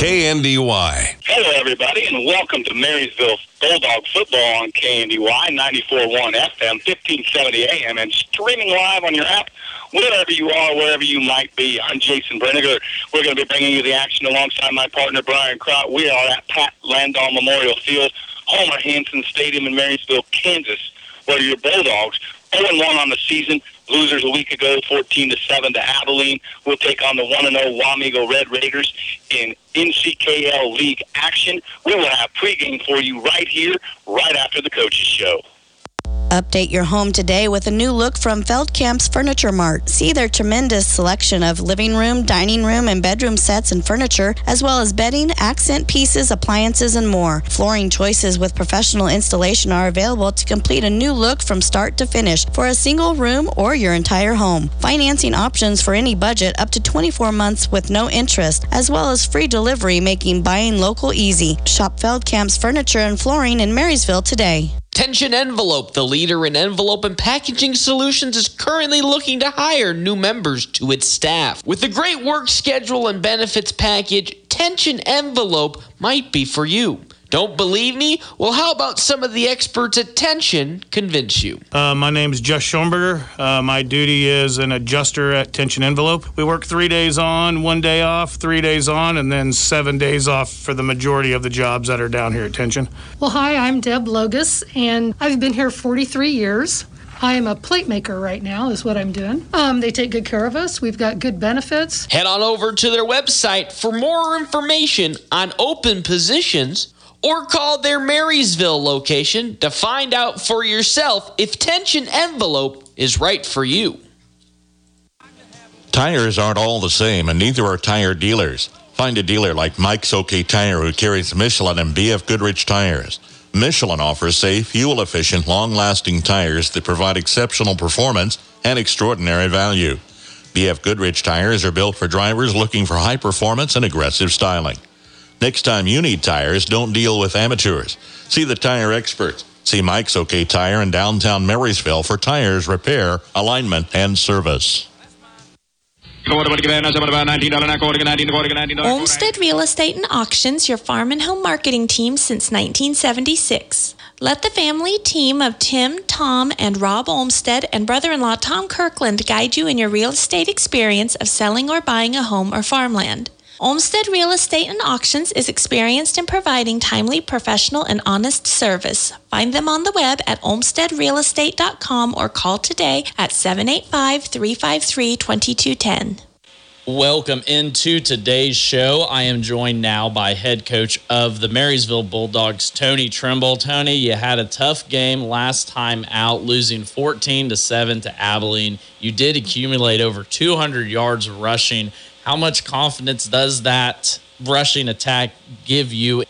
KNDY. Hello, everybody, and welcome to Marysville Bulldog Football on KNDY 94.1 FM, 1570 AM, and streaming live on your app wherever you are, wherever you might be. I'm Jason Brenniger. We're going to be bringing you the action alongside my partner, Brian Crott. We are at Pat Landoll Memorial Field, Homer Hanson Stadium in Marysville, Kansas, where your Bulldogs 0-1 on the season, losers a week ago, 14 to 7 to Abilene. We'll take on the 1 0 Wamego Red Raiders in NCKL League action. We will have pregame for you right here, right after the coaches show. Update your home today with a new look from Feldkamp's Furniture Mart. See their tremendous selection of living room, dining room, and bedroom sets and furniture, as well as bedding, accent pieces, appliances, and more. Flooring choices with professional installation are available to complete a new look from start to finish for a single room or your entire home. Financing options for any budget up to 24 months with no interest, as well as free delivery, making buying local easy. Shop Feldkamp's Furniture and Flooring in Marysville today. Tension Envelope, the leader in envelope and packaging solutions, is currently looking to hire new members to its staff. With a great work schedule and benefits package, Tension Envelope might be for you. Don't believe me? Well, how about some of the experts at Tension convince you? Uh, my name is Josh Schoenberger. Uh, my duty is an adjuster at Tension Envelope. We work three days on, one day off, three days on, and then seven days off for the majority of the jobs that are down here at Tension. Well, hi, I'm Deb Logus, and I've been here 43 years. I am a plate maker right now, is what I'm doing. Um, they take good care of us. We've got good benefits. Head on over to their website for more information on open positions or call their Marysville location to find out for yourself if Tension Envelope is right for you. Tires aren't all the same, and neither are tire dealers. Find a dealer like Mike's OK Tire who carries Michelin and BF Goodrich tires. Michelin offers safe, fuel efficient, long lasting tires that provide exceptional performance and extraordinary value. BF Goodrich tires are built for drivers looking for high performance and aggressive styling. Next time you need tires, don't deal with amateurs. See the tire experts. See Mike's OK Tire in downtown Marysville for tires, repair, alignment, and service. Olmsted Real Estate and Auctions, your farm and home marketing team since 1976. Let the family team of Tim, Tom, and Rob Olmsted and brother in law Tom Kirkland guide you in your real estate experience of selling or buying a home or farmland. Olmsted Real Estate and Auctions is experienced in providing timely, professional, and honest service. Find them on the web at olmstedrealestate.com or call today at 785 353 2210. Welcome into today's show. I am joined now by head coach of the Marysville Bulldogs, Tony Trimble. Tony, you had a tough game last time out, losing 14 to 7 to Abilene. You did accumulate over 200 yards rushing. How much confidence does that rushing attack give you?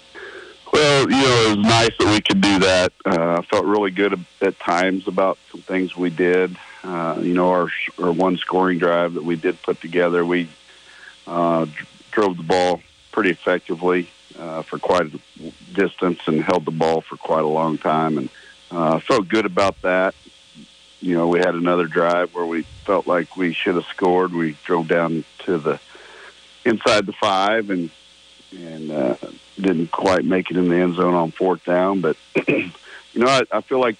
Well, you know, it was nice that we could do that. Uh, I felt really good at times about some things we did. Uh, you know, our, our one scoring drive that we did put together, we uh, drove the ball pretty effectively uh, for quite a distance and held the ball for quite a long time, and uh, felt good about that. You know, we had another drive where we felt like we should have scored. We drove down to the inside the five and and uh, didn't quite make it in the end zone on fourth down. But you know, I, I feel like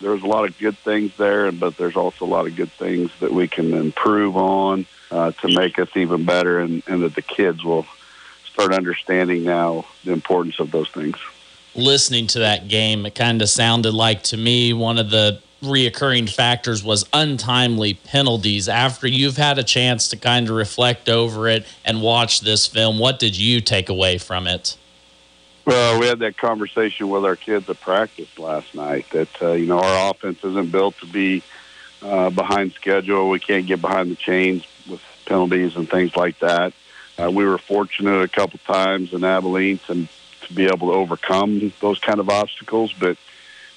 there's a lot of good things there, but there's also a lot of good things that we can improve on uh, to make us even better, and, and that the kids will start understanding now the importance of those things. Listening to that game, it kind of sounded like to me one of the reoccurring factors was untimely penalties. After you've had a chance to kind of reflect over it and watch this film, what did you take away from it? Well, we had that conversation with our kids at practice last night that, uh, you know, our offense isn't built to be uh, behind schedule. We can't get behind the chains with penalties and things like that. Uh, we were fortunate a couple times in Abilene to, to be able to overcome those kind of obstacles, but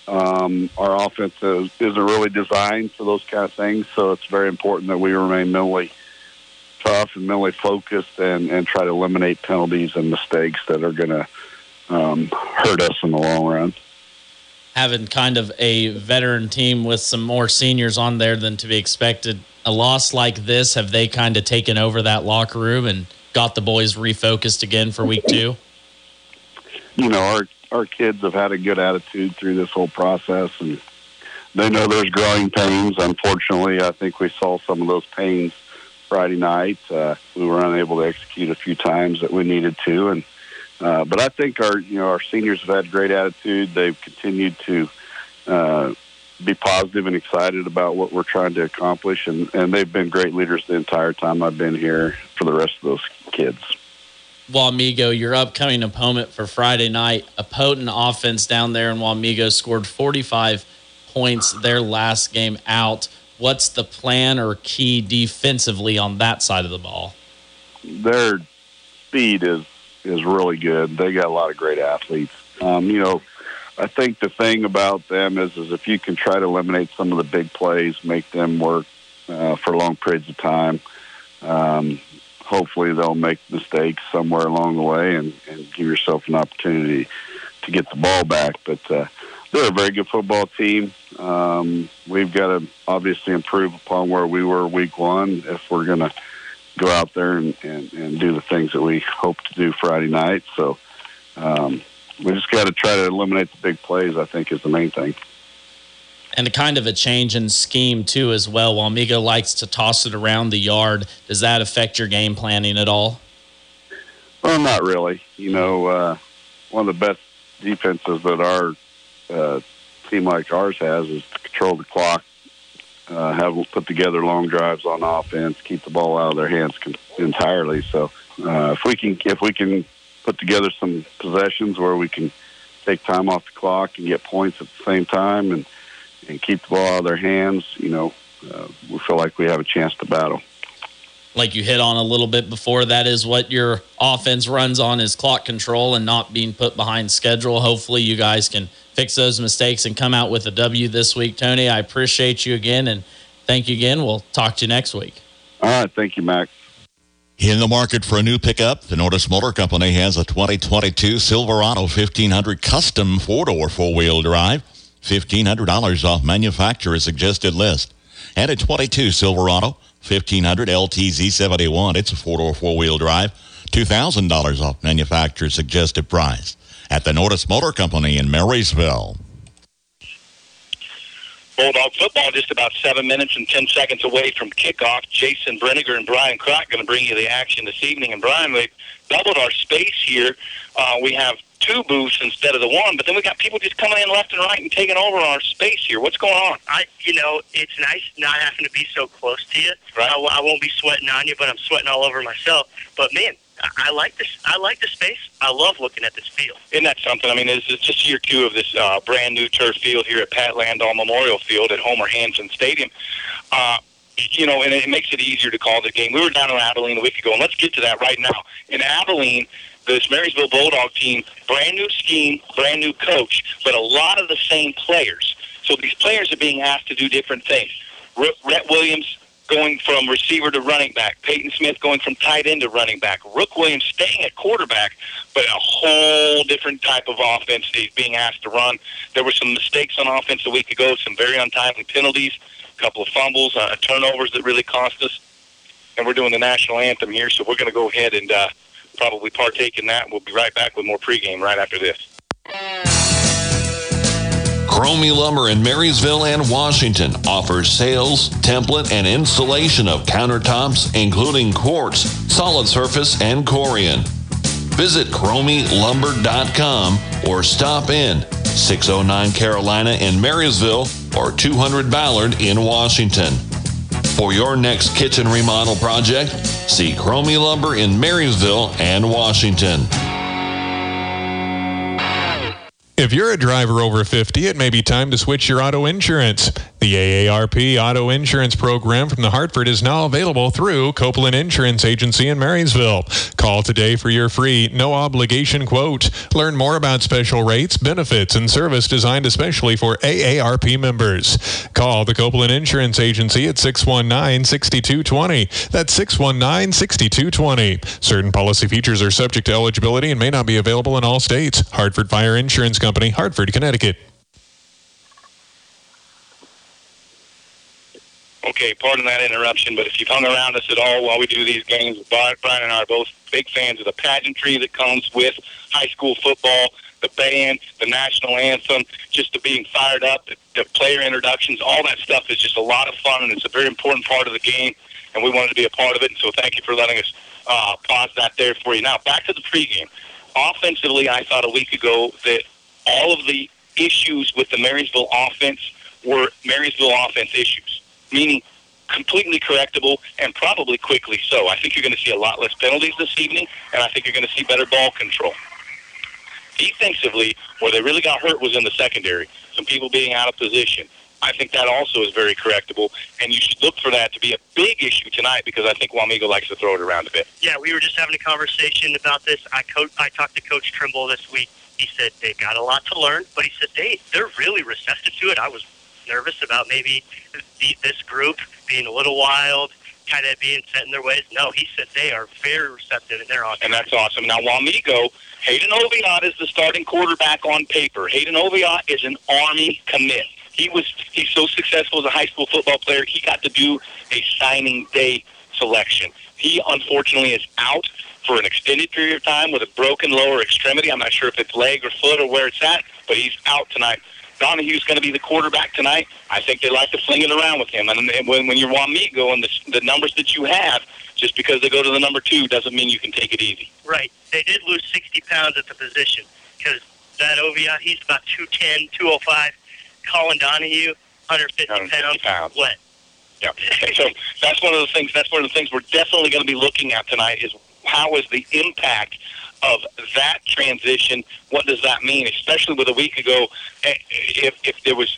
um, our offense is, isn't really designed for those kind of things, so it's very important that we remain mentally tough and mentally focused and, and try to eliminate penalties and mistakes that are going to um, hurt us in the long run. Having kind of a veteran team with some more seniors on there than to be expected, a loss like this, have they kind of taken over that locker room and got the boys refocused again for week two? You know, our our kids have had a good attitude through this whole process, and they know there's growing pains. Unfortunately, I think we saw some of those pains Friday night. Uh, we were unable to execute a few times that we needed to, and uh, but I think our you know our seniors have had great attitude. They've continued to uh, be positive and excited about what we're trying to accomplish, and and they've been great leaders the entire time I've been here for the rest of those kids. Wamego, your upcoming opponent for Friday night, a potent offense down there in Wamego scored 45 points their last game out. What's the plan or key defensively on that side of the ball? Their speed is is really good. They got a lot of great athletes. Um, you know, I think the thing about them is is if you can try to eliminate some of the big plays, make them work uh, for long periods of time. Um, hopefully, they'll make mistakes somewhere along the way and, and give yourself an opportunity to get the ball back. But uh, they're a very good football team. Um, we've got to obviously improve upon where we were week one if we're going to go out there and, and, and do the things that we hope to do Friday night. So um, we just got to try to eliminate the big plays, I think, is the main thing. And a kind of a change in scheme, too, as well. Wamego likes to toss it around the yard. Does that affect your game planning at all? Well, not really. You know, uh, one of the best defenses that our uh, team like ours has is to control the clock, uh, have put together long drives on offense, keep the ball out of their hands entirely. So uh, if we can if we can put together some possessions where we can take time off the clock and get points at the same time and and keep the ball out of their hands, you know, uh, we feel like we have a chance to battle. Like you hit on a little bit before, that is what your offense runs on is clock control and not being put behind schedule. Hopefully, you guys can fix those mistakes and come out with a W this week. Tony, I appreciate you again and thank you again. We'll talk to you next week. All right. Thank you, Max. In the market for a new pickup, the Nordhus Motor Company has a 2022 Silverado 1500 custom four-door four-wheel drive. $1,500 off manufacturer's suggested list. And a 22 Silverado 1500 LTZ 71. It's a four-door four-wheel drive. $2,000 off manufacturer's suggested price at the Nordhus Motor Company in Marysville. Bulldog football just about seven minutes and 10 seconds away from kickoff. Jason Brenniger and Brian Crock going to bring you the action this evening. And Brian, we've doubled our space here. Uh, we have two booths instead of the one, but then we got people just coming in left and right and taking over our space here. What's going on? I, you know, it's nice not having to be so close to you. Right. I, I won't be sweating on you, but I'm sweating all over myself. But man, I like this. I like the space. I love looking at this field. Isn't that something? I mean, it's, it's just year two of this uh, brand new turf field here at Pat Landoll Memorial Field at Homer Hanson Stadium. Uh, you know, and it makes it easier to call the game. We were down in Abilene a week ago, and let's get to that right now. In Abilene, this Marysville Bulldog team, brand new scheme, brand new coach, but a lot of the same players. So these players are being asked to do different things. Rhett Williams going from receiver to running back, Peyton Smith going from tight end to running back, Rook Williams staying at quarterback, but a whole different type of offense he's being asked to run. There were some mistakes on offense a week ago, some very untimely penalties, a couple of fumbles, uh, turnovers that really cost us. And we're doing the national anthem here, so we're going to go ahead and uh, probably partake in that. We'll be right back with more pregame right after this. Cromie Lumber in Marysville and Washington offers sales, template, and installation of countertops, including quartz, solid surface, and corian. Visit CromieLumber.com or stop in 609 Carolina in Marysville or 200 Ballard in Washington. For your next kitchen remodel project, see Cromie Lumber in Marysville and Washington. If you're a driver over 50, it may be time to switch your auto insurance. The AARP Auto Insurance Program from the Hartford is now available through Copeland Insurance Agency in Marysville. Call today for your free, no obligation quote. Learn more about special rates, benefits, and service designed especially for AARP members. Call the Copeland Insurance Agency at 619 6220. That's 619 6220. Certain policy features are subject to eligibility and may not be available in all states. Hartford Fire Insurance Company, Hartford, Connecticut. Okay, pardon that interruption, but if you've hung around us at all while we do these games, Brian and I are both big fans of the pageantry that comes with high school football, the band, the national anthem, just the being fired up, the, the player introductions, all that stuff is just a lot of fun, and it's a very important part of the game, and we wanted to be a part of it, and so thank you for letting us uh, pause that there for you. Now, back to the pregame. Offensively, I thought a week ago that all of the issues with the Marysville offense were Marysville offense issues meaning completely correctable and probably quickly so. I think you're going to see a lot less penalties this evening, and I think you're going to see better ball control. Defensively, where they really got hurt was in the secondary. Some people being out of position. I think that also is very correctable, and you should look for that to be a big issue tonight because I think Wamego likes to throw it around a bit. Yeah, we were just having a conversation about this. I co- I talked to Coach Trimble this week. He said they got a lot to learn, but he said they they're really receptive to it. I was nervous about maybe this group being a little wild, kind of being set in their ways. No, he said they are very receptive and they're on. And that's awesome. Now, Wamego, Hayden Oviatt is the starting quarterback on paper. Hayden Oviatt is an Army commit. He was he's so successful as a high school football player. He got to do a signing day selection. He unfortunately is out for an extended period of time with a broken lower extremity. I'm not sure if it's leg or foot or where it's at, but he's out tonight. Donahue's going to be the quarterback tonight. I think they like to fling it around with him. And when, when you're Wamego and the, the numbers that you have, just because they go to the number two doesn't mean you can take it easy. Right. They did lose 60 pounds at the position because that Oviatt, he's about 210, 205. Colin Donahue, 150, 150 pounds. Wet. Yeah. so that's one of the things. That's one of the things we're definitely going to be looking at tonight is how is the impact of that transition. What does that mean? Especially with a week ago, eh, if, if there was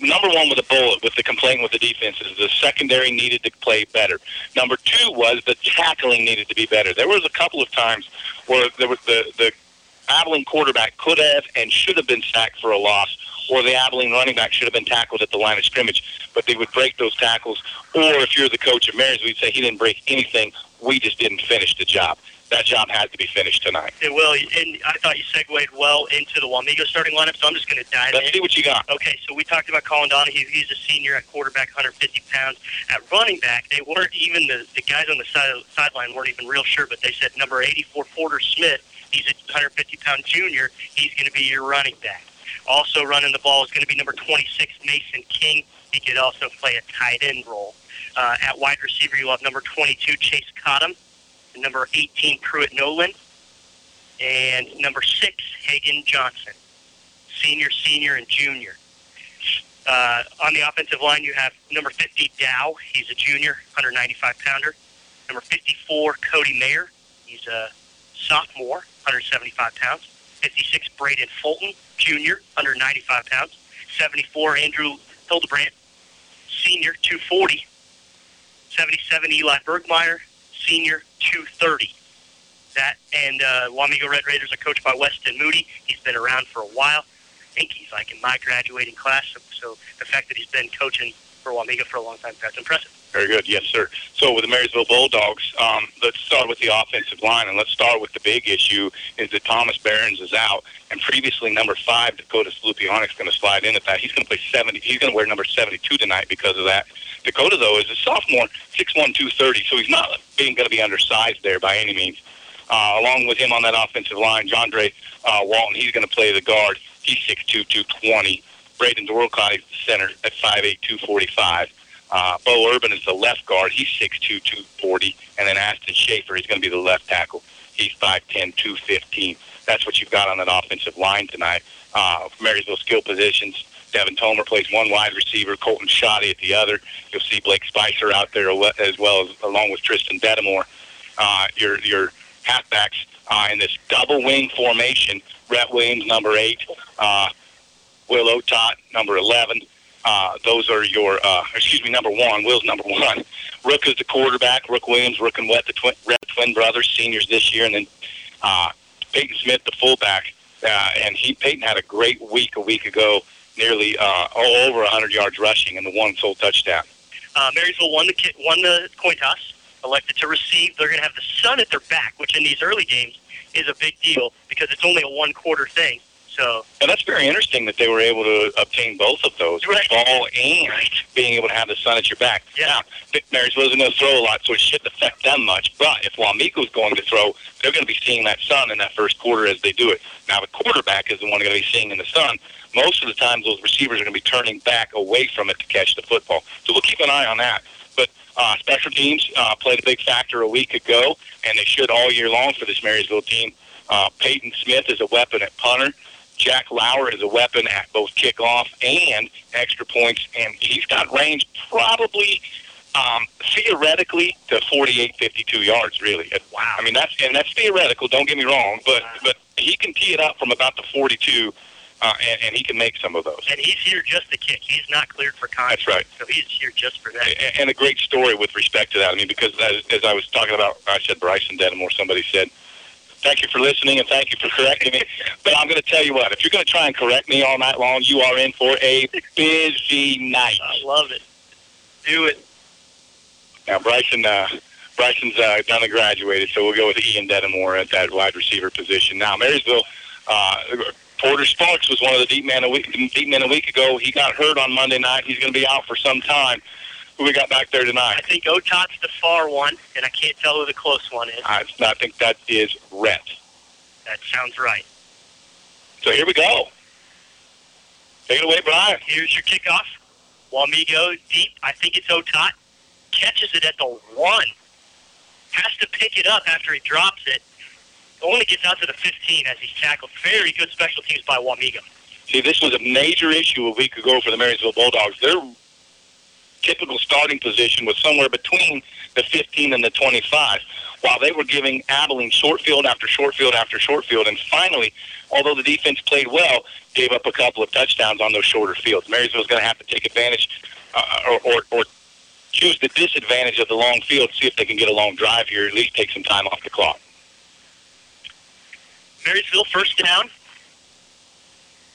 number one with a bullet with the complaint with the defenses, the secondary needed to play better. Number two was the tackling needed to be better. There was a couple of times where there was the the Abilene quarterback could have and should have been sacked for a loss, or the Abilene running back should have been tackled at the line of scrimmage, but they would break those tackles. Or if you're the coach of Marys, we'd say he didn't break anything. We just didn't finish the job that job has to be finished tonight. It will, and I thought you segued well into the Wamego starting lineup, so I'm just going to dive Let's in. see what you got. Okay, so we talked about Colin Donahue. He's a senior at quarterback, 150 pounds. At running back, they weren't even the, the guys on the side sideline weren't even real sure, but they said number 84 Porter Smith. He's a 150 pound junior. He's going to be your running back. Also running the ball is going to be number 26 Mason King. He could also play a tight end role. Uh, at wide receiver, you'll have number 22 Chase Cottom number 18, Pruitt Nolan, and number 6, Hagen Johnson, senior, senior, and junior. Uh, on the offensive line, you have number 50, Dow. He's a junior, 195-pounder. Number 54, Cody Mayer. He's a sophomore, 175 pounds. 56, Braden Fulton, junior, 195 pounds. 74, Andrew Hildebrandt, senior, 240. 77, Eli Bergmeyer, senior, 230. That and uh, Wamego Red Raiders are coached by Weston Moody. He's been around for a while. I think he's like in my graduating class. So, so the fact that he's been coaching for Wamego for a long time, that's impressive. Very good, yes, sir. So with the Marysville Bulldogs, um, let's start with the offensive line, and let's start with the big issue is that Thomas Barons is out, and previously number five, Dakota Slupionic, is going to slide in at that. He's going to play 70. He's going to wear number 72 tonight because of that. Dakota, though, is a sophomore, 6'1", 230, so he's not being going to be undersized there by any means. Uh, along with him on that offensive line, John Dre uh, Walton, he's going to play the guard. He's 6'2", 220. Braden Dorlcott is the center at 5'8", 245. Uh, Bo Urban is the left guard. He's 6'2", 240. And then Aston Schaefer, he's going to be the left tackle. He's 5'10", 215. That's what you've got on that offensive line tonight. Uh, Marysville skill positions. Devin Tomer plays one wide receiver, Colton Shoddy at the other. You'll see Blake Spicer out there as well as along with Tristan Bettamore. Uh, your your halfbacks uh, in this double wing formation. Rhett Williams, number eight. Uh, Will Otot, number 11. Uh, those are your, uh, excuse me, number one. Will's number one. Rook is the quarterback. Rook Williams, Rook and Rhett, the twin, Red twin brothers, seniors this year. And then uh, Peyton Smith, the fullback. Uh, and he Peyton had a great week a week ago nearly uh, over 100 yards rushing and the one sole touchdown. Uh, Marysville won the won the coin toss, elected to receive. They're going to have the sun at their back, which in these early games is a big deal because it's only a one quarter thing. So And that's very interesting that they were able to obtain both of those, Right. ball and being able to have the sun at your back. Yeah. Now, Marysville isn't going to throw a lot, so it shouldn't affect them much. But if Wamego's going to throw, they're going to be seeing that sun in that first quarter as they do it. Now, the quarterback is the one going to be seeing in the sun. Most of the times, those receivers are going to be turning back away from it to catch the football. So we'll keep an eye on that. But uh, special teams uh, played a big factor a week ago, and they should all year long for this Marysville team. Uh, Peyton Smith is a weapon at punter. Jack Lauer is a weapon at both kickoff and extra points, and he's got range probably um, theoretically to 48, 52 yards. Really, wow. I mean that's and that's theoretical. Don't get me wrong, but but he can tee it up from about the 42, uh, and, and he can make some of those. and he's here just to kick. He's not cleared for contact. That's right. So he's here just for that. A- and a great story with respect to that. I mean, because as, as I was talking about, I said Bryson Denimore. Somebody said, "Thank you for listening and thank you for correcting me." But I'm going to tell you what: if you're going to try and correct me all night long, you are in for a busy night. I love it. Do it. Now, Bryson, uh, Bryson's uh, done and graduated, so we'll go with Ian Denimore at that wide receiver position. Now, Marysville. Uh, Porter Sparks was one of the deep men a week deep men a week ago. He got hurt on Monday night. He's going to be out for some time. Who we got back there tonight? I think Otot's the far one, and I can't tell who the close one is. I, I think that is Rhett. That sounds right. So here we go. Take it away, Brian. Here's your kickoff. Wamego deep. I think it's Otot. Catches it at the one. Has to pick it up after he drops it. Only gets out to the 15 as he's tackled. Very good special teams by Wamego. See, this was a major issue a week ago for the Marysville Bulldogs. Their typical starting position was somewhere between the 15 and the 25, while they were giving Abilene short field after short field after short field. And finally, although the defense played well, gave up a couple of touchdowns on those shorter fields. Marysville's going to have to take advantage uh, or, or, or choose the disadvantage of the long field, see if they can get a long drive here, at least take some time off the clock. Marysville first down.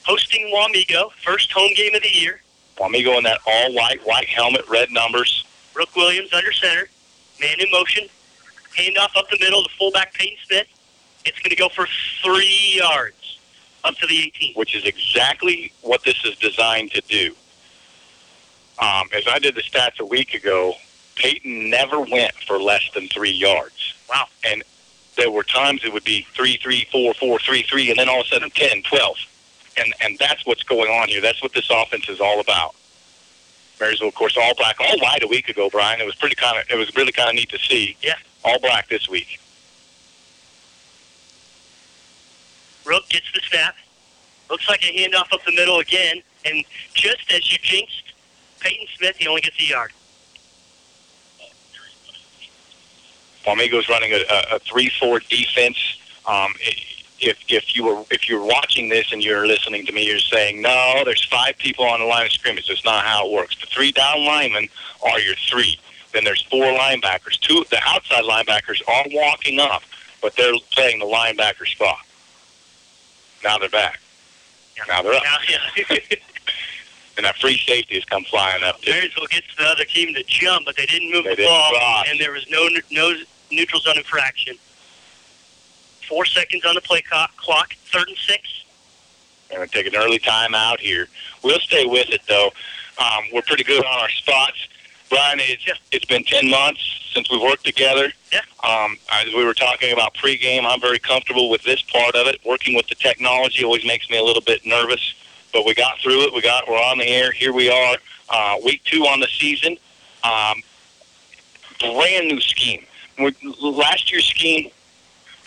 Hosting Wamego. First home game of the year. Wamego in that all-white, white helmet, red numbers. Rook Williams under center. Man in motion. Handoff up the middle to fullback Peyton Smith. It's going to go for three yards up to the 18. which is exactly what this is designed to do. Um, as I did the stats a week ago, Peyton never went for less than three yards. Wow. And there were times it would be three, three, four, four, three, three, and then all of a sudden 10, 12. And, and that's what's going on here. That's what this offense is all about. Marysville, of course, all black, all white a week ago, Brian. It was pretty kind of, it was really kind of neat to see. Yeah. All black this week. Rook gets the snap. Looks like a handoff up the middle again. And just as you jinxed, Peyton Smith, he only gets a yard. Wamego's running a, a, a three-four defense. Um, if if you were if you're watching this and you're listening to me, you're saying no. There's five people on the line of scrimmage. That's not how it works. The three down linemen are your three. Then there's four linebackers. Two the outside linebackers are walking up, but they're playing the linebacker spot. Now they're back. Now they're up, Now, yeah. and that free safety has come flying up too. Marysville gets the other team to jump, but they didn't move They the didn't ball, cross. and there was no no neutral zone infraction. Four seconds on the play clock. Third and six. We're going to take an early time out here. We'll stay with it, though. Um, we're pretty good on our spots. Brian, it's, it's been 10 months since we've worked together. Yeah. Um, as we were talking about pregame, I'm very comfortable with this part of it. Working with the technology always makes me a little bit nervous, but we got through it. We got, we're on the air. Here we are, uh, week two on the season. Um, brand new scheme. Last year's scheme,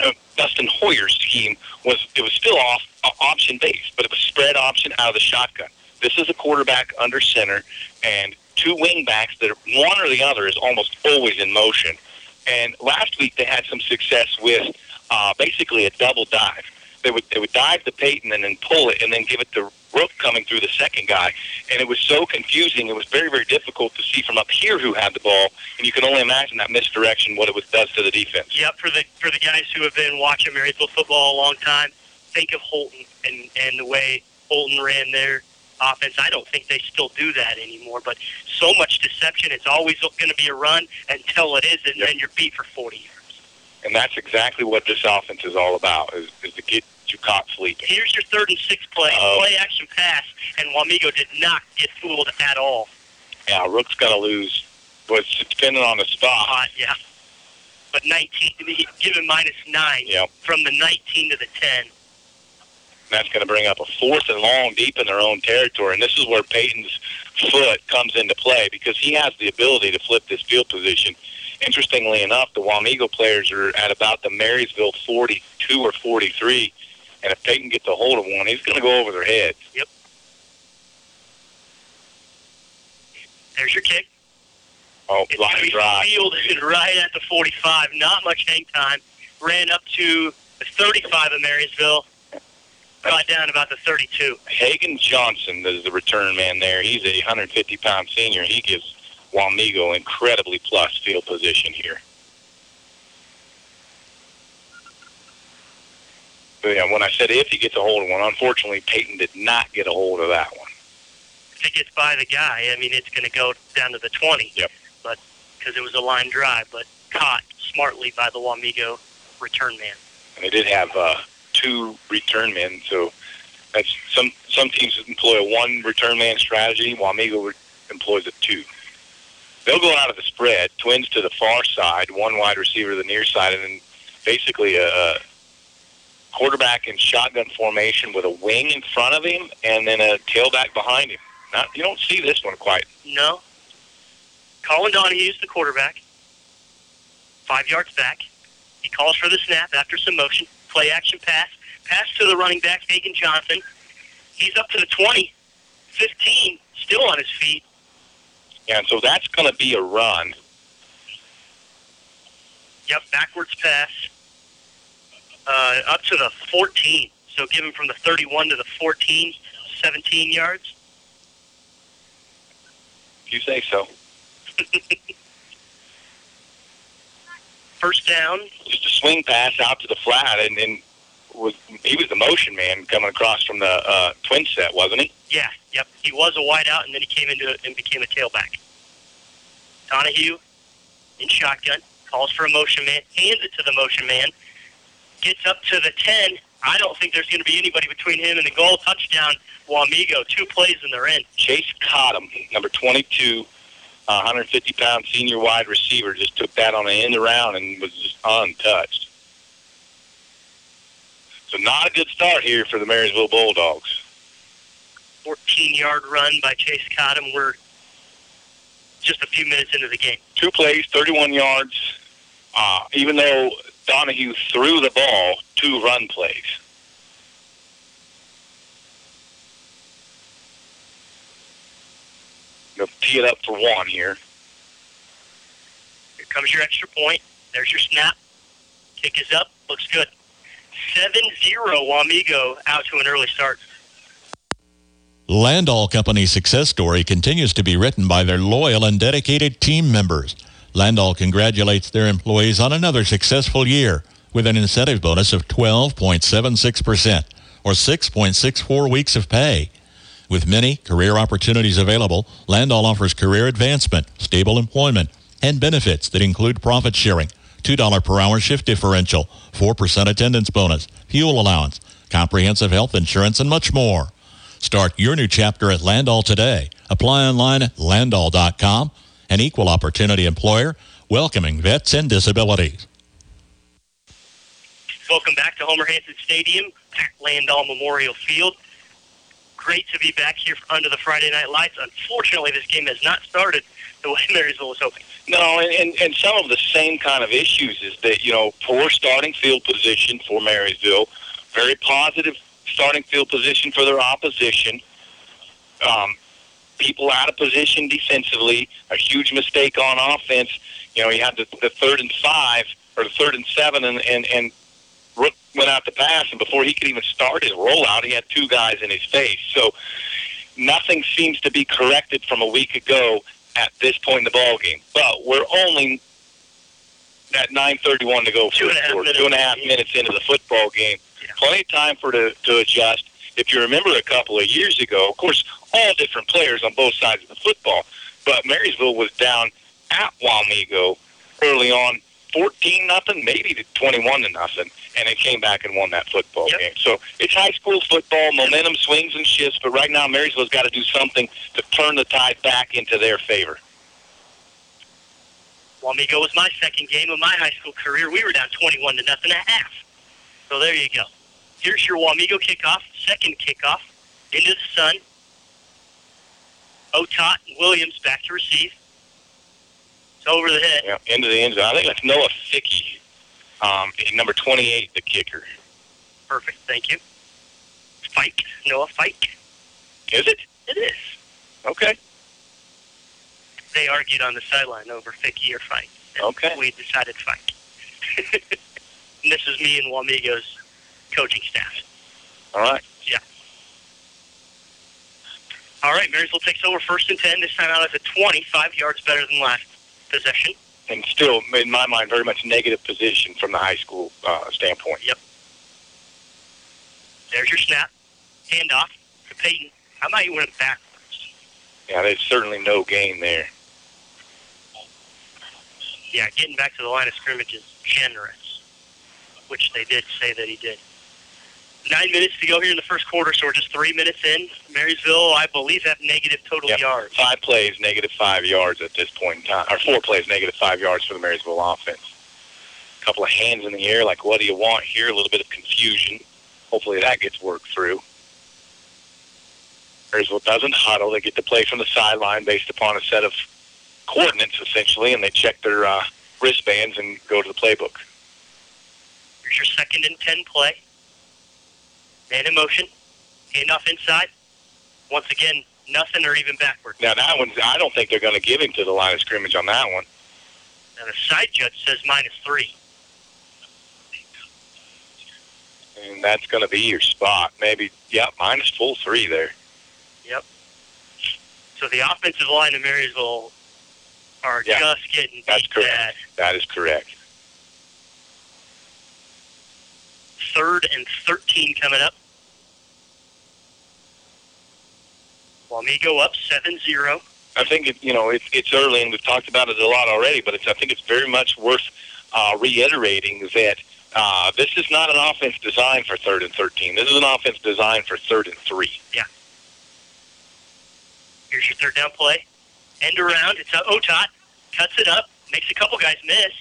uh, Dustin Hoyer's scheme was it was still off uh, option based, but it was spread option out of the shotgun. This is a quarterback under center and two wing backs that one or the other is almost always in motion. And last week they had some success with uh, basically a double dive. They would they would dive to Peyton and then pull it and then give it to Rook coming through the second guy. And it was so confusing. It was very very difficult to see from up here who had the ball. And you can only imagine that misdirection what it was does to the defense. Yep, for the for the guys who have been watching Marysville football a long time, think of Holton and and the way Holton ran their offense. I don't think they still do that anymore. But so much deception. It's always going to be a run until it isn't, and then you're beat for 40 yards. And that's exactly what this offense is all about: is, is to get to Cott Fleet. Here's your third and six play. Uh-oh. Play action pass, and Wamego did not get fooled at all. Yeah, Rook's going to lose. But it's depending on the spot. Hot, yeah. But 19, give him minus nine Yep. from the 19 to the 10. That's going to bring up a fourth and long deep in their own territory. And this is where Peyton's foot comes into play because he has the ability to flip this field position. Interestingly enough, the Wamego players are at about the Marysville 42 or 43. And if Peyton gets a hold of one, he's going to go over their heads. Yep. There's your kick. Oh, It's line drive. fielded right at the 45. Not much hang time. Ran up to the 35 of Marysville. Got down about the 32. Hagen Johnson is the return man there. He's a 150 pound senior. He gives Wamego incredibly plus field position here. Yeah, when I said if he gets a hold of one, unfortunately Peyton did not get a hold of that one. If it gets by the guy, I mean, it's going to go down to the 20. Yep. But because it was a line drive, but caught smartly by the Wamego return man. And they did have uh, two return men, so that's some some teams employ a one return man strategy. Wamego re- employs a two. They'll go out of the spread, twins to the far side, one wide receiver to the near side, and then basically a, a quarterback in shotgun formation with a wing in front of him and then a tailback behind him. Not you don't see this one quite. No. Colin Donahue's the quarterback. Five yards back. He calls for the snap after some motion. Play action pass. Pass to the running back, Hagen Johnson. He's up to the 20. 15. Still on his feet. And so that's going to be a run. Yep, backwards pass. Uh, up to the 14. So give him from the 31 to the 14, 17 yards. If you say so. First down. Just a swing pass out to the flat, and, and was he was the motion man coming across from the uh, twin set, wasn't he? Yeah, yep. He was a wideout, and then he came into it and became a tailback. Donahue in shotgun calls for a motion man, hands it to the motion man, gets up to the 10. I don't think there's going to be anybody between him and the goal. Touchdown, Wamego. Two plays and they're in. Chase Cottom, number 22, uh, 150 pound senior wide receiver, just took that on the end around and was just untouched. So not a good start here for the Marysville Bulldogs. 14 yard run by Chase Cottom. We're just a few minutes into the game. Two plays, 31 yards. Uh, even though Donahue threw the ball, two run plays. They'll tee it up for one here. Here comes your extra point. There's your snap. Kick is up. Looks good. 7 0 Wamego out to an early start. Landoll Company's success story continues to be written by their loyal and dedicated team members. Landoll congratulates their employees on another successful year with an incentive bonus of 12.76% or 6.64 weeks of pay. With many career opportunities available, Landoll offers career advancement, stable employment, and benefits that include profit sharing, $2 per hour shift differential, 4% attendance bonus, fuel allowance, comprehensive health insurance, and much more. Start your new chapter at Landoll today. Apply online at landoll.com. An equal opportunity employer welcoming vets and disabilities. Welcome back to Homer Hanson Stadium at Landoll Memorial Field. Great to be back here under the Friday Night Lights. Unfortunately, this game has not started the way Marysville was hoping. No, and, and, and some of the same kind of issues is that, you know, poor starting field position for Marysville, very positive starting field position for their opposition. Um, people out of position defensively, a huge mistake on offense. You know, you had the, the third and five or the third and seven, and and and Rook went out to pass, and before he could even start his rollout, he had two guys in his face. So nothing seems to be corrected from a week ago at this point in the ball game. But we're only at 9:31 to go. Two and a half minutes. two and a half minutes into the football game. Plenty of time for to to adjust. If you remember a couple of years ago, of course, all different players on both sides of the football, but Marysville was down at Wamego early on, 14 nothing, maybe to 21 to nothing, and they came back and won that football game. So it's high school football. Momentum swings and shifts, but right now Marysville's got to do something to turn the tide back into their favor. Wamego was my second game of my high school career. We were down 21 to nothing at half. So there you go. Here's your Wamego kickoff, second kickoff, into the sun. Otot and Williams back to receive. It's over the head. Yeah, into the end zone. I think that's Noah Fickey, um, number 28, the kicker. Perfect. Thank you. Fike. Noah Fike. Is it? It is. Okay. They argued on the sideline over Fickey or Fike. Okay. We decided Fike. and this is me and Wamego's coaching staff. All right. Yeah. All right, Marysville takes over first and 10. This time out at the 20, five yards better than last possession. And still, in my mind, very much negative position from the high school uh, standpoint. Yep. There's your snap. Handoff to Peyton. How about you went backwards? Yeah, there's certainly no gain there. Yeah, getting back to the line of scrimmage is generous, which they did say that he did. Nine minutes to go here in the first quarter, so we're just three minutes in. Marysville, I believe, have negative total Yep. yards. Five plays, negative five yards at this point in time. Or four plays, negative five yards for the Marysville offense. A couple of hands in the air, like, what do you want here? A little bit of confusion. Hopefully that gets worked through. Marysville doesn't huddle. They get to play from the sideline based upon a set of coordinates, essentially, and they check their uh, wristbands and go to the playbook. Here's your second and 10 play. Man in motion. Handoff inside. Once again, nothing or even backward. Now, that one's, I don't think they're going to give him to the line of scrimmage on that one. Now, the side judge says minus three. And that's going to be your spot. Maybe, yeah, minus full three there. Yep. So the offensive line of Marysville are Yeah. just getting That's correct. bad. That is correct. Third and 13 coming up. Wamego up 7-0. I think it, you know it's it's early, and we've talked about it a lot already. But it's, I think it's very much worth uh, reiterating that uh, this is not an offense designed for third and thirteen. This is an offense designed for third and three. Yeah. Here's your third down play. End around. It's a Otot. Cuts it up. Makes a couple guys miss.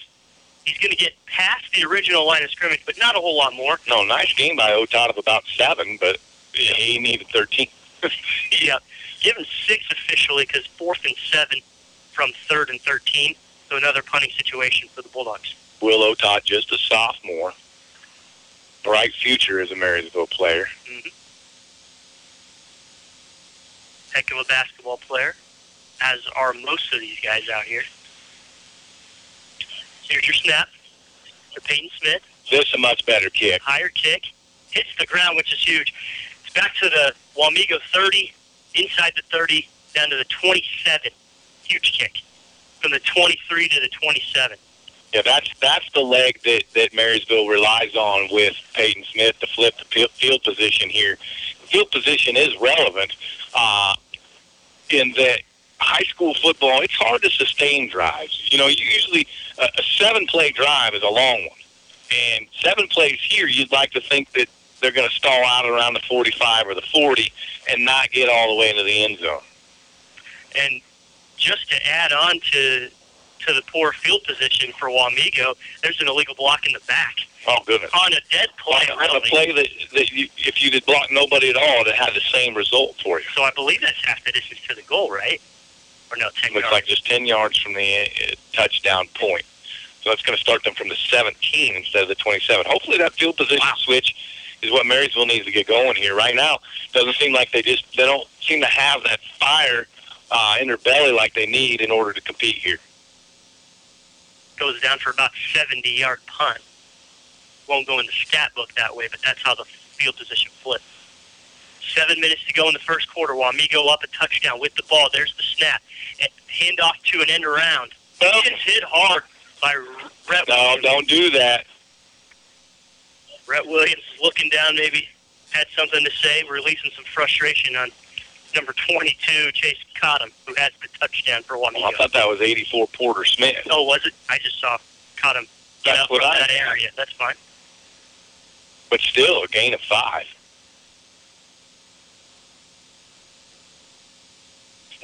He's going to get past the original line of scrimmage, but not a whole lot more. No, nice game by Otot of about seven, but he needed thirteen. yeah. Given six officially because fourth and seven from third and 13. So another punting situation for the Bulldogs. Will Otot, just a sophomore, bright future as a Marysville player. hmm Heck of a basketball player, as are most of these guys out here. Here's your snap to Peyton Smith. This is a much better kick. Higher kick. Hits the ground, which is huge. It's back to the Wamego 30, inside the 30, down to the 27. Huge kick. From the 23 to the 27. Yeah, that's that's the leg that, that Marysville relies on with Peyton Smith to flip the field position here. Field position is relevant uh, in that high school football. It's hard to sustain drives. You know, usually a, a seven-play drive is a long one, and seven plays here, you'd like to think that they're going to stall out around the 45 or the 40 and not get all the way into the end zone. And just to add on to to the poor field position for Wamego, there's an illegal block in the back Oh goodness! on a dead play. On a play that, that you, if you did block nobody at all, that had the same result for you. So I believe that's half the distance to the goal, right? Or no, ten Looks yards. like just 10 yards from the uh, touchdown point. So that's going to start them from the 17 instead of the 27. Hopefully that field position switch is what Marysville needs to get going here. Right now, doesn't seem like they just they don't seem to have that fire uh, in their belly like they need in order to compete here. goes down for about 70 yard punt. Won't go in the stat book that way, but that's how the field position flipped. Seven minutes to go in the first quarter. Wamego up a touchdown with the ball. There's the snap. And hand off to an end around. He gets hit hard by Rhett No, Williams. don't do that. Rhett Williams looking down, maybe had something to say, releasing some frustration on number 22, Chase Cottom, who has the touchdown for Wamego. I thought that was 84 Porter Smith. Oh, was it? I just saw Cottom get That's up what from I that area. That's fine. But still, a gain of five.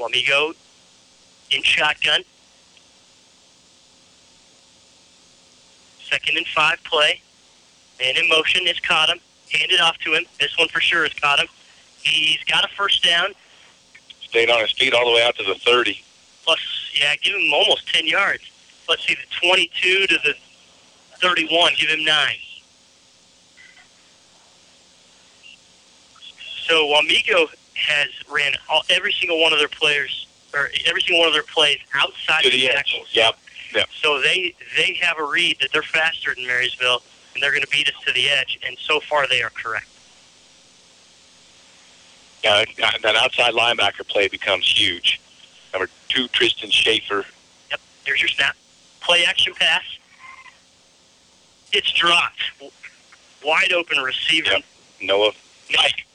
Wamego in shotgun. Second and five play. Man in motion has caught him. Hand it off to him. This one for sure has caught him. He's got a first down. Stayed on his feet all the way out to the 30. Plus, yeah, give him almost 10 yards. Let's see, the 22 to the 31. Give him nine. So Wamego has ran all, every single one of their players, or every single one of their plays outside To of the edge. tackles. Yep. Yep. So they they have a read that they're faster than Marysville, and they're going to beat us to the edge. And so far, they are correct. Yeah, that uh, that outside linebacker play becomes huge. Number two, Tristan Schaefer. Yep. There's your snap. Play action pass. It's dropped. Wide open receiver. Noah Mike,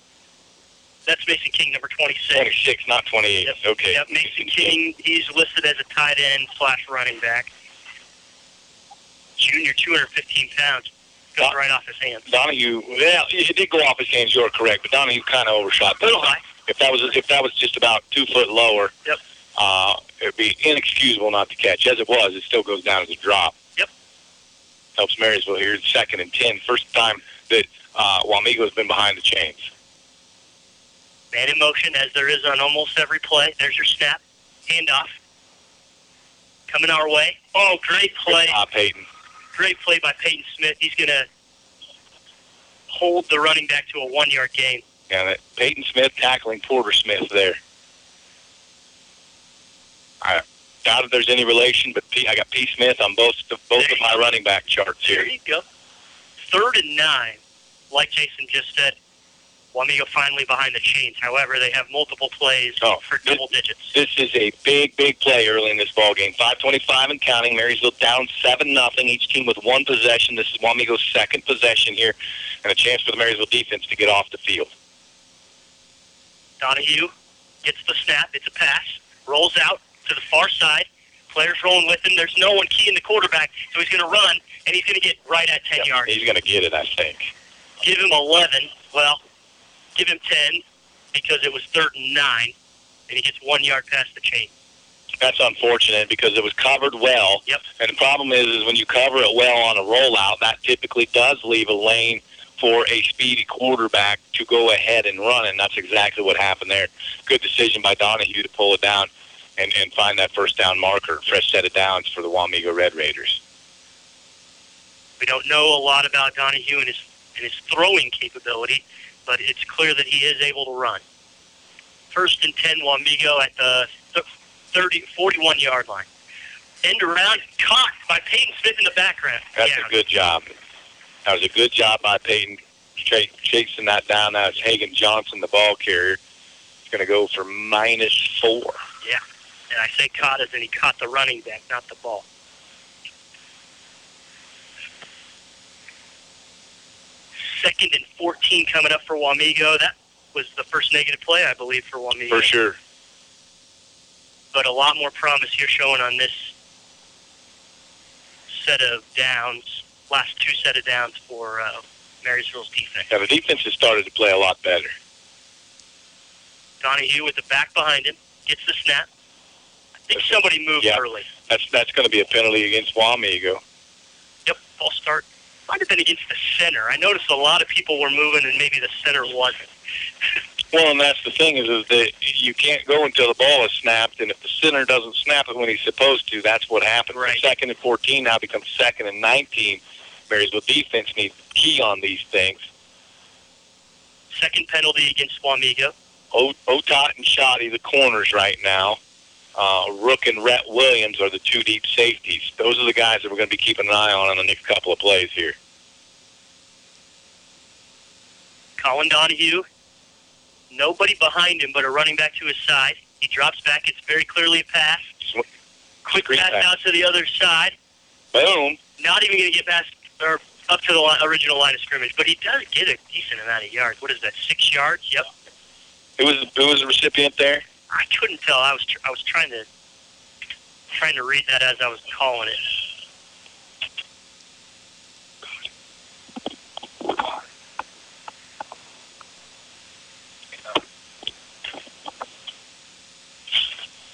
That's Mason King, number 26. 26, not 28. Okay. Yep, Mason King, he's listed as a tight end slash running back. Junior, 215 pounds. Goes right off his hands. Donahue, yeah, it did go off his hands. You're correct, but Donahue kind of overshot. But if that was if that was just about two foot lower, Yep. uh, it'd be inexcusable not to catch. As it was, it still goes down as a drop. Yep. Helps Marysville here, second and ten. First time that uh, Wamego's been behind the chains. Man in motion, as there is on almost every play. There's your snap. Handoff. Coming our way. Oh, great play. Uh, Peyton. Great play by Peyton Smith. He's going to hold the running back to a one yard gain. That Peyton Smith tackling Porter Smith there. I doubt if there's any relation, but P, I got P. Smith on both both of my running back charts here. There you go. Third and nine. Like Jason just said, Wamego finally behind the chains. However, they have multiple plays Oh, for double digits. This is a big, big play early in this ball game. 5:25 and counting. Marysville down seven nothing. Each team with one possession. This is Wamego's second possession here, and a chance for the Marysville defense to get off the field. Donahue gets the snap. It's a pass. Rolls out to the far side. Players rolling with him. There's no one keying the quarterback, so he's going to run, and he's going to get right at 10 yards. He's going to get it, I think. Give him 11. Well, give him 10 because it was third and nine, and he gets one yard past the chain. That's unfortunate because it was covered well. Yep. And the problem is, is when you cover it well on a rollout, that typically does leave a lane for a speedy quarterback to go ahead and run, and that's exactly what happened there. Good decision by Donahue to pull it down and, and find that first down marker, fresh set of downs for the Wamego Red Raiders. We don't know a lot about Donahue and his and his throwing capability, but it's clear that he is able to run. First and 10, Wamego at the th- 30, 41 yard line. End around, caught by Peyton Smith in the background. That's yeah. a good job. That was a good job by Peyton ch- chasing that down. That's Hagan Johnson, the ball carrier. He's going to go for minus four. Yeah. And I say caught as in he caught the running back, not the ball. Second and 14 coming up for Wamego. That was the first negative play, I believe, for Wamego. For sure. But a lot more promise here showing on this set of downs, last two set of downs for uh, Marysville's defense. Yeah, the defense has started to play a lot better. Donahue with the back behind him, gets the snap. I think somebody moved Yeah. early. That's that's going to be a penalty against Wamego. Yep, false start. Might have been against the center. I noticed a lot of people were moving and maybe the center wasn't. Well, and that's the thing is, is that you can't go until the ball is snapped, and if the center doesn't snap it when he's supposed to, that's what happens. Right. Second and 14 now becomes second and 19. Marysville defense needs to key on these things. Second penalty against Wamego. O- Otot and Shoddy, the corners right now. Uh, Rook and Rhett Williams are the two deep safeties. Those are the guys that we're going to be keeping an eye on in the next couple of plays here. Colin Donahue. Nobody behind him but a running back to his side. He drops back. It's very clearly a pass. Quick pass out to the other side. Boom. Not even going to get past or up to the li- original line of scrimmage, but he does get a decent amount of yards. What is that? Six yards? Yep. Who was who was the recipient there? I couldn't tell. I was tr- I was trying to trying to read that as I was calling it.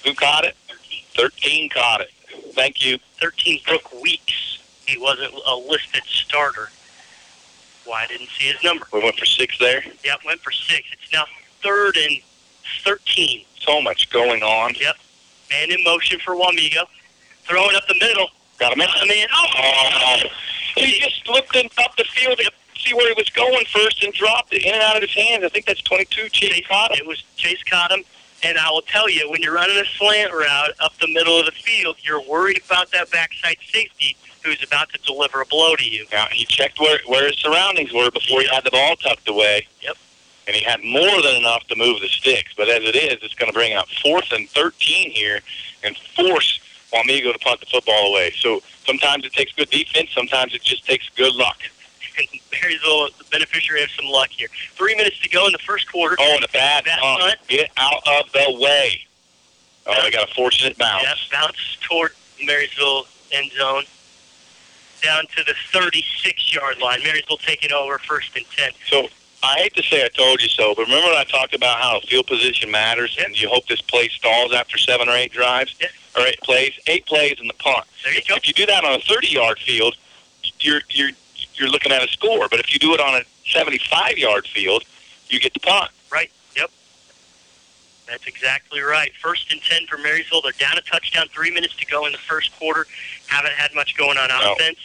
Who caught it? 13 caught it. Thank you. 13 took Weeks. He wasn't a listed starter. Why well, didn't see his number. We went for six there? Yep, went for six. It's now third and 13. So much going on. Yep. Man in motion for Wamego. Throwing up the middle. Got him in. I mean, oh, Oh, he just looked in, up the field to see where he was going first and dropped it in and out of his hands. I think that's 22. Chase caught him. it was Chase caught him. And I will tell you, when you're running a slant route up the middle of the field, you're worried about that backside safety who's about to deliver a blow to you. Now, he checked where, where his surroundings were before he had the ball tucked away. Yep. And he had more than enough to move the sticks. But as it is, it's going to bring out fourth and 13 here and force Wamego to punt the football away. So sometimes it takes good defense. Sometimes it just takes good luck. And Marysville, the beneficiary of some luck here. Three minutes to go in the first quarter. Oh, and a bad punt. punt. Get out of the way. Oh, they got a fortunate bounce. Yep, bounce toward Marysville end zone. Down to the 36 yard line. Marysville taking over first and 10. So I hate to say I told you so, but remember when I talked about how field position matters, and you hope this play stalls after seven or eight drives, Yep. or eight plays, eight plays in the punt. There you go. If you do that on a 30-yard field, you're you're you're looking at a score. But if you do it on a 75-yard field, you get the punt. Right. Yep. That's exactly right. First and 10 for Marysville. They're down a touchdown. Three minutes to go in the first quarter. Haven't had much going on No. offense.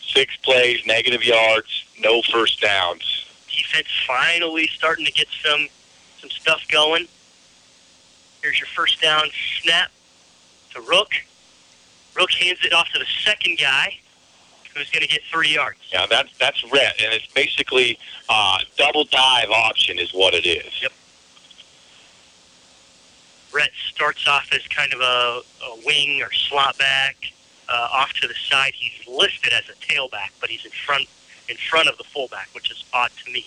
Six plays, negative yards, no first downs. Defense finally starting to get some some stuff going. Here's your first down snap to Rook. Rook hands it off to the second guy, who's going to get three yards. Yeah, that's that's red, and it's basically uh, double dive option is what it is. Yep. Brett starts off as kind of a, a wing or slot back. Uh, off to the side, he's listed as a tailback, but he's in front in front of the fullback, which is odd to me.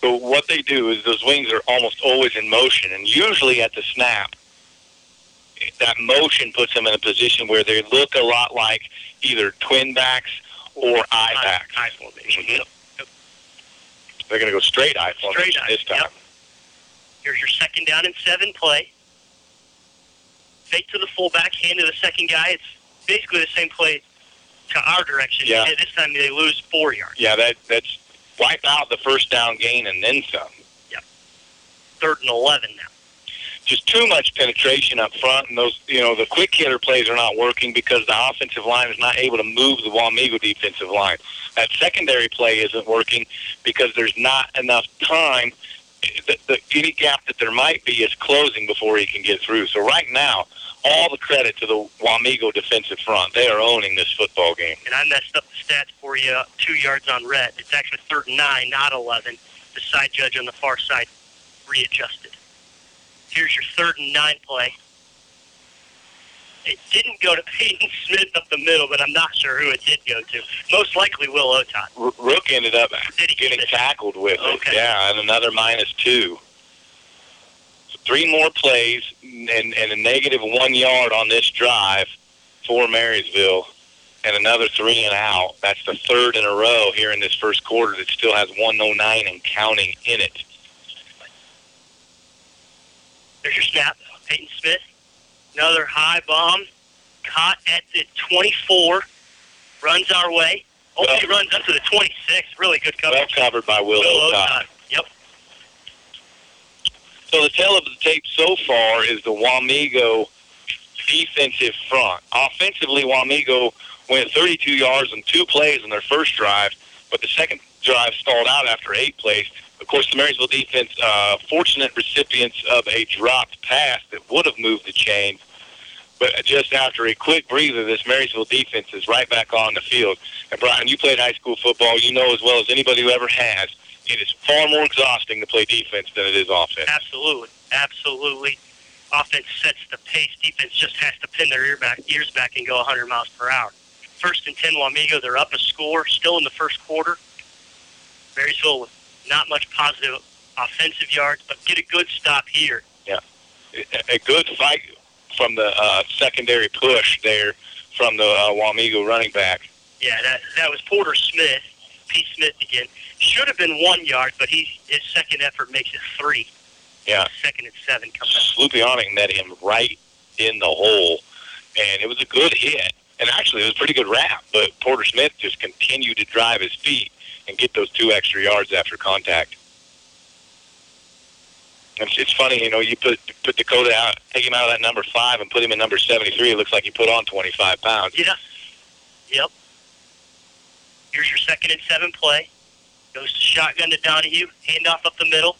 So what they do is those wings are almost always in motion, and usually at the snap, that motion puts them in a position where they look a lot like either twin backs or I backs. I formation. Mhm. Yep. They're going to go straight I formation Straight eye, this time. yep. Here's your second down and seven play. Fake to the fullback, hand to the second guy. It's basically the same play to our direction. Yeah. This time they lose four yards. Yeah, that that's wipe out the first down gain and then some. Third and 11 now. Just too much penetration up front, and those you know the quick hitter plays are not working because the offensive line is not able to move the Wamego defensive line. That secondary play isn't working because there's not enough time. The, the, any gap that there might be is closing before he can get through. So right now, all the credit to the Wamego defensive front. They are owning this football game. And I messed up the stats for you. Two yards on red. It's actually third and nine, not 11. The side judge on the far side readjusted. Here's your third and nine play. It didn't go to Peyton Smith up the middle, but I'm not sure who it did go to. Most likely Will Otot. Rook ended up getting tackled with it. Okay. Yeah, and another minus two. Three more plays and, and a negative one yard on this drive for Marysville, and another three and out. That's the third in a row here in this first quarter that still has 109 and counting in it. There's your snap. Peyton Smith. Another high bomb. Caught at the 24. Runs our way. Only runs up to the 26. Really good Well coverage. covered by Will, Will. So the tale of the tape so far is the Wamego defensive front. Offensively, Wamego went 32 yards on two plays in their first drive, but the second drive stalled out after eight plays. Of course, the Marysville defense, uh, fortunate recipients of a dropped pass that would have moved the chains. But just after a quick breather, this Marysville defense is right back on the field. And Brian, you played high school football. You know as well as anybody who ever has, it is far more exhausting to play defense than it is offense. Absolutely. Absolutely. Offense sets the pace. Defense just has to pin their ear back, ears back and go 100 miles per hour. First and 10, Wamego. They're up a score, still in the first quarter. Marysville with not much positive offensive yards, but get a good stop here. a- a good fight from the uh, secondary push there from the uh, Wamego running back. Yeah, that that was Porter Smith, Pete Smith again. Should have been one yard, but he his second effort makes it three. Yeah, Second and seven comes up. Met him right in the hole, and it was a good hit. And actually, it was a pretty good wrap, but Porter Smith just continued to drive his feet and get those two extra yards after contact. It's, it's funny, you know, you put put Dakota out, take him out of that number five, and put him in number seventy-three. It looks like he put on twenty-five pounds. Yeah. Yep. Here's your second and seven play. Goes to shotgun to Donahue. Handoff up the middle.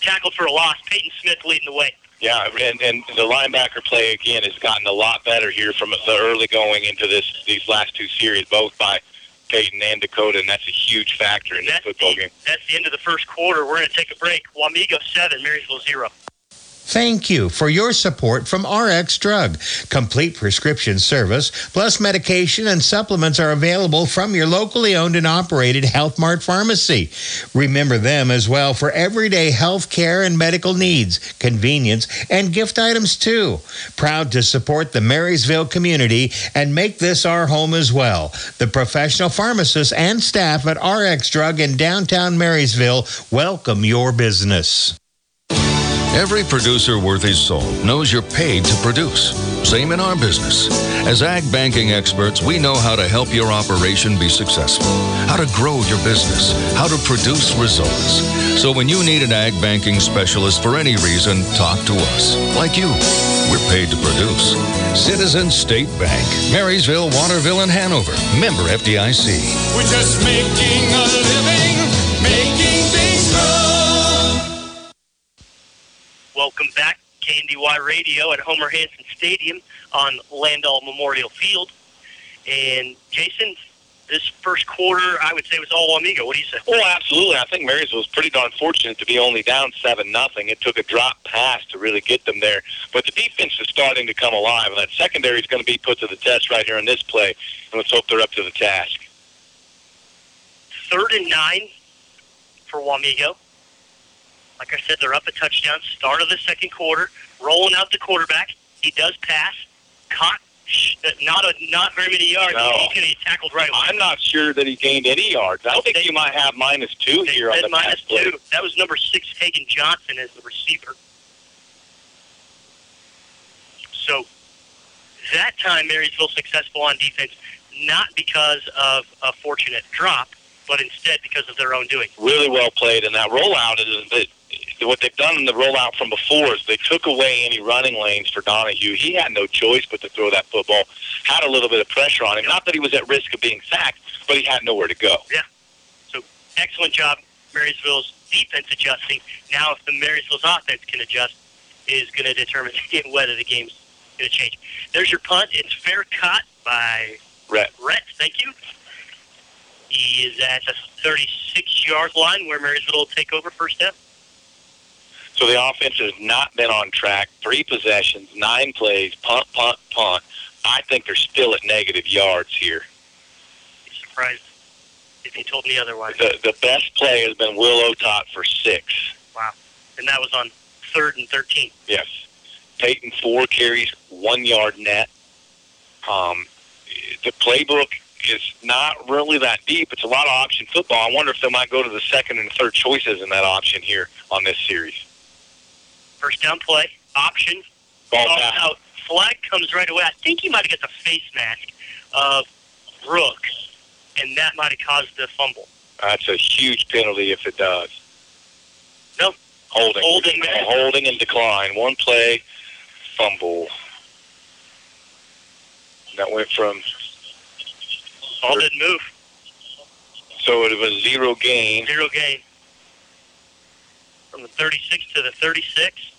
Tackled for a loss. Peyton Smith leading the way. Yeah, and, and the linebacker play again has gotten a lot better here from the early going into this these last two series, both by Peyton and Dakota, and that's a huge factor in this That's football the, game. that's the end of the first quarter. We're going to take a break. Wamego 7, Marysville 0. Thank you for your support from RX Drug. Complete prescription service plus medication and supplements are available from your locally owned and operated Health Mart pharmacy. Remember them as well for everyday health care and medical needs, convenience, and gift items too. Proud to support the Marysville community and make this our home as well. The professional pharmacists and staff at RX Drug in downtown Marysville welcome your business. Every producer worth his salt knows you're paid to produce. Same in our business. As ag banking experts, we know how to help your operation be successful, how to grow your business, how to produce results. So when you need an ag banking specialist for any reason, talk to us. Like you. We're paid to produce. Citizen State Bank, Marysville, Waterville, and Hanover. Member FDIC. We're just making a living, Welcome back, KNDY Radio at Homer Hanson Stadium on Landoll Memorial Field. And Jason, this first quarter, I would say was all Amigo. What do you say? Oh, absolutely. I think Marysville was pretty darn fortunate to be only down seven nothing. It took a drop pass to really get them there, but the defense is starting to come alive, and that secondary is going to be put to the test right here in this play. And let's hope they're up to the task. Third and nine for Wamego. Like I said, they're up a touchdown. Start of the second quarter, rolling out the quarterback. He does pass, caught, uh, not a not very many yards. No. To tackled right away. I'm not sure that he gained any yards. I think you might have minus two here on the minus play. two. That was number six, Hagen Johnson, as the receiver. So that time, Marysville successful on defense, not because of a fortunate drop, but instead because of their own doing. really well played, and that rollout is what they've done in the rollout from before is they took away any running lanes for Donahue. He had no choice but to throw that football. Had a little bit of pressure on him. Not that he was at risk of being sacked, but he had nowhere to go. Yeah. So excellent job, Marysville's defense adjusting. Now, if the Marysville's offense can adjust, is going to determine whether the game's going to change. There's your punt. It's fair caught by Rhett. Rhett. Thank you. He is at the 36-yard line where Marysville will take over first down. So the offense has not been on track. Three possessions, nine plays, punt, punt, punt. I think they're still at negative yards here. Be surprised if you told me otherwise. The the best play has been Will Otot for six. Wow. And that was on third and 13. Yes. Peyton four carries, one yard net. Um, the playbook is not really that deep. It's a lot of option football. I wonder if they might go to the second and third choices in that option here on this series. First down play, option, Ball out. Flag comes right away. I think he might have got the face mask of Brooks, and that might have caused the fumble. That's a huge penalty if it does. No. Holding. Holding, man. Holding and decline. One play, fumble. That went from Ball didn't move. so it was zero gain. Zero gain. From the 36 to the 36.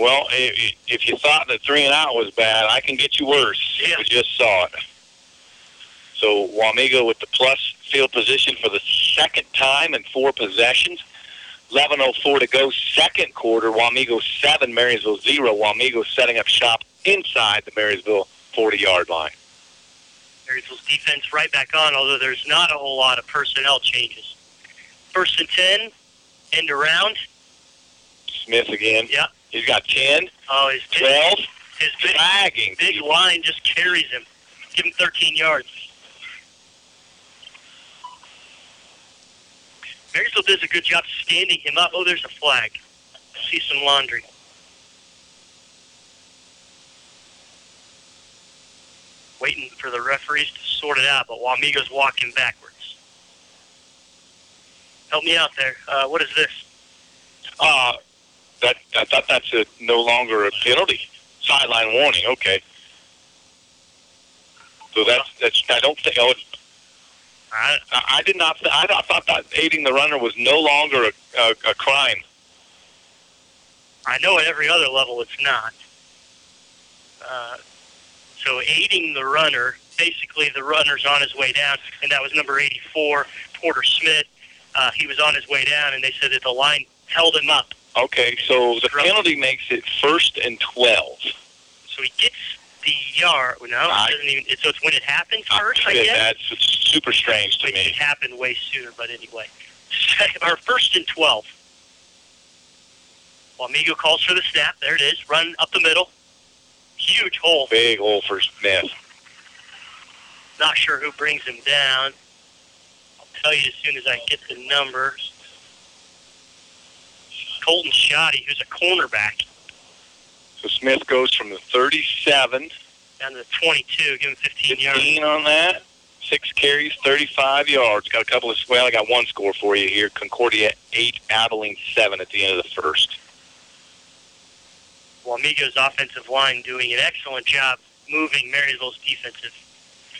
Well, if, if you thought that three and out was bad, I can get you worse. Yeah. We just saw it. So Wamego with the plus field position for the second time in four possessions. 11.04 to go, second quarter. Wamego 7, Marysville 0. Wamego setting up shop inside the Marysville 40-yard line. Marysville's defense right back on, although there's not a whole lot of personnel changes. First and 10, end around. Smith again. Yeah. He's got 10. Oh, he's 12. His big, Dragging big people. line just carries him. Give him 13 yards. Marysville does a good job standing him up. Oh, there's a flag. I see some laundry. Waiting for the referees to sort it out, but Wamego's walking backwards. Help me out there. Uh, what is this? Uh, that I thought that's a, no longer a penalty. Sideline warning. Okay. So that's that's I don't think. Oh, I, I did not. I thought- thought that aiding the runner was no longer a, a, a crime. I know at every other level it's not. Uh, so aiding the runner, basically the runner's on his way down, and that was number 84, Porter Smith. Uh, he was on his way down, and they said that the line held him up. Okay, so the penalty makes it first and twelve. So he gets the yard. No, it doesn't even. So it's when it happens first, I Yeah, guess. That's super strange to Which me. it happened way sooner, but anyway. Our first and 12. Wamego calls for the snap. There it is. Run up the middle. Huge hole. Big hole for Smith. Not sure who brings him down. I'll tell you as soon as I get the numbers. Colton Shoddy, who's a cornerback, So Smith goes from the 37, down to the 22. Give him 15 yards. 15 on that. Six carries, 35 yards. Got a couple of, well, I got one score for you here. Concordia 8, Abilene 7 at the end of the first. Wamego's offensive line doing an excellent job moving Marysville's defensive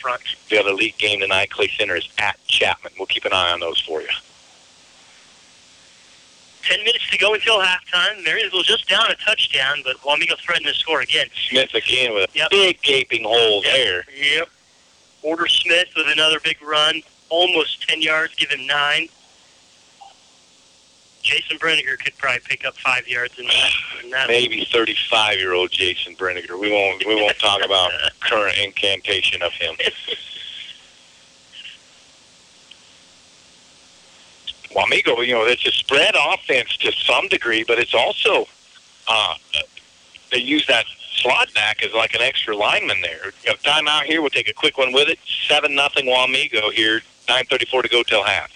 front. The other league game tonight, Clay Center is at Chapman. We'll keep an eye on those for you. Ten minutes to go until halftime. Marysville just down a touchdown, but Wamego threatened to score again. Smith again with a Yep. big gaping hole there. Yep. Porter Smith with another big run, almost 10 yards, give him nine. Jason Brenniger could probably pick up five yards in that. In that Maybe 35 year old Jason Brenniger. We won't we won't talk about current incantation of him. Wamego, you know, it's a spread offense to some degree, but it's also uh, they use that slot back as like an extra lineman there. You have timeout here. We'll take a quick one with it. Seven nothing Wamego here. Nine thirty four to go till half.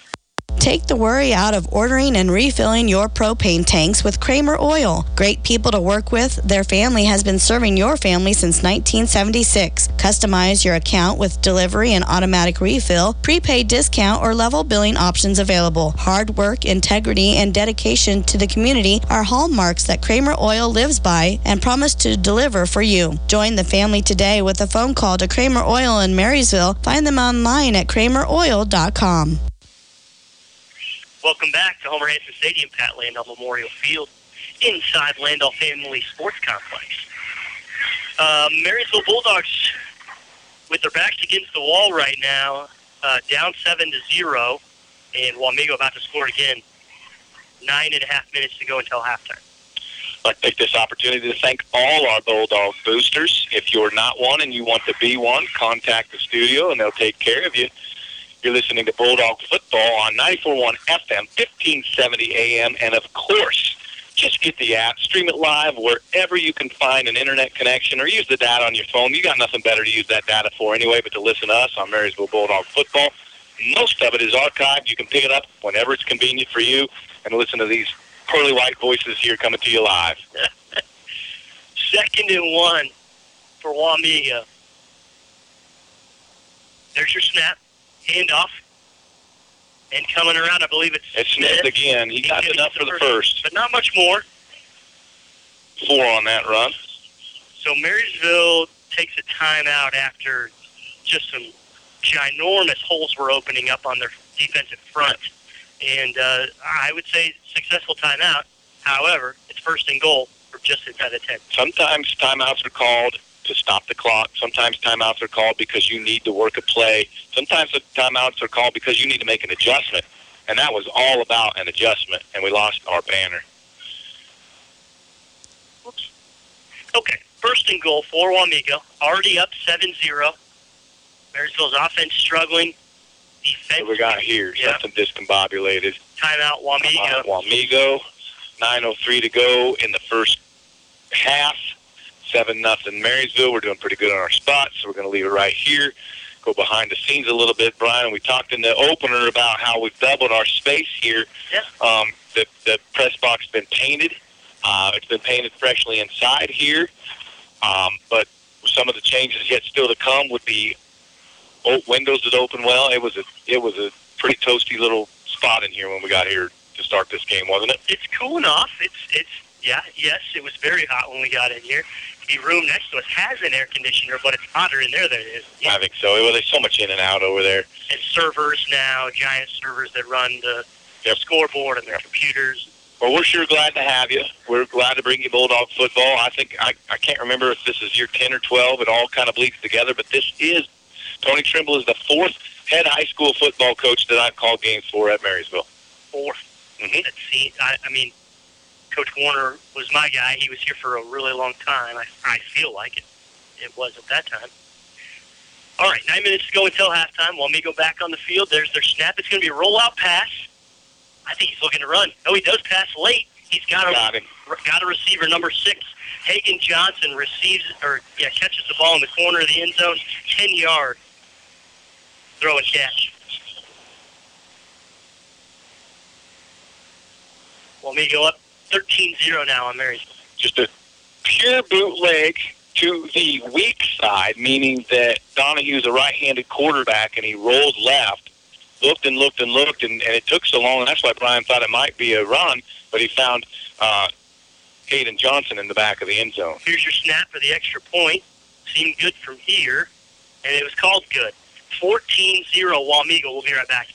Take the worry out of ordering and refilling your propane tanks with Kramer Oil. Great people to work with, their family has been serving your family since 1976. Customize your account with delivery and automatic refill, prepaid discount, or level billing options available. Hard work, integrity, and dedication to the community are hallmarks that Kramer Oil lives by and promise to deliver for you. Join the family today with a phone call to Kramer Oil in Marysville. Find them online at krameroil.com. Welcome back to Homer Hanson Stadium, Pat Landoll Memorial Field, inside Landoll Family Sports Complex. Uh, Marysville Bulldogs, with their backs against the wall right now, uh, down seven to zero, and Wamego about to score again. Nine and a half minutes to go until halftime. To take this opportunity to thank all our Bulldog boosters. If you're not one and you want to be one, contact the studio and they'll take care of you. You're listening to Bulldog Football on 94.1 FM, 1570 AM, and of course, just get the app, stream it live wherever you can find an internet connection or use the data on your phone. You got nothing better to use that data for anyway but to listen to us on Marysville Bulldog Football. Most of it is archived. You can pick it up whenever it's convenient for you and listen to these pearly white voices here coming to you live. Second and one for Wamego. There's your snap. Handoff. And coming around, I believe it's It's Smith again. He got enough for the first. But not much more. Four on that run. So Marysville takes a timeout after just some ginormous holes were opening up on their defensive front. And uh, I would say successful timeout. However, it's first and goal for just inside the 10. Sometimes timeouts are called to stop the clock. Sometimes timeouts are called because you need to work a play. Sometimes the timeouts are called because you need to make an adjustment. And that was all about an adjustment, and we lost our banner. Oops. Okay, first and goal for Wamego. Already up 7-0. Marysville's offense struggling. Defense. What we got here, Yeah. something discombobulated. Timeout, Wamego. Uh, Wamego, 9.03 to go in the first half. 7 nothing Marysville. We're doing pretty good on our spots, so we're going to leave it right here. Go behind the scenes a little bit, Brian. We talked in the opener about how we've doubled our space here. Yeah. Um, the, the press box has been painted. Uh, it's been painted freshly inside here. Um, but some of the changes yet still to come would be oh, windows that open well. It was a it was a pretty toasty little spot in here when we got here to start this game, wasn't it? It's cooling off. It's it's yeah yes. It was very hot when we got in here. The room next to us has an air conditioner, but it's hotter in there than it is. Yeah. I think so. Well, there's so much in and out over there. And servers now, giant servers that run the scoreboard and the computers. Well, we're sure glad to have you. We're glad to bring you Bulldog football. I think I, I can't remember if this is year 10 or 12. It all kind of bleeds together, but this is Tony Trimble is the fourth head high school football coach that I've called games for at Marysville. 4th mm-hmm. Let's see. I, I mean, Coach Warner was my guy. He was here for a really long time. I, I feel like it. It was at that time. All right, nine minutes to go until halftime. Wamego back on the field, there's their snap. It's going to be a rollout pass. I think he's looking to run. No, he does pass late. He's got a Got him. got a receiver number six. Hagen Johnson receives or yeah catches the ball in the corner of the end zone, ten yard throw and catch. Wamego up 13-0 now on Marysville. Just a pure bootleg to the weak side, meaning that Donahue's a right-handed quarterback and he rolled left. Looked and looked and looked, and, and it took so long, that's why Brian thought it might be a run, but he found uh, Hayden Johnson in the back of the end zone. Here's your snap for the extra point. Seemed good from here, and it was called good. 14-0 Wamego. We'll be right back.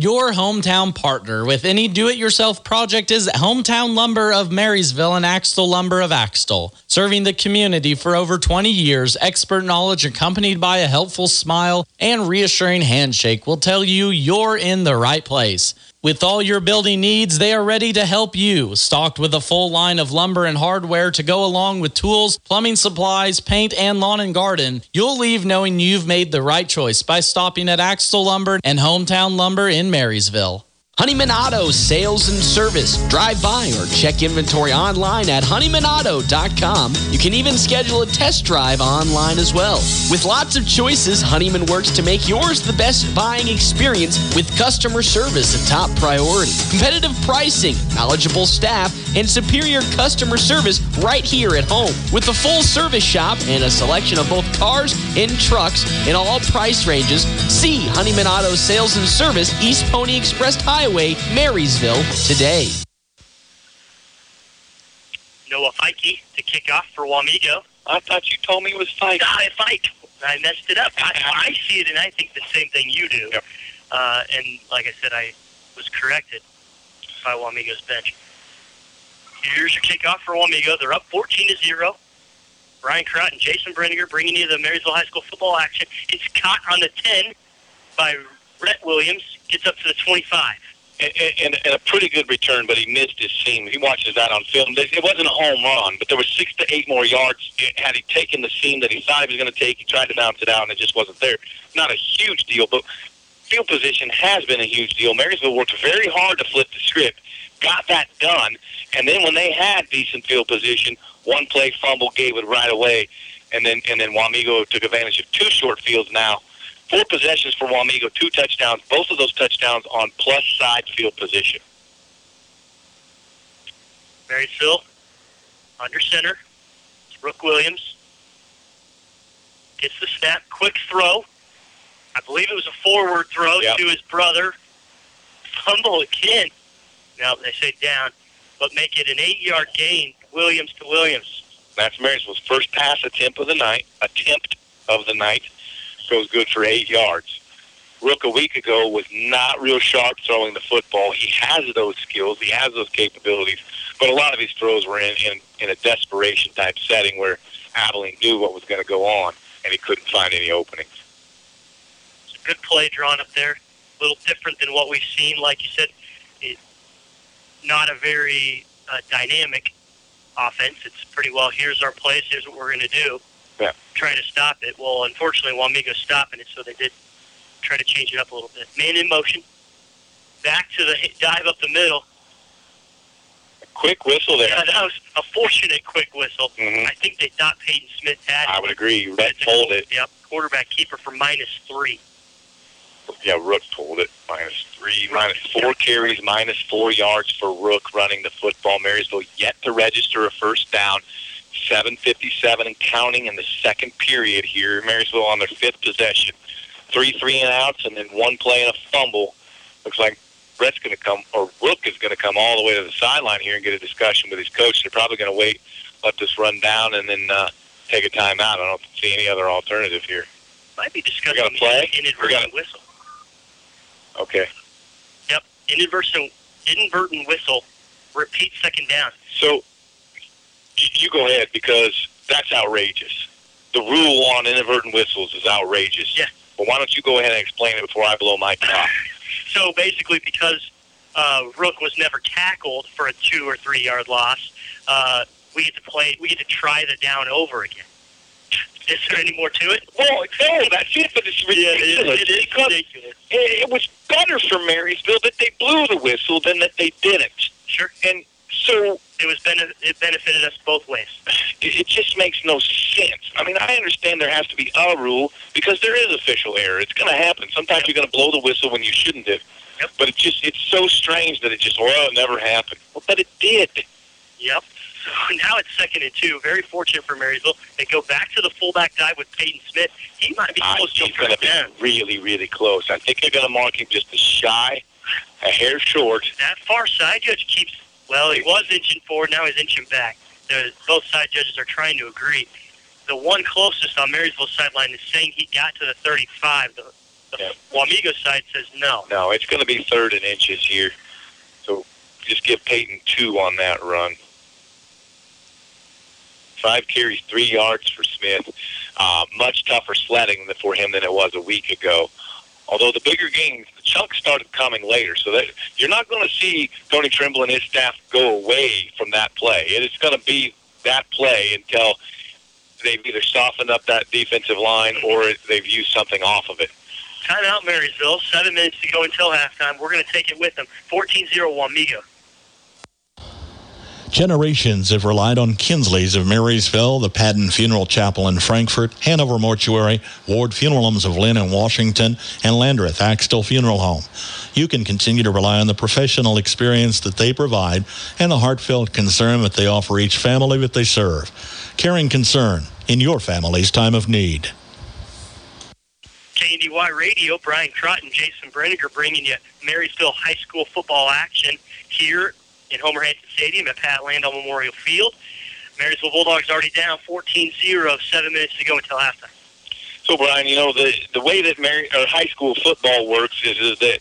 Your hometown partner with any do it yourself project is Hometown Lumber of Marysville and Axtell Lumber of Axtell. Serving the community for over 20 years, expert knowledge accompanied by a helpful smile and reassuring handshake will tell you you're in the right place. With all your building needs, they are ready to help you. Stocked with a full line of lumber and hardware to go along with tools, plumbing supplies, paint, and lawn and garden, you'll leave knowing you've made the right choice by stopping at Axtell Lumber and Hometown Lumber in Marysville. Honeyman Auto Sales and Service. Drive by or check inventory online at honeymanauto.com. You can even schedule a test drive online as well. With lots of choices, Honeyman works to make yours the best buying experience with customer service a top priority. Competitive pricing, knowledgeable staff, and superior customer service right here at home. With a full service shop and a selection of both cars and trucks in all price ranges, see Honeyman Auto Sales and Service, East Pony Express Highway, Marysville, today. Noah Feike to kick off for Wamego. I thought you told me it was Fike. Ah, Fike. I messed it up. I, I see it, and I think the same thing you do. Uh, and like I said, I was corrected by Wamego's bench. Here's your kickoff for Wamego. They're up 14 to zero. Brian Crott and Jason Brenninger bringing you the Marysville High School football action. It's caught on the 10 by Rhett Williams. Gets up to the 25. And, and, and a pretty good return, but he missed his seam. He watches that on film. It wasn't a home run, but there was six to eight more yards. Had he taken the seam that he thought he was going to take, he tried to bounce it out, and it just wasn't there. Not a huge deal, but field position has been a huge deal. Marysville worked very hard to flip the script, got that done, and then when they had decent field position, one play fumble gave it right away, and then and then Wamego took advantage of two short fields now. Four possessions for Wamego, two touchdowns, both of those touchdowns on plus side field position. Marysville under center. Rook Williams. Gets the snap. Quick throw. I believe it was a forward throw Yep. to his brother. Fumble again. Now they say down, but make it an eight-yard gain. Williams to Williams. That's Marysville's first pass attempt of the night. Attempt of the night goes good for eight yards. Rook a week ago was not real sharp throwing the football. He has those skills. He has those capabilities. But a lot of his throws were in, in, in a desperation type setting where Abilene knew what was going to go on and he couldn't find any openings. It's a good play drawn up there. A little different than what we've seen. Like you said, it, not a very uh, dynamic offense. It's pretty well, here's our plays, here's what we're going to do. Yeah. Try to stop it. Well, unfortunately, Wamego's stopping it, so they did try to change it up a little bit. Man in motion. Back to the hit- dive up the middle. Quick whistle there. Yeah, that was a fortunate quick whistle. Mhm. I think they thought Peyton Smith had I would agree. Red told it. Yep, quarterback keeper for minus three. Yeah, Rook pulled it. Minus three, minus four carries, minus four yards for Rook running the football. Marysville yet to register a first down. 7.57 and counting in the second period here. Marysville on their fifth possession. three three and outs, and then one play and a fumble. Looks like Brett's going to come, or Rook is going to come all the way to the sideline here and get a discussion with his coach. They're probably going to wait, let this run down, and then uh, take a timeout. I don't see any other alternative here. Might be discussing We got a play? Inadvertent got a- whistle. Okay. Yep, inadvertent, inadvertent whistle. Repeat second down. So you go ahead because that's outrageous. The rule on inadvertent whistles is outrageous. Yeah. But why don't you go ahead and explain it before I blow my top? So basically, because uh, Rook was never tackled for a two or three yard loss, uh, we get to play. We get to try the down over again. Is there any more to it? Well, no, that's it. But it's Yeah, ridiculous. it is, it is ridiculous. It, it was better for Marysville that they blew the whistle than that they didn't. Sure. And so It was it benefited us both ways. it, just makes no sense. I mean, I understand there has to be a rule because there is official error. It's going to happen. Sometimes you're going to blow the whistle when you shouldn't have. Yep. But it just it's so strange that it just well it never happened. Well, but it did. Yep. So now it's second and two. Very fortunate for Marysville. They go back to the fullback dive with Peyton Smith. He might be close to he's going to be really, really close. I think they're going to mark him just a shy, a hair short. That far side judge keeps. Well, he was inching forward. Now he's inching back. The, both side judges are trying to agree. The one closest on Marysville's sideline is saying he got to the 35. The, the Wamego side says no. No, it's going to be third and inches here. So just give Peyton two on that run. Five carries, three yards for Smith. Uh, much tougher sledding for him than it was a week ago. Although the bigger games, the chunks started coming later, so that you're not going to see Tony Trimble and his staff go away from that play. It is going to be that play until they've either softened up that defensive line or they've used something off of it. Timeout, Marysville. Seven minutes to go until halftime. We're going to take it with them. 14-0 Wamego. Generations have relied on Kinsley's of Marysville, the Padden Funeral Chapel in Frankfort, Hanover Mortuary, Ward Funeral Homes of Linn and Washington, and Landreth Axtell Funeral Home. You can continue to rely on the professional experience that they provide and the heartfelt concern that they offer each family that they serve. Caring concern in your family's time of need. KNDY Radio, Brian Trott and Jason Brenniger bringing you Marysville High School football action here in Homer Hanson Stadium at Pat Landoll Memorial Field. Marysville Bulldogs already down 14-0, seven minutes to go until halftime. So, Brian, you know the the way that Mary, or high school football works is, is that,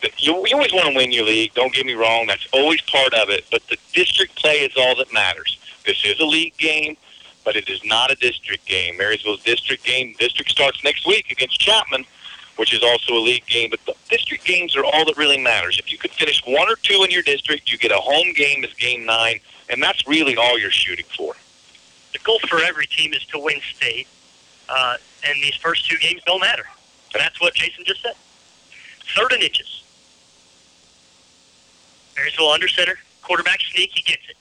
that you, you always want to win your league. Don't get me wrong; that's always part of it. But the district play is all that matters. This is a league game, but it is not a district game. Marysville's district game district starts next week against Chapman, which is also a league game. But the district games are all that really matters. If you could finish one or two in your district, you get a home game as game nine, and that's really all you're shooting for. The goal for every team is to win state, uh, and these first two games don't matter. And that's what Jason just said. Third and inches. Marysville under center, quarterback sneak, he gets it.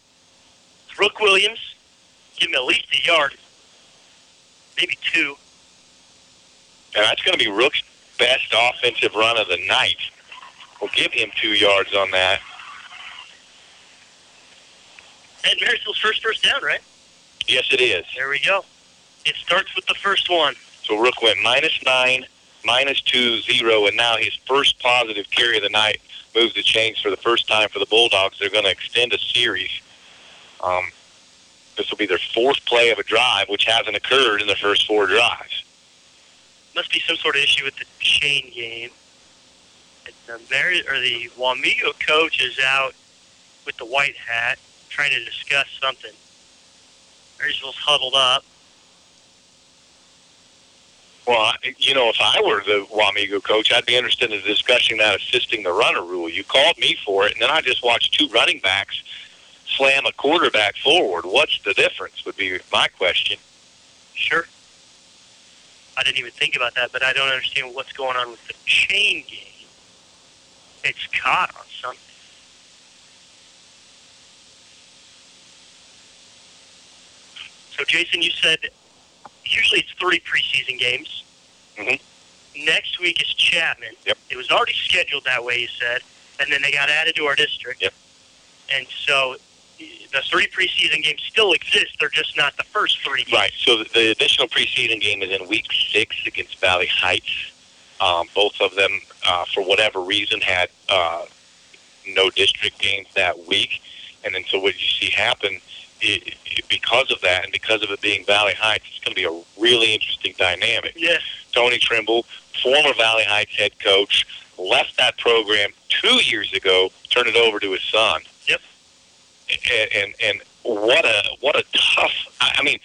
Rook Williams, give him at least a yard, maybe two. And that's going to be Rook's best offensive run of the night. We'll give him two yards on that. And Marysville's first first down, right? Yes, it is. There we go. It starts with the first one. So Rook went minus nine, minus two, zero, and now his first positive carry of the night moves the chains for the first time for the Bulldogs. They're going to extend a series. Um, this will be their fourth play of a drive, which hasn't occurred in the first four drives. Must be some sort of issue with the chain game. And the Mary or the Wamego coach is out with the white hat trying to discuss something. Marysville's huddled up. Well, I- you know, if I were the Wamego coach, I'd be interested in discussing that assisting the runner rule. You called me for it, and then I just watched two running backs slam a quarterback forward. What's the difference? Would be my question. Sure. I didn't even think about that, but I don't understand what's going on with the chain game. It's caught on something. So, Jason, you said usually it's three preseason games. Mm-hmm. Next week is Chapman. Yep. It was already scheduled that way, you said, and then they got added to our district. Yep. And so the three preseason games still exist. They're just not the first three games. Right. So the, the additional preseason game is in week six against Valley Heights. Um, both of them, uh, for whatever reason, had uh, no district games that week. And then so what you see happen it, it, because of that and because of it being Valley Heights, it's going to be a really interesting dynamic. Yes. Tony Trimble, former Valley Heights head coach, left that program two years ago, turned it over to his son. Yep. And and, and what a what a tough. I, I mean,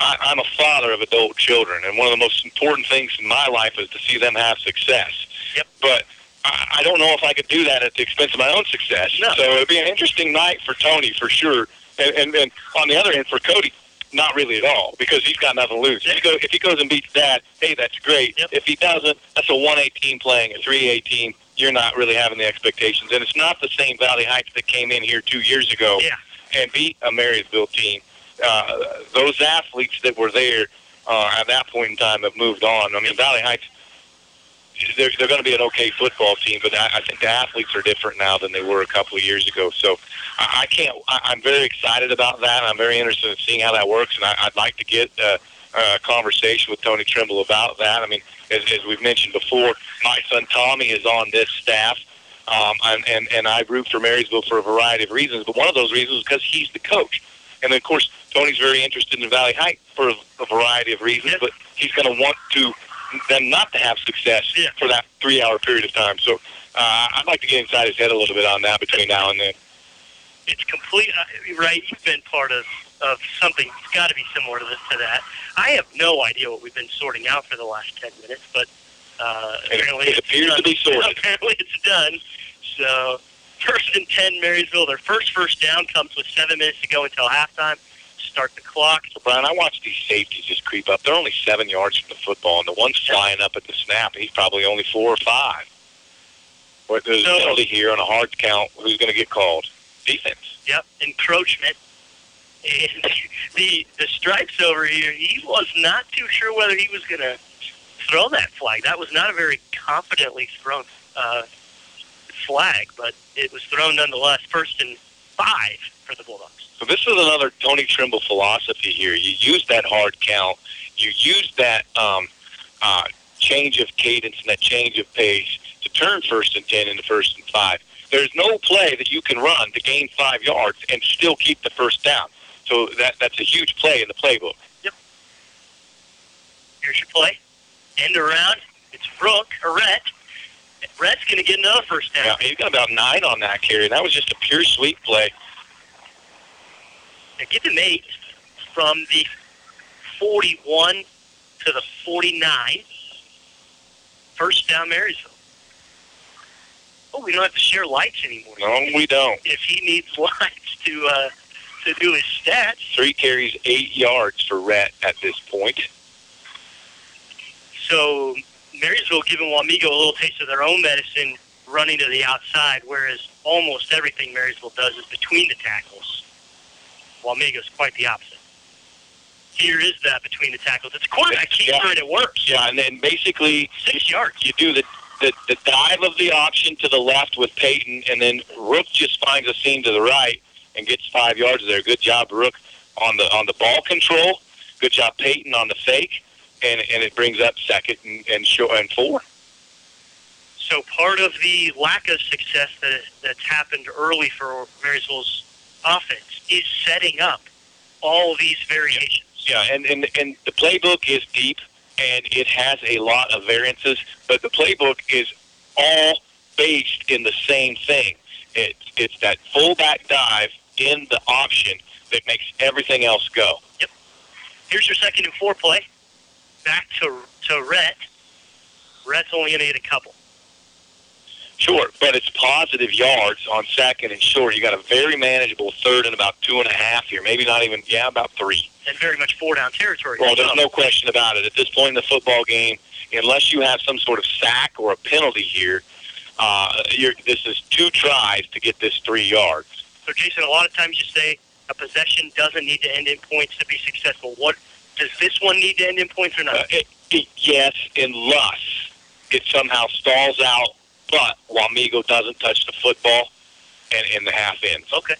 I, I'm a father of adult children, and one of the most important things in my life is to see them have success. Yep. But I, I don't know if I could do that at the expense of my own success. No. So it'd be an interesting night for Tony for sure, and and, and on the other end for Cody. Not really at all, because he's got nothing to lose. If, he go, if he goes and beats that, hey, that's great. If he doesn't, that's a 1A team playing a 3A team. You're not really having the expectations. And it's not the same Valley Heights that came in here two years ago Yeah. and beat a Marysville team. Uh, those athletes that were there uh, at that point in time have moved on. I mean, Valley Heights, they're, they're going to be an okay football team, but I, I think the athletes are different now than they were a couple of years ago. So I, I can't. I, I'm very excited about that. I'm very interested in seeing how that works, and I, I'd like to get uh, a conversation with Tony Trimble about that. I mean, as, as we've mentioned before, my son Tommy is on this staff. Um, and, and, and I root for Marysville for a variety of reasons, but one of those reasons is because he's the coach. And then, of course, Tony's very interested in Valley Heights for a, a variety of reasons, but he's going to want to them not to have success for that three-hour period of time. So uh, I'd like to get inside his head a little bit on that between now and then. It's complete. uh, Right, you've been part of of something. It's got to be similar to this to that. I have no idea what we've been sorting out for the last ten minutes, but uh, apparently it it's appears to done. be sorted. Apparently it's done. So first and ten, Marysville. Their first first down comes with seven minutes to go until halftime. Start the clock. So, Brian, I watched these safeties just creep up. They're only seven yards from the football, and the one's flying up at the snap. He's probably only four or five. What there's a So- penalty here on a hard count. Who's going to get called? Defense. Yep, encroachment. And the the stripes over here, he was not too sure whether he was going to throw that flag. That was not a very confidently thrown uh, flag, but it was thrown nonetheless. First and five for the Bulldogs. So this is another Tony Trimble philosophy here. You use that hard count. You use that um, uh, change of cadence and that change of pace to turn first and ten into first and five. There's no play that you can run to gain five yards and still keep the first down. So that that's a huge play in the playbook. Yep. Here's your play. End around. It's Rook or Rhett. Rhett's going to get another first down. Yeah, he got about nine on that carry. That was just a pure sweep play. Now give him eight from the 41 to the 49. First down, Marysville. Oh, we don't have to share lights anymore. No, we don't. If he needs lights to uh, to do his stats, Three carries, eight yards for Rhett at this point. so Marysville giving Wamego a little taste of their own medicine, running to the outside, whereas almost everything Marysville does is between the tackles. Wamego's quite the opposite. Here is that between the tackles. It's a quarterback keeper Yeah. and it works. Yeah, and then basically six yards. You do the, the the dive of the option to the left with Peyton, and then Rook just finds a seam to the right and gets five yards there. Good job, Rook, on the on the ball control. Good job, Peyton, on the fake, and and it brings up second and and, short, and four. So part of the lack of success that that's happened early for Marysville's offense is setting up all these variations. Yeah, and, and and the playbook is deep and it has a lot of variances, but the playbook is all based in the same thing. It's it's that fullback dive in the option that makes everything else go. Yep. Here's your second and four play. Back to to Rhett. Rhett's only going to get a couple. Sure, but it's positive yards on second and short. You got a very manageable third and about two and a half here. Maybe not even yeah, about three. And very much four down territory. Well, there's no question about it. At this point in the football game, unless you have some sort of sack or a penalty here, uh, this is two tries to get this three yards. So, Jason, a lot of times you say a possession doesn't need to end in points to be successful. What does this one need to end in points or not? Uh, it, it, yes, unless it somehow stalls out, but Wamego doesn't touch the football and in the half ends. Okay.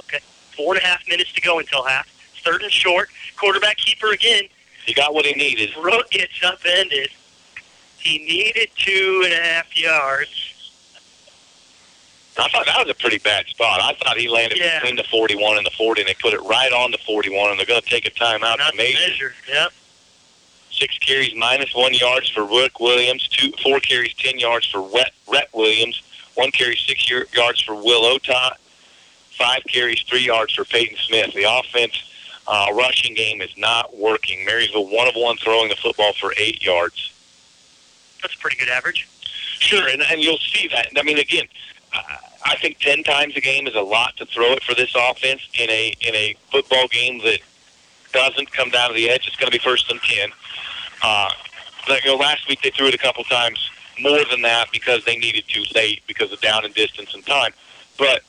Okay. Four and a half minutes to go until half. Third and short. Quarterback keeper again. He got what he needed. Rook gets upended. He needed two and a half yards. I thought that was a pretty bad spot. I thought he landed Yeah. between the 41 and the 40, and they put it right on the 41, and they're going to take a timeout Not to measure. measure. Yep. Six carries, minus one yards for Rook Williams. Two, four carries, 10 yards for Rhett, Rhett Williams. One carry, six year, yards for Will Otot. Five carries, three yards for Peyton Smith. The offense uh, rushing game is not working. Marysville one of one throwing the football for eight yards. That's a pretty good average. Sure, and, and you'll see that. I mean, again, I- think ten times a game is a lot to throw it for this offense in a in a football game that doesn't come down to the edge. It's going to be first and ten. Uh, like, you know, last week they threw it a couple times more than that because they needed to late because of down and distance and time. But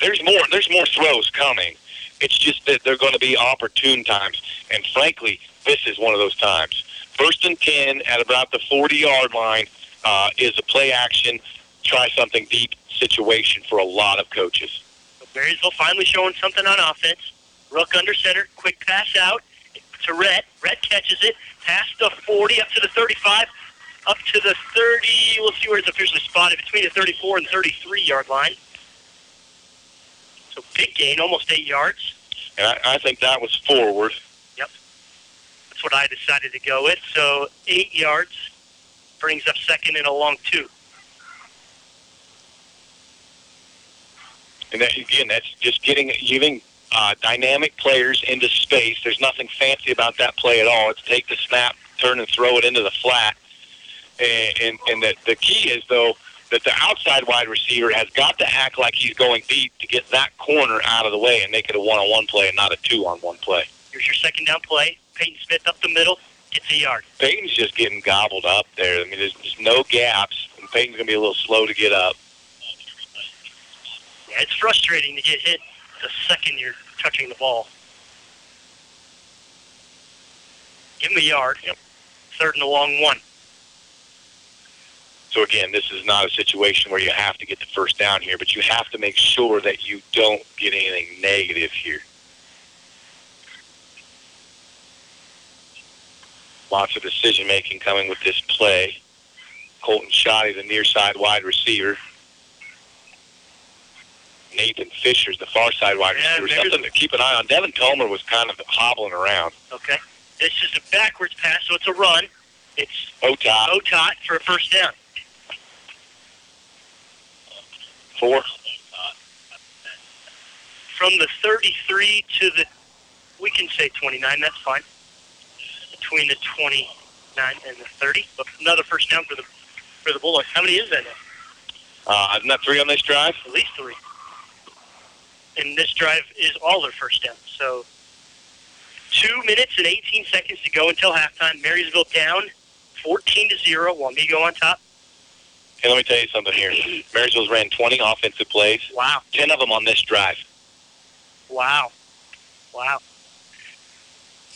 there's more. There's more throws coming. It's just that they're going to be opportune times, and frankly, this is one of those times. First and ten at about the 40 yard line uh, is a play action, try something deep situation for a lot of coaches. So Marysville finally showing something on offense. Rook under center, quick pass out to Rhett. Rhett catches it, past the 40, up to the 35, up to the 30. We'll see where it's officially spotted, between the 34 and 33 yard line. So big gain, almost eight yards. And I, I think that was forward. Yep. That's what I decided to go with. So eight yards brings up second and a long two. And that, again, that's just getting giving uh, dynamic players into space. There's nothing fancy about that play at all. It's take the snap, turn and throw it into the flat. And and, and the, the key is though that the outside wide receiver has got to act like he's going deep to get that corner out of the way and make it a one-on-one play and not a two-on-one play. Here's your second down play. Peyton Smith up the middle, gets a yard. Peyton's just getting gobbled up there. I mean, there's just no gaps, and Peyton's going to be a little slow to get up. Yeah, it's frustrating to get hit the second you're touching the ball. Give him a yard. Yep. Third and a long one. So again, this is not a situation where you have to get the first down here, but you have to make sure that you don't get anything negative here. Lots of decision making coming with this play. Colton Shoddy, the near side wide receiver. Nathan Fisher's the far side wide Yeah, receiver. there's- Something to keep an eye on. Devin Tomer was kind of hobbling around. Okay. It's just a backwards pass, so it's a run. It's Otot. Otot for a first down. Four. From the 33 to the, we can say 29, that's fine. Between the 29 and the 30. But another first down for the for the Bulldogs. How many is that now? Uh, isn't that three on this drive? At least three. And this drive is all their first down. So two minutes and 18 seconds to go until halftime. Marysville down 14 to 0. Wamego on top. Hey, let me tell you something here. Marysville's ran 20 offensive plays. Wow. 10 of them on this drive. Wow. Wow.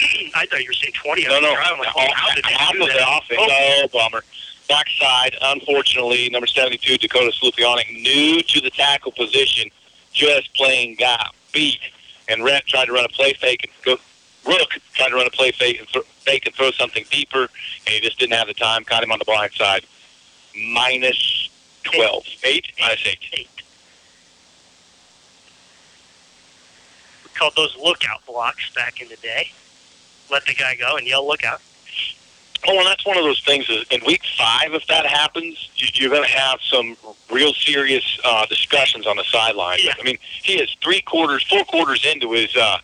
I thought you were saying 20 No, on the no. drive. I'm like, oh, how did they half do of that? the offense. Oh. oh, bummer. Backside, unfortunately, number 72, Dakota Slupionic, new to the tackle position, just playing got beat. And Rhett tried to run a play fake and go. Rook tried to run a play fake and, th- fake and throw something deeper, and he just didn't have the time. Caught him on the blind side. Minus 12. 8? Minus 8. Eight. We called those lookout blocks back in the day. Let the guy go and yell lookout. Oh, and that's one of those things. Is in week five, if that happens, you- you're going to have some real serious uh, discussions on the sideline. I mean, he is three quarters, four quarters into his uh,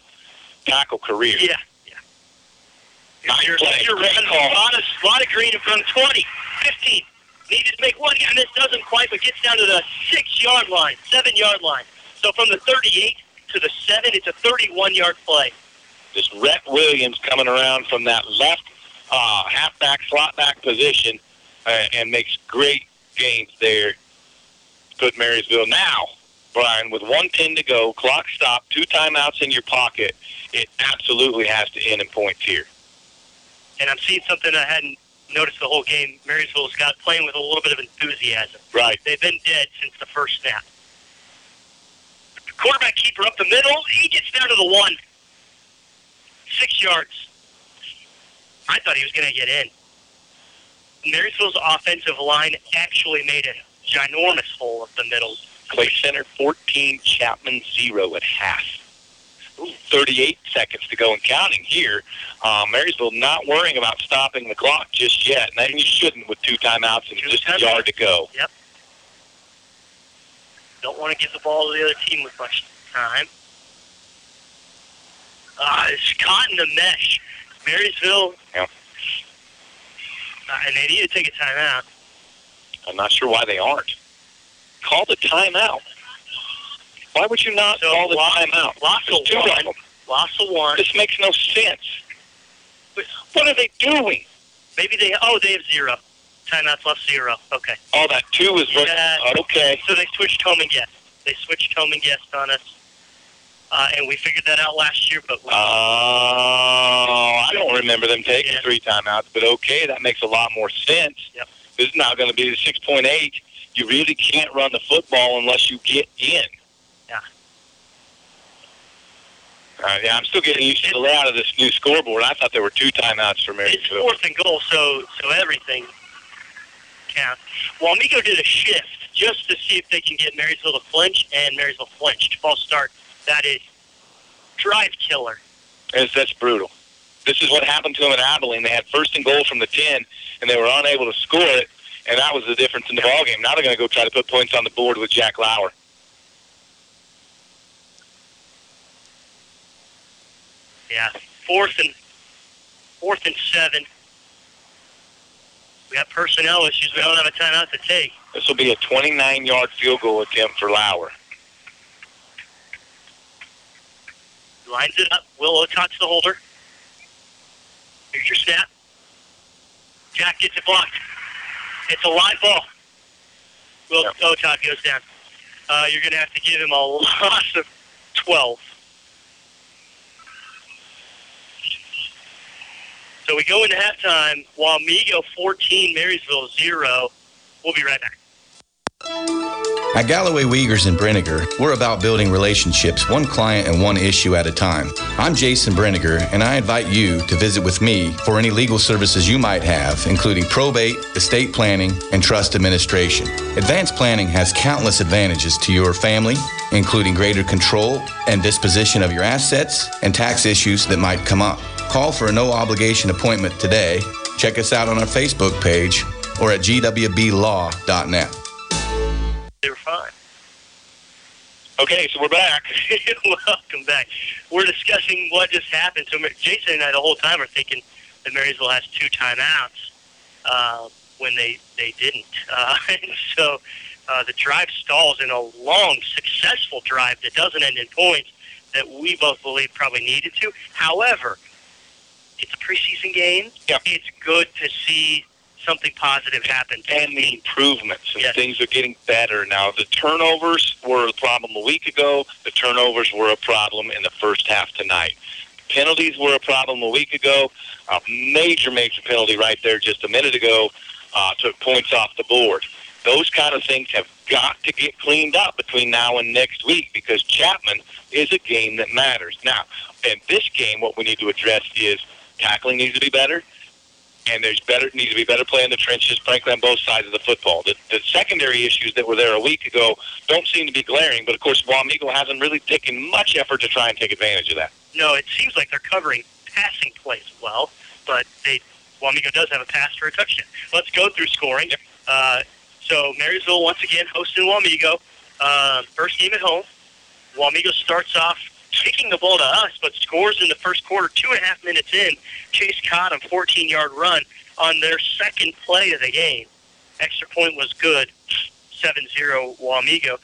tackle career. Yeah, yeah. You're, you're running a lot of, lot of green in front of 20, 15. Needed to make one, and this doesn't quite, but gets down to the six-yard line, seven-yard line. So from the 38 to the seven, it's a 31-yard play. This Rhett Williams coming around from that left uh, halfback, slot back position uh, and makes great gains there. Good Marysville now, Brian, with 110 to go, clock stop, two timeouts in your pocket. It absolutely has to end in points here. And I'm seeing something I hadn't noticed the whole game. Marysville's got playing with a little bit of enthusiasm. Right. They've been dead since the first snap. Quarterback keeper up the middle. He gets down to the one. Six yards. I thought he was going to get in. Marysville's offensive line actually made a ginormous hole up the middle. Clay Center 14, Chapman 0 at half. 38 seconds to go and counting here. Uh, Marysville not worrying about stopping the clock just yet. And you shouldn't with two timeouts and just a yard to go. Yep. Don't want to give the ball to the other team with much time. Uh, it's caught in the mesh. Marysville, Yeah. uh, and they need to take a timeout. I'm not sure why they aren't. Call the timeout. Why would you not call the timeout? Loss There's of two one. of them. Loss of one. This makes no sense. What are they doing? Maybe they. Oh, they have zero. Timeouts left zero. Okay. Oh, that two is? Yeah. okay. So they switched home and guest. They switched home and guest on us, uh, and we figured that out last year. But we, Oh, I don't remember them taking three timeouts, but okay, that makes a lot more sense. Yep. This is not going to be the 6.8. You really can't run the football unless you get in. Yeah. Uh, yeah, I'm still getting used to the layout of this new scoreboard. I thought there were two timeouts for it's Marysville. fourth and goal, so so everything counts. Wamego did a shift just to see if they can get Marysville to flinch, and Marysville flinched. False start. That is drive killer. That's, that's brutal. This is what happened to them at Abilene. They had first and goal from the 10, and they were unable to score it, and that was the difference in the ballgame. Now they're going to go try to put points on the board with Jack Lauer. Yeah, fourth and fourth and seven. We got personnel issues. We don't have a timeout to take. This will be a 29-yard field goal attempt for Lauer. Lines it up. Will Otots the holder. Here's your snap. Jack gets it blocked. It's a live ball. Will Otot goes down. Uh, you're going to have to give him a loss of 12. So we go into halftime. Wamego 14, Marysville 0. We'll be right back. At Galloway Wiegers and Brenniger, we're about building relationships one client and one issue at a time. I'm Jason Brenniger, and I invite you to visit with me for any legal services you might have, including probate, estate planning, and trust administration. Advanced planning has countless advantages to your family, including greater control and disposition of your assets and tax issues that might come up. Call for a no obligation appointment today. Check us out on our Facebook page or at gwblaw.net. They were fine. Okay, so we're back. Welcome back. We're discussing what just happened. So Jason and I the whole time are thinking that Marysville has two timeouts uh, when they they didn't. Uh, and so uh, the drive stalls in a long, successful drive that doesn't end in points that we both believe probably needed to. However, it's a preseason game. Yeah. It's good to see something positive happen. And the improvements and Yes. things are getting better now. The turnovers were a problem a week ago. The turnovers were a problem in the first half tonight. Penalties were a problem a week ago. A major, major penalty right there just a minute ago uh, took points off the board. Those kind of things have got to get cleaned up between now and next week because Chapman is a game that matters. Now, in this game, what we need to address is tackling needs to be better, and there's better needs to be better play in the trenches, frankly, on both sides of the football. The, the secondary issues that were there a week ago don't seem to be glaring, but of course, Wamego hasn't really taken much effort to try and take advantage of that. No, it seems like they're covering passing plays well, but they Wamego does have a pass for a touchdown. Let's go through scoring. Uh, so Marysville once again hosting Wamego. Uh, first game at home. Wamego starts off kicking the ball to us, but scores in the first quarter, two and a half minutes in. Chase Cottom, 14-yard run on their second play of the game. Extra point was good, 7-0 Wamego.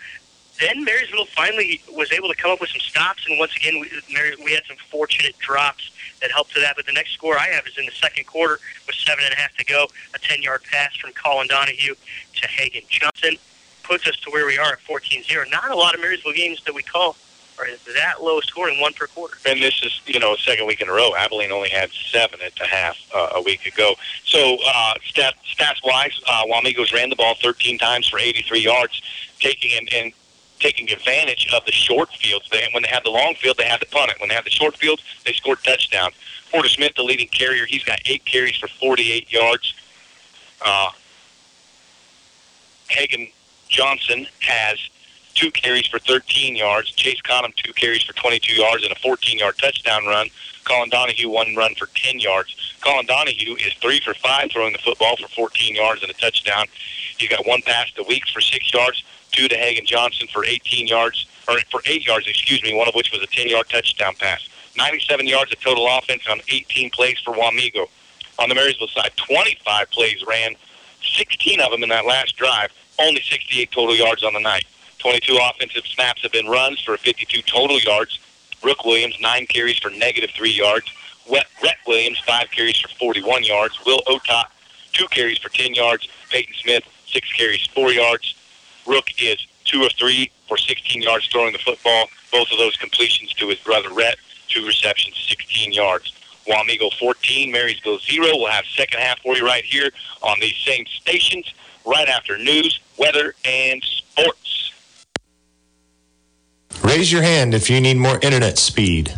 Then Marysville finally was able to come up with some stops, and once again, we, Mary, we had some fortunate drops that helped to that. But the next score I have is in the second quarter with seven and a half to go. A 10-yard pass from Colin Donahue to Hagen Johnson puts us to where we are at 14-0. Not a lot of Marysville games that we call are that low scoring, one per quarter. And this is, you know, second week in a row. Abilene only had seven at the half uh, a week ago. So uh, stat, stats-wise, uh, Wamego's ran the ball 13 times for 83 yards, taking and, and taking advantage of the short fields. They, when they had the long field, they had to punt it. When they had the short field, they scored touchdowns. Porter Smith, the leading carrier, he's got eight carries for 48 yards. Uh, Hagen Johnson has two carries for 13 yards. Chase Conham, two carries for 22 yards and a 14-yard touchdown run. Colin Donahue, one run for 10 yards. Colin Donahue is three for five throwing the football for 14 yards and a touchdown. He's got one pass to Weeks for six yards, two to Hagen Johnson for 18 yards, or for eight yards, excuse me, one of which was a 10-yard touchdown pass. 97 yards of total offense on 18 plays for Wamego. On the Marysville side, 25 plays ran, 16 of them in that last drive, only 68 total yards on the night. 22 offensive snaps have been runs for 52 total yards. Rook Williams, nine carries for negative three yards. Wet, Rhett Williams, five carries for 41 yards. Will Otot, two carries for 10 yards. Peyton Smith, six carries, four yards. Rook is two of three for 16 yards throwing the football. Both of those completions to his brother Rhett, two receptions, 16 yards. Wamego 14, Marysville 0. We'll have second half for you right here on these same stations right after news, weather, and sports. Raise your hand if you need more internet speed.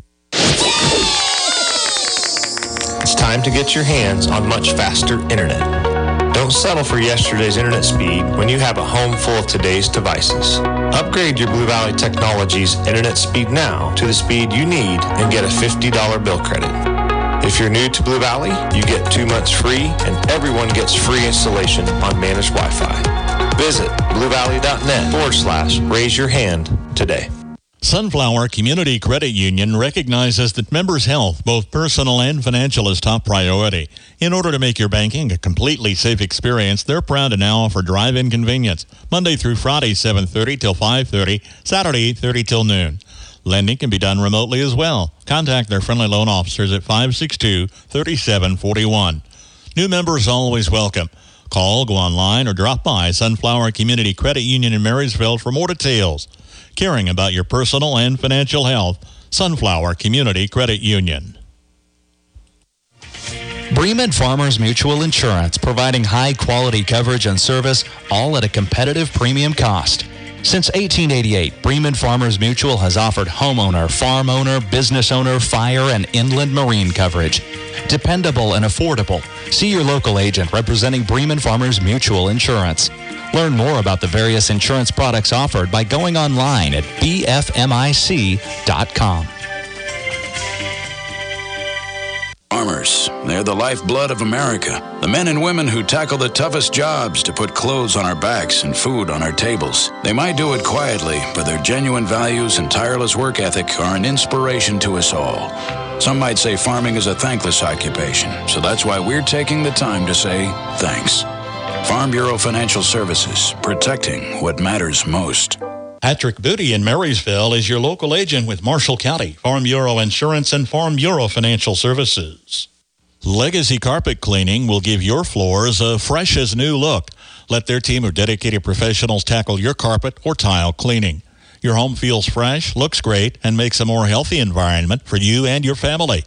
It's time to get your hands on much faster internet. Don't settle for yesterday's internet speed when you have a home full of today's devices. Upgrade your Blue Valley Technologies internet speed now to the speed you need and get a $50 bill credit. If you're new to Blue Valley, you get two months free and everyone gets free installation on managed Wi-Fi. Visit bluevalley.net forward slash raise your hand today. Sunflower Community Credit Union recognizes that members' health, both personal and financial, is top priority. In order to make your banking a completely safe experience, they're proud to now offer drive-in convenience Monday through Friday, 7:30 till 5:30, Saturday 8:30 till noon. Lending can be done remotely as well. Contact their friendly loan officers at 562-3741. New members always welcome. Call, go online, or drop by Sunflower Community Credit Union in Marysville for more details. Caring about your personal and financial health, Sunflower Community Credit Union. Bremen Farmers Mutual Insurance, providing high quality coverage and service, all at a competitive premium cost. Since 1888, Bremen Farmers Mutual has offered homeowner, farm owner, business owner, fire, and inland marine coverage. Dependable and affordable. See your local agent representing Bremen Farmers Mutual Insurance. Learn more about the various insurance products offered by going online at bfmic.com. Farmers, they're the lifeblood of America. The men and women who tackle the toughest jobs to put clothes on our backs and food on our tables. They might do it quietly, but their genuine values and tireless work ethic are an inspiration to us all. Some might say farming is a thankless occupation, so that's why we're taking the time to say thanks. Farm Bureau Financial Services, protecting what matters most. Patrick Booty in Marysville is your local agent with Marshall County, Farm Bureau Insurance, and Farm Bureau Financial Services. Legacy Carpet Cleaning will give your floors a fresh as new look. Let their team of dedicated professionals tackle your carpet or tile cleaning. Your home feels fresh, looks great, and makes a more healthy environment for you and your family.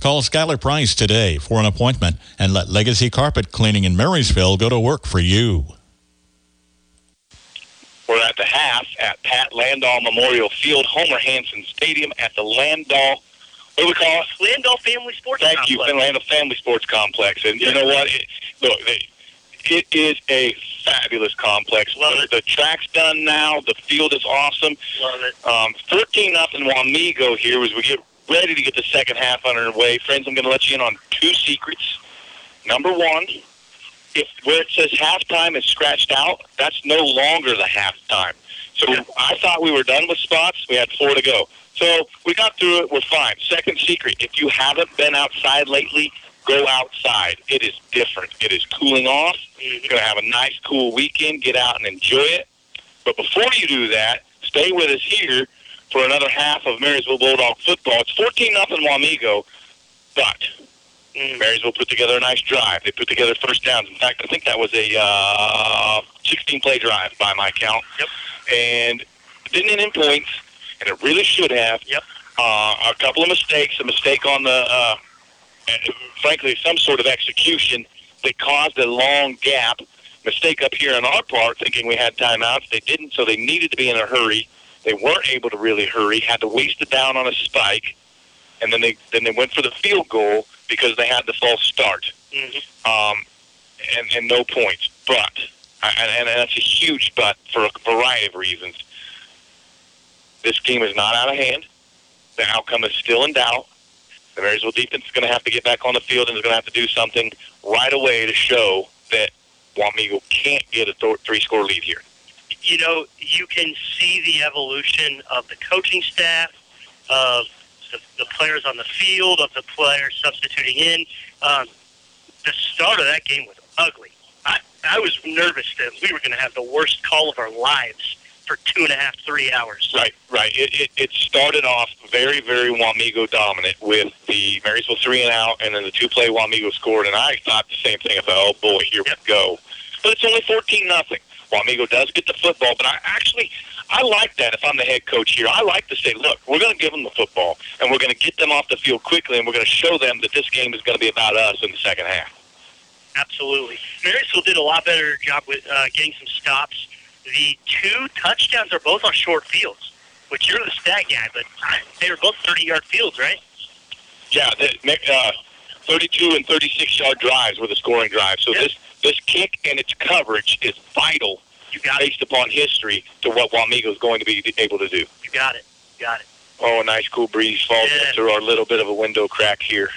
Call Skylar Price today for an appointment and let Legacy Carpet Cleaning in Marysville go to work for you. We're at the half at Pat Landoll Memorial Field, Homer Hanson Stadium at the Landoll. What do we call it? Landoll Family Sports Thank Complex. Thank you, Landoll Family Sports Complex. And you know what? It, look, it, it is a fabulous complex. Love it. The track's done now. The field is awesome. Love it. Um, 14 nothing Wamego here as we get ready to get the second half underway. Friends, I'm going to let you in on two secrets. Number one, if where it says halftime is scratched out, that's no longer the halftime. So I thought we were done with spots. We had four to go. So we got through it. We're fine. Second secret, if you haven't been outside lately, go outside. It is different. It is cooling off. You're going to have a nice, cool weekend. Get out and enjoy it. But before you do that, stay with us here for another half of Marysville Bulldog football. It's 14 nothing Wamego, but Marysville put together a nice drive. They put together first downs. In fact, I think that was a uh, 16 play drive by my count. Yep. And it didn't end in points, and it really should have. Yep. Uh, a couple of mistakes, a mistake on the, uh, uh, frankly, some sort of execution that caused a long gap. Mistake up here on our part, thinking we had timeouts. They didn't, so they needed to be in a hurry. They weren't able to really hurry. Had to waste it down on a spike, and then they then they went for the field goal because they had the false start. Mhm. Um, and, and no points. But, and, and that's a huge but for a variety of reasons. This game is not out of hand. The outcome is still in doubt. The Marysville defense is going to have to get back on the field and is going to have to do something right away to show that Wamego can't get a th- three-score lead here. you know, you can see the evolution of the coaching staff, of the, the players on the field, of the players substituting in. Um, the start of that game was ugly. I, I was nervous that we were going to have the worst call of our lives for two and a half, three hours. Right, right. It, it, it started off very, very Wamego dominant with the Marysville three and out, and then the two play Wamego scored, and I thought the same thing. I thought, oh boy, here we go. But it's only fourteen nothing. Wamego does get the football, but I actually I like that. If I'm the head coach here, I like to say, look, we're going to give them the football, and we're going to get them off the field quickly, and we're going to show them that this game is going to be about us in the second half. Absolutely. Marysville did a lot better job with uh, getting some stops. The two touchdowns are both on short fields, which you're the stat guy, but they were both 30-yard fields, right? Yeah, the, uh, 32 and 36 yard drives were the scoring drives. So this this kick and its coverage is vital, you got based upon history, to what Wamego is going to be able to do. You got it. You got it. Oh, a nice cool breeze falls Yeah. through our little bit of a window crack here.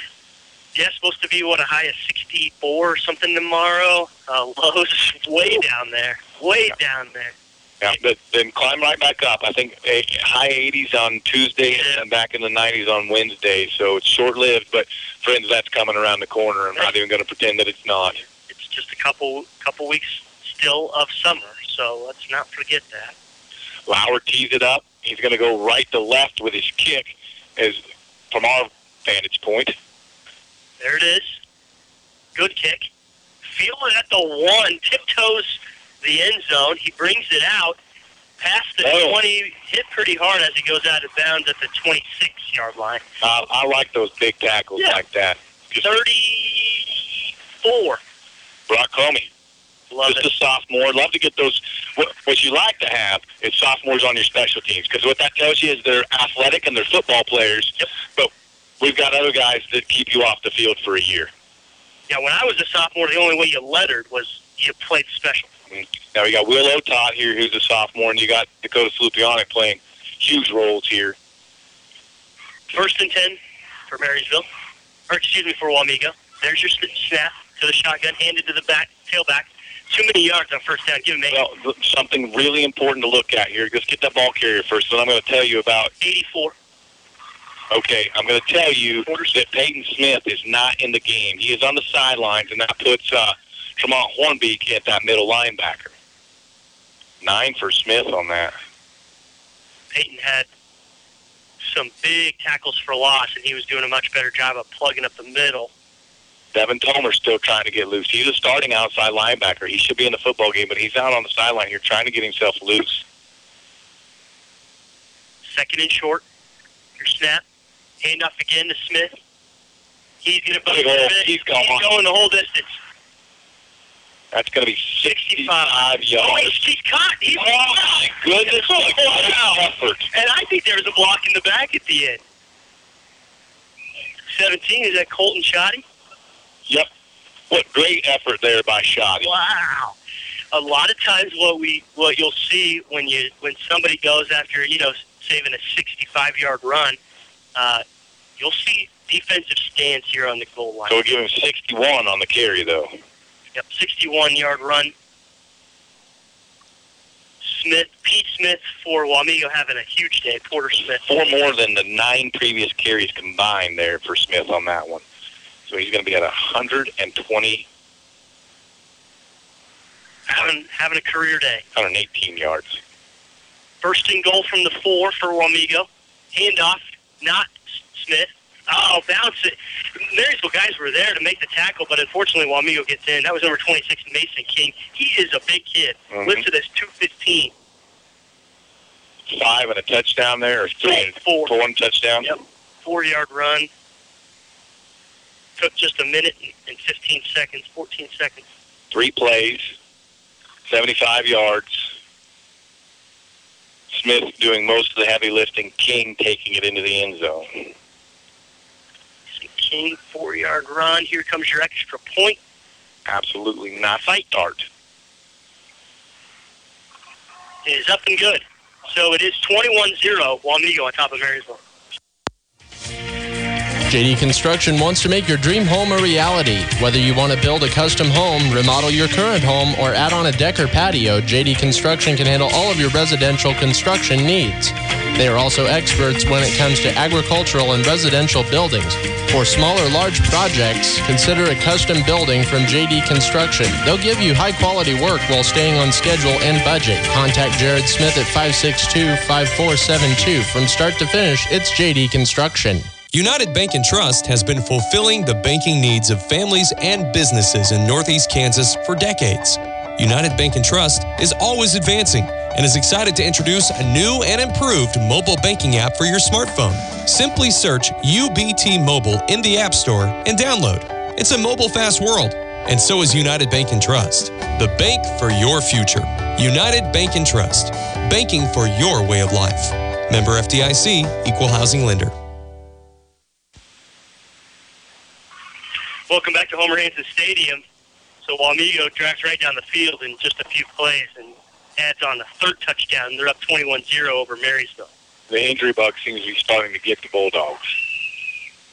Yeah, it's supposed to be, what, a high of 64 or something tomorrow. Uh, lows way down there. Way down there. Yeah, but then climb right back up. I think a high 80s on Tuesday and back in the 90s on Wednesday. So it's short lived, but friends, that's coming around the corner. I'm not even going to pretend that it's not. Just a couple couple weeks still of summer, so let's not forget that. Lauer tees it up. He's going to go right to left with his kick, as from our vantage point. There it is. Good kick. Feel it at the one. Tiptoes the end zone. He brings it out past the Oh. 20. Hit pretty hard as he goes out of bounds at the 26-yard line. Uh, I like those big tackles Yeah. like that. Just 34. Brock Comey. Love Just a sophomore. Love to get those. What, what you like to have is sophomores on your special teams because what that tells you is they're athletic and they're football players. But we've got other guys that keep you off the field for a year. Yeah, when I was a sophomore, the only way you lettered was you played special. Mm-hmm. Now we got Will Otot here, who's a sophomore, and you got Dakota Slupionic playing huge roles here. First and 10 for Marysville. Or, excuse me, for Wamego. There's your snap to the shotgun, handed to the back, tailback. Too many yards on first down. Give him eight. Well, something really important to look at here. Let's get that ball carrier first. and I'm going to tell you about 84. Okay, I'm going to tell you that Peyton Smith is not in the game. He is on the sidelines, and that puts uh, Tremont Hornbeak at that middle linebacker. Nine for Smith on that. Peyton had some big tackles for loss, and he was doing a much better job of plugging up the middle. Devin Tomer's still trying to get loose. He's a starting outside linebacker. He should be in the football game, but he's out on the sideline here trying to get himself loose. Second and short. Your snap. Handoff again to Smith. He's going to Big hole. He's gone. He's going the whole distance. That's going to be 65 yards. Oh, he's, he's caught. He's oh, my goodness. Oh, effort. And I think there was a block in the back at the end. 17, is that Colton Shoddy? Yep. What great effort there by Shoddy. Wow. A lot of times what we what you'll see when you when somebody goes after, you know, saving a 65-yard run, uh, you'll see defensive stance here on the goal line. So give him 61 on the carry, though. Yep, 61-yard run. Smith, Pete Smith for Wamego having a huge day. Porter Smith. Four more than the nine previous carries combined there for Smith on that one. So he's going to be at 120, Having having a career day. 118 yards. First and goal from the four for Wamego. Handoff, not Smith. Oh, bounce it. Marysville guys were there to make the tackle, but unfortunately Wamego gets in. That was number 26, Mason King. He is a big kid. Mhm. Listed as 215. Five and a touchdown there, or three and Four. for one touchdown. Yep. Four-yard run. Took just a minute and 15 seconds, 14 seconds. Three plays, 75 yards. Smith doing most of the heavy lifting. King taking it into the end zone. King, four-yard run. Here comes your extra point. Absolutely not. Fight dart. is up and good. So it is 21-0 Wamego on top of Marysville. JD Construction wants to make your dream home a reality. Whether you want to build a custom home, remodel your current home, or add on a deck or patio, JD Construction can handle all of your residential construction needs. They are also experts when it comes to agricultural and residential buildings. For small or large projects, consider a custom building from JD Construction. They'll give you high quality work while staying on schedule and budget. Contact Jared Smith at 562 5472. From start to finish, it's JD Construction. United Bank and Trust has been fulfilling the banking needs of families and businesses in Northeast Kansas for decades. United Bank and Trust is always advancing and is excited to introduce a new and improved mobile banking app for your smartphone. Simply search UBT Mobile in the App Store and download. It's a mobile fast world, and so is United Bank and Trust, the bank for your future. United Bank and Trust, banking for your way of life. Member FDIC, Equal Housing Lender. Welcome back to Homer Hanson Stadium. So Wamego drives right down the field in just a few plays and adds on the third touchdown. They're up 21-0 over Marysville. The injury bug seems to be starting to get the Bulldogs.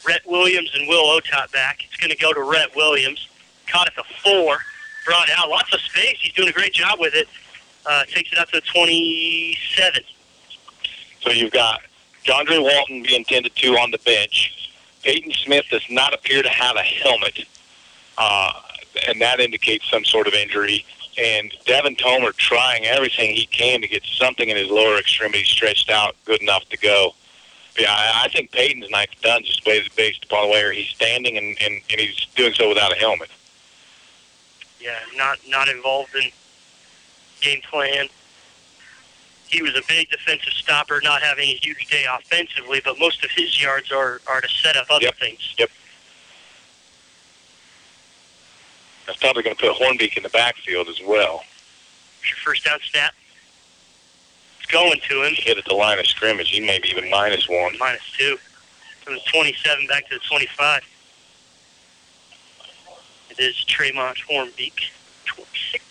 Rhett Williams and Will Otot back. It's going to go to Rhett Williams. Caught at the four. Brought out lots of space. He's doing a great job with it. Uh, takes it out to the 27. So you've got Jondre Walton being tended to on the bench. Peyton Smith does not appear to have a helmet, uh, and that indicates some sort of injury. And Devin Tomer trying everything he can to get something in his lower extremity stretched out good enough to go. Yeah, I, think Peyton's night's done just based, based upon where he's standing, and, and, and he's doing so without a helmet. Yeah, not not involved in game plan. He was a big defensive stopper, not having a huge day offensively, but most of his yards are, are to set up other things. Yep. That's probably going to put Hornbeak in the backfield as well. Your first down snap. It's going to him. Hit at the line of scrimmage. He may be even minus one. Minus two. From the 27 back to the 25. It is Tremont Hornbeak. 26.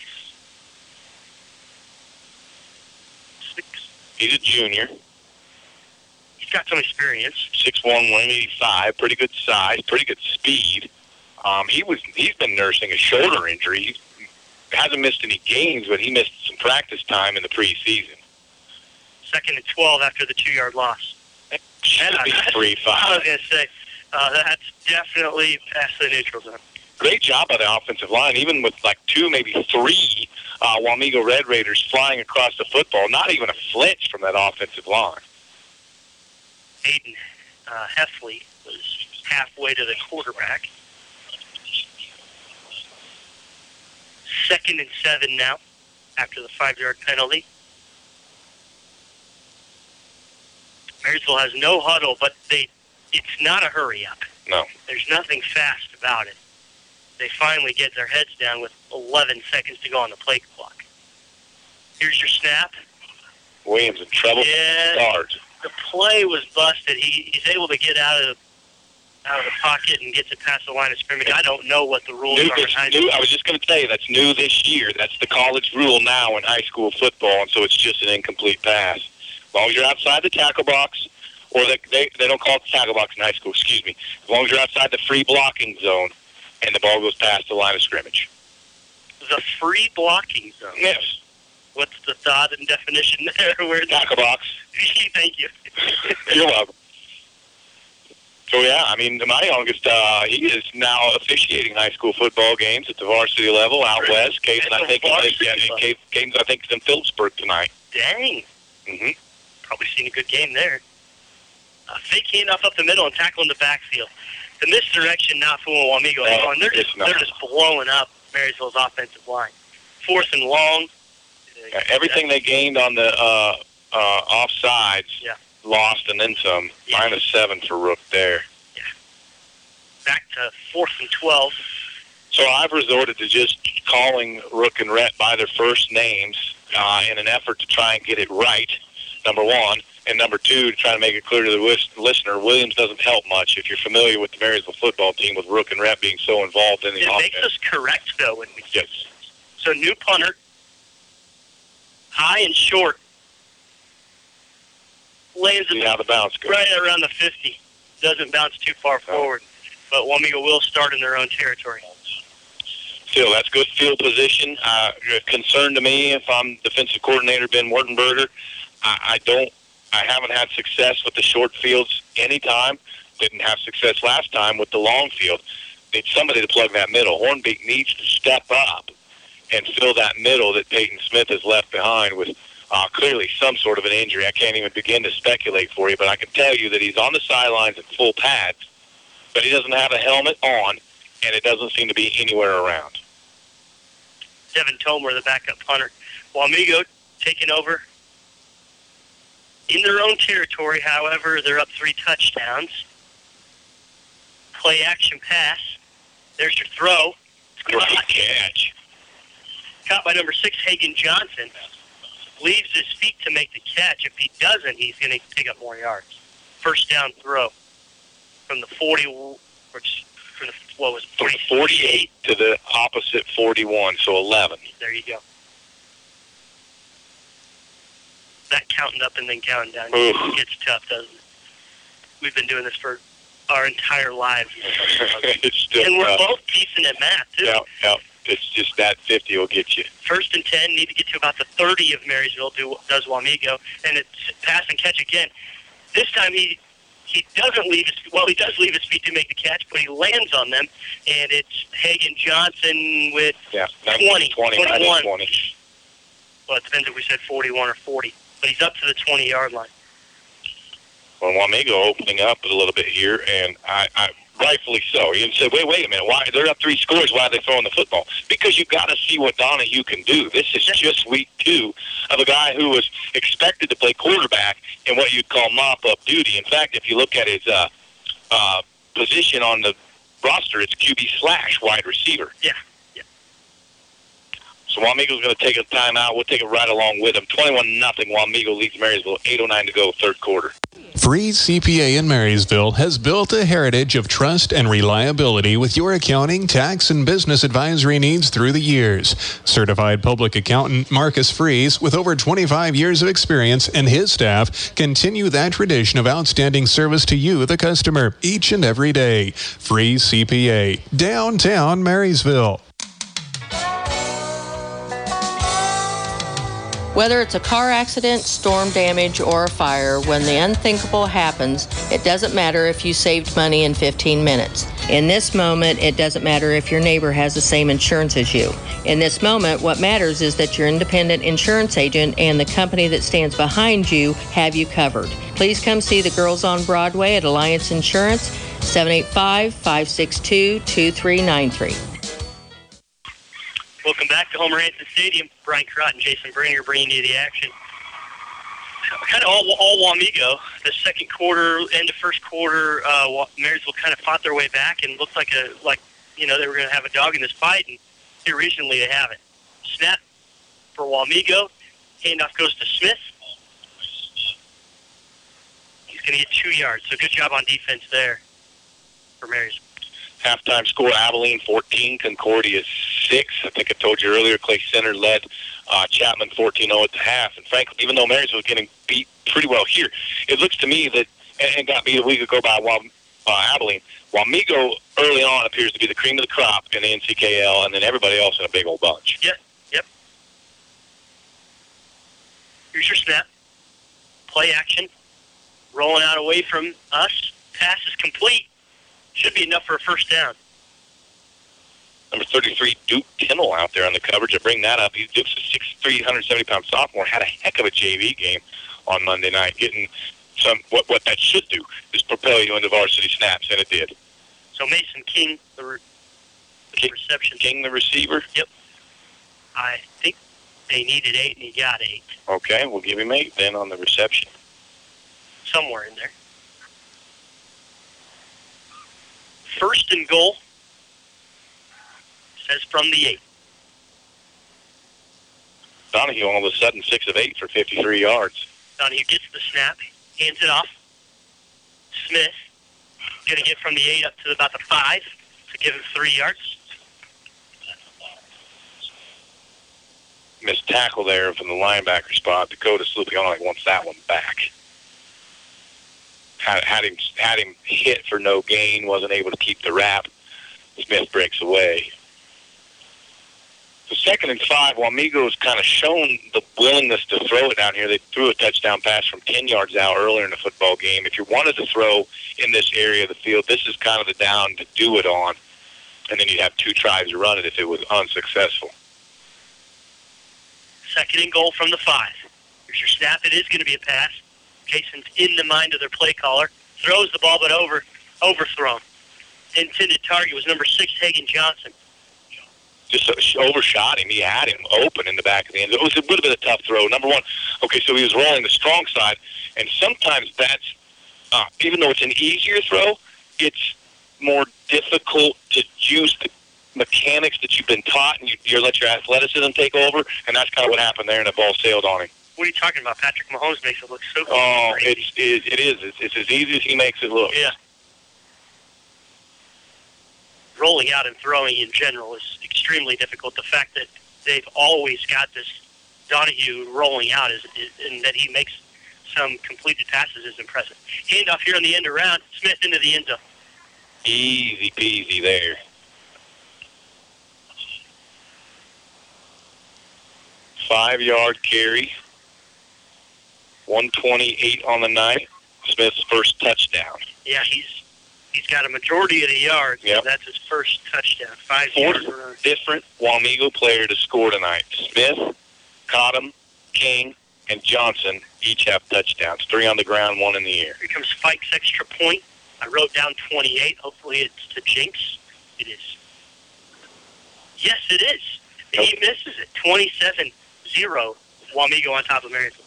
He's a junior. He's got some experience. 6'1", 185, pretty good size, pretty good speed. Um, he was he's been nursing a shoulder injury. He hasn't missed any games, but he missed some practice time in the preseason. Second and 12 after the two-yard loss. Should be three I was to say, uh, that's definitely past the neutral zone. Great job by the offensive line, even with like two, maybe three uh, Wamego Red Raiders flying across the football. Not even a flinch from that offensive line. Aiden uh, Heffley was halfway to the quarterback. Second and seven now after the five-yard penalty. Marysville has no huddle, but they it's not a hurry up. No. There's nothing fast about it. They finally get their heads down with 11 seconds to go on the play clock. Here's your snap. Williams in trouble. Yeah. Start. The play was busted. He, he's able to get out of out of the pocket and get to past the line of scrimmage. I don't know what the rules New are. this, behind new. I was just going to tell you that's new this year. That's the college rule now in high school football, and so it's just an incomplete pass. As long as you're outside the tackle box, or they they, they don't call it the tackle box in high school. Excuse me. As long as you're outside the free blocking zone, and the ball goes past the line of scrimmage. The free blocking zone. Yes. What's the thought and definition there? Where Tackle box. Thank you. You're welcome. So yeah, I mean, my youngest, uh, he is now officiating high school football games at the varsity level out west. Caden, I think, yeah. Caden, I think, is in Phillipsburg tonight. Dang. Mm-hmm. Probably seen a good game there. Uh, fake handoff up the middle and tackling in the backfield. The misdirection not fooling No, anymore. And they're just they're just blowing up Marysville's offensive line. forcing long. Uh, everything they gained on the uh, uh, offsides Yeah. lost, and then some. Minus seven for Rook there. Yeah. Back to fourth and twelve. So I've resorted to just calling Rook and Rhett by their first names uh, in an effort to try and get it right, number one. And number two, to try to make it clear to the listener, Williams doesn't help much. If you're familiar with the Marysville football team, with Rook and Rhett being so involved in the It offense. makes us correct though when we Yes. So new punter, high and short, lands how the bounce goes. right around the 50. Doesn't bounce too far forward, but Wamego will start in their own territory. Still, that's good field position. Uh, concern to me if I'm defensive coordinator Ben Wartenberger, I, I don't, I haven't had success with the short fields anytime. Didn't have success last time with the long field. Need somebody to plug that middle. Hornbeak needs to step up and fill that middle that Peyton Smith has left behind with uh, clearly some sort of an injury. I can't even begin to speculate for you, but I can tell you that he's on the sidelines in full pads, but he doesn't have a helmet on, and it doesn't seem to be anywhere around. Devin Tomer, the backup punter. Wamego taking over in their own territory. However, they're up three touchdowns. Play action pass. There's your throw. Great catch. Caught by number six, Hagen Johnson. Leaves his feet to make the catch. If he doesn't, he's going to pick up more yards. First down throw from the 40, which from the, what was it, 48 to the opposite 41, so 11. There you go. That counting up and then counting down Oof. gets tough, doesn't it? We've been doing this for our entire lives. it's still and we're tough. both decent at math, too. Yeah, yeah. It's just that 50 will get you. First and 10, need to get to about the 30 of Marysville, do, does Wamego. And it's pass and catch again. This time he he doesn't leave his, well, he does leave his feet to make the catch, but he lands on them. And it's Hagen Johnson with Yeah, 20, 20, 21. 20. Well, it depends if we said 41 or 40. But he's up to the 20 yard line. Well, Wamego opening up a little bit here, and I, I rightfully so. You said, wait, wait a minute. Why they're up three scores? Why are they throwing the football? Because you've got to see what Donahue can do. This is just week two of a guy who was expected to play quarterback in what you'd call mop-up duty. In fact, if you look at his uh, uh, position on the roster, it's QB slash wide receiver. Yeah. So Wamego's going to take a timeout. We'll take it right along with him. 21 nothing. Wamego leads Marysville. 8:09 to go, third quarter. Free CPA in Marysville has built a heritage of trust and reliability with your accounting, tax, and business advisory needs through the years. Certified public accountant Marcus Fries, with over 25 years of experience, and his staff continue that tradition of outstanding service to you, the customer, each and every day. Free CPA, downtown Marysville. Whether it's a car accident, storm damage, or a fire, when the unthinkable happens, it doesn't matter if you saved money in 15 minutes. In this moment, it doesn't matter if your neighbor has the same insurance as you. In this moment, what matters is that your independent insurance agent and the company that stands behind you have you covered. Please come see the girls on Broadway at Alliance Insurance, 785 562 2393. Welcome back to Homer Hanson Stadium. Brian Crott and Jason Bringer bringing you the action. Kind of all, all Wamego. The second quarter, end of first quarter, uh, Marysville kind of fought their way back and looked like a like you know they were going to have a dog in this fight, and recently they haven't. Snap for Wamego. Handoff goes to Smith. He's going to get two yards. So good job on defense there for Marysville. Halftime score: Abilene 14, Concordia 6. I think I told you earlier. Clay Center led uh, Chapman 14-0 at the half. And frankly, even though Marysville was getting beat pretty well here, it looks to me that and, got beat a week ago by Wa- uh, Abilene. Wamego early on appears to be the cream of the crop in the NCKL, and then everybody else in a big old bunch. Yep, yep. Here's your snap. Play action. Rolling out away from us. Pass is complete. Should be enough for a first down. Number 33, Duke Timmel out there on the coverage. I bring that up. He's Duke's a 6'3", 170-pound sophomore. Had a heck of a JV game on Monday night. Getting some what what that should do is propel you into varsity snaps, and it did. So Mason King, the, re- the reception. King, the receiver. Yep. I think they needed eight, and he got eight. Okay, we'll give him eight then on the reception. Somewhere in there. First and goal. Says from the eight. Donahue all of a sudden six of eight for 53 yards. Donahue gets the snap. Hands it off. Smith going to get from the eight up to about the five to give him three yards. Missed tackle there from the linebacker spot. Dakota Slupionic wants that one back. Had, had him had him hit for no gain. Wasn't able to keep the wrap. Smith breaks away. So second and five, Wamego's kind of shown the willingness to throw it down here. They threw a touchdown pass from 10 yards out earlier in the football game. If you wanted to throw in this area of the field, this is kind of the down to do it on. And then you'd have two tries to run it if it was unsuccessful. Second and goal from the five. Here's your snap. It is going to be a pass. Jason's in the mind of their play caller. Throws the ball, but over overthrown. Intended target was number six, Hagen Johnson. Just overshot him. He had him open in the back of the end. It was a little bit of a tough throw. Number one, okay, so he was rolling the strong side, and sometimes that's, uh, even though it's an easier throw, it's more difficult to use the mechanics that you've been taught, and you, you let your athleticism take over, and that's kind of what happened there, and the ball sailed on him. What are you talking about? Patrick Mahomes makes it look so Oh, it's it, it is. It's, it's as easy as he makes it look. Yeah. Rolling out and throwing in general is extremely difficult. The fact that they've always got this Donahue rolling out is, is and that he makes some completed passes is impressive. Handoff here on the end around Smith into the end zone. Easy peasy there. Five yard carry. 128 on the night. Smith's first touchdown. Yeah, he's he's got a majority of the yards. Yep. That's his first touchdown. Five Fourth yards different Wamego player to score tonight. Smith, Cottom, King, and Johnson each have touchdowns. Three on the ground, one in the air. Here comes Fike's extra point. I wrote down 28. Hopefully it's to Jinx. It is. Yes, it is. He misses it. 27-0. Wamego on top of Marysville.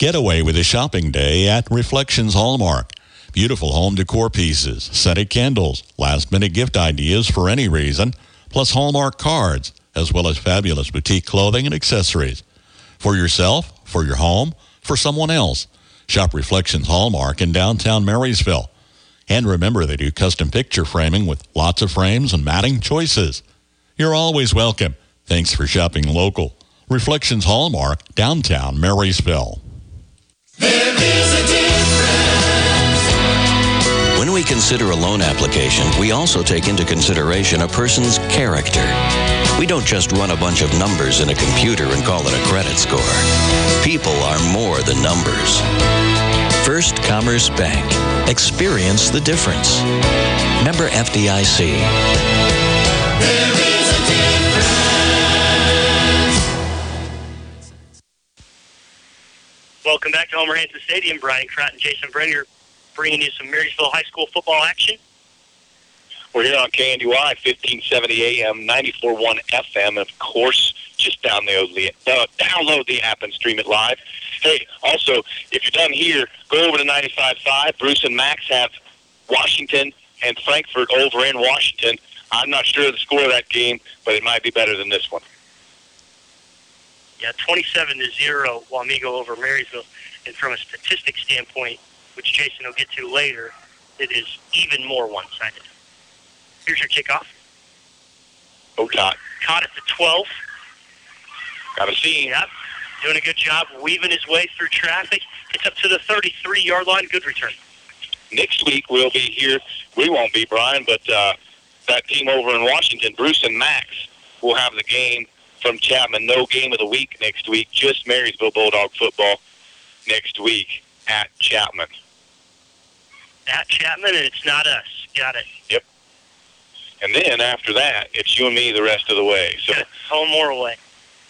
Get away with a shopping day at Reflections Hallmark. Beautiful home decor pieces, scented candles, last minute gift ideas for any reason, plus Hallmark cards, as well as fabulous boutique clothing and accessories. For yourself, for your home, for someone else. Shop Reflections Hallmark in downtown Marysville. And remember, they do custom picture framing with lots of frames and matting choices. You're always welcome. Thanks for shopping local. Reflections Hallmark, downtown Marysville. When we consider a loan application, we also take into consideration a person's character. We don't just run a bunch of numbers in a computer and call it a credit score. People are more than numbers. First Commerce Bank. Experience the difference. Member FDIC. Welcome back to Homer Hanson Stadium. Brian Crott and Jason Brenner bringing you some Marysville High School football action. We're here on KNDY, 1570 AM, 94.1 FM, of course, just download the, uh, download the app and stream it live. Hey, also, if you're done here, go over to 95.5. Bruce and Max have Washington and Frankfort over in Washington. I'm not sure of the score of that game, but it might be better than this one. Yeah, 27 to 0, Wamego over Marysville. And from a statistic standpoint, which Jason will get to later, it is even more one sided. Here's your kickoff. Oh, Todd. Caught at the 12. Got to see. Yep. Doing a good job weaving his way through traffic. It's up to the 33 yard line. Good return. Next week we'll be here. We won't be, Brian, but uh, that team over in Washington, Bruce and Max, will have the game from Chapman. No game of the week next week. Just Marysville Bulldog football next week at Chapman. At Chapman, and it's not us. Got it. Yep. And then after that, it's you and me the rest of the way. So, Home or away.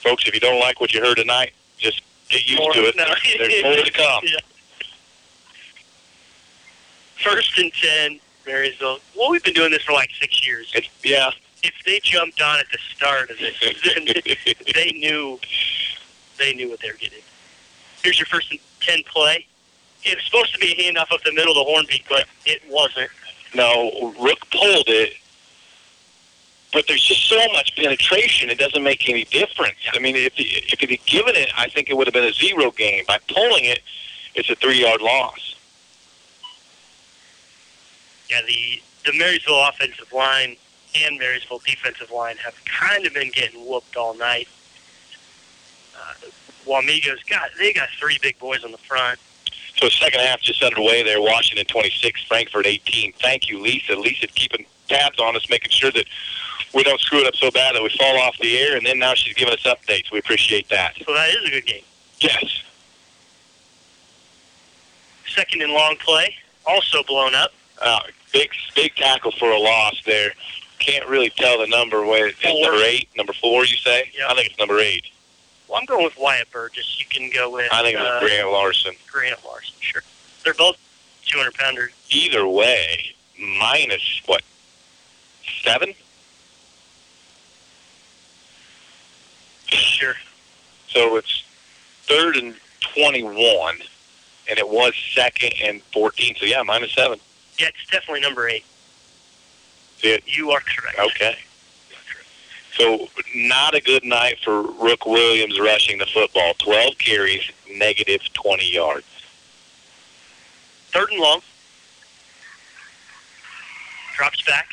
folks, if you don't like what you heard tonight, just get used More- to it. no. There's more to come. Yeah. First and 10, Marysville. Well, we've been doing this for like six years. It's, yeah. If they jumped on at the start of this, then they knew they knew what they were getting. Here's your first and 10 play. It was supposed to be a handoff up the middle of the Hornbeak, but it wasn't. No, Rook pulled it, but there's just so much penetration, it doesn't make any difference. I mean, if he, if he'd given it, I think it would have been a zero game. By pulling it, it's a three yard loss. Yeah, the the Marysville offensive line and Marysville defensive line have kind of been getting whooped all night. Uh, Wamego's got they got three big boys on the front. So second half just underway there. Washington 26, Frankfort 18. Thank you, Lisa. Lisa keeping tabs on us, making sure that we don't screw it up so bad that we fall off the air. And then now she's giving us updates. We appreciate that. So that is a good game. Yes. Second and long play, also blown up. Uh, big big tackle for a loss there. Can't really tell the number. Wait, it's number eight, number four. You say? Yeah. I think it's number eight. Well, I'm going with Wyatt Burgess. You can go with I think it was uh, Grant Larson. Grant Larson. Sure. They're both 200 pounders. Either way, minus what? Seven. Sure. So it's third and 21, and it was second and 14. So yeah, minus seven. Yeah, it's definitely number eight. See it? You are correct. Okay. So not a good night for Rook Williams rushing the football. 12 carries, negative 20 yards. Third and long. Drops back.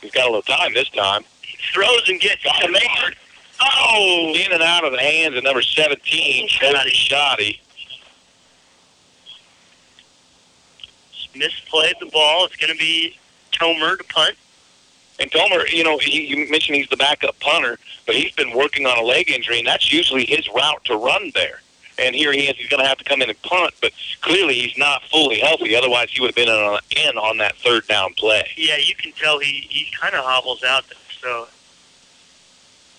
He's got a little time this time. He throws and gets Got him Jamar. Oh! In and out of the hands of number 17, Cody Shoddy. Misplayed the ball. It's going to be Tomer to punt. And Tomer, you know, he, you mentioned he's the backup punter, but he's been working on a leg injury, and that's usually his route to run there. And here he is. He's going to have to come in and punt, but clearly he's not fully healthy. Otherwise, he would have been in on, in on that third down play. Yeah, you can tell he, he kind of hobbles out there. So,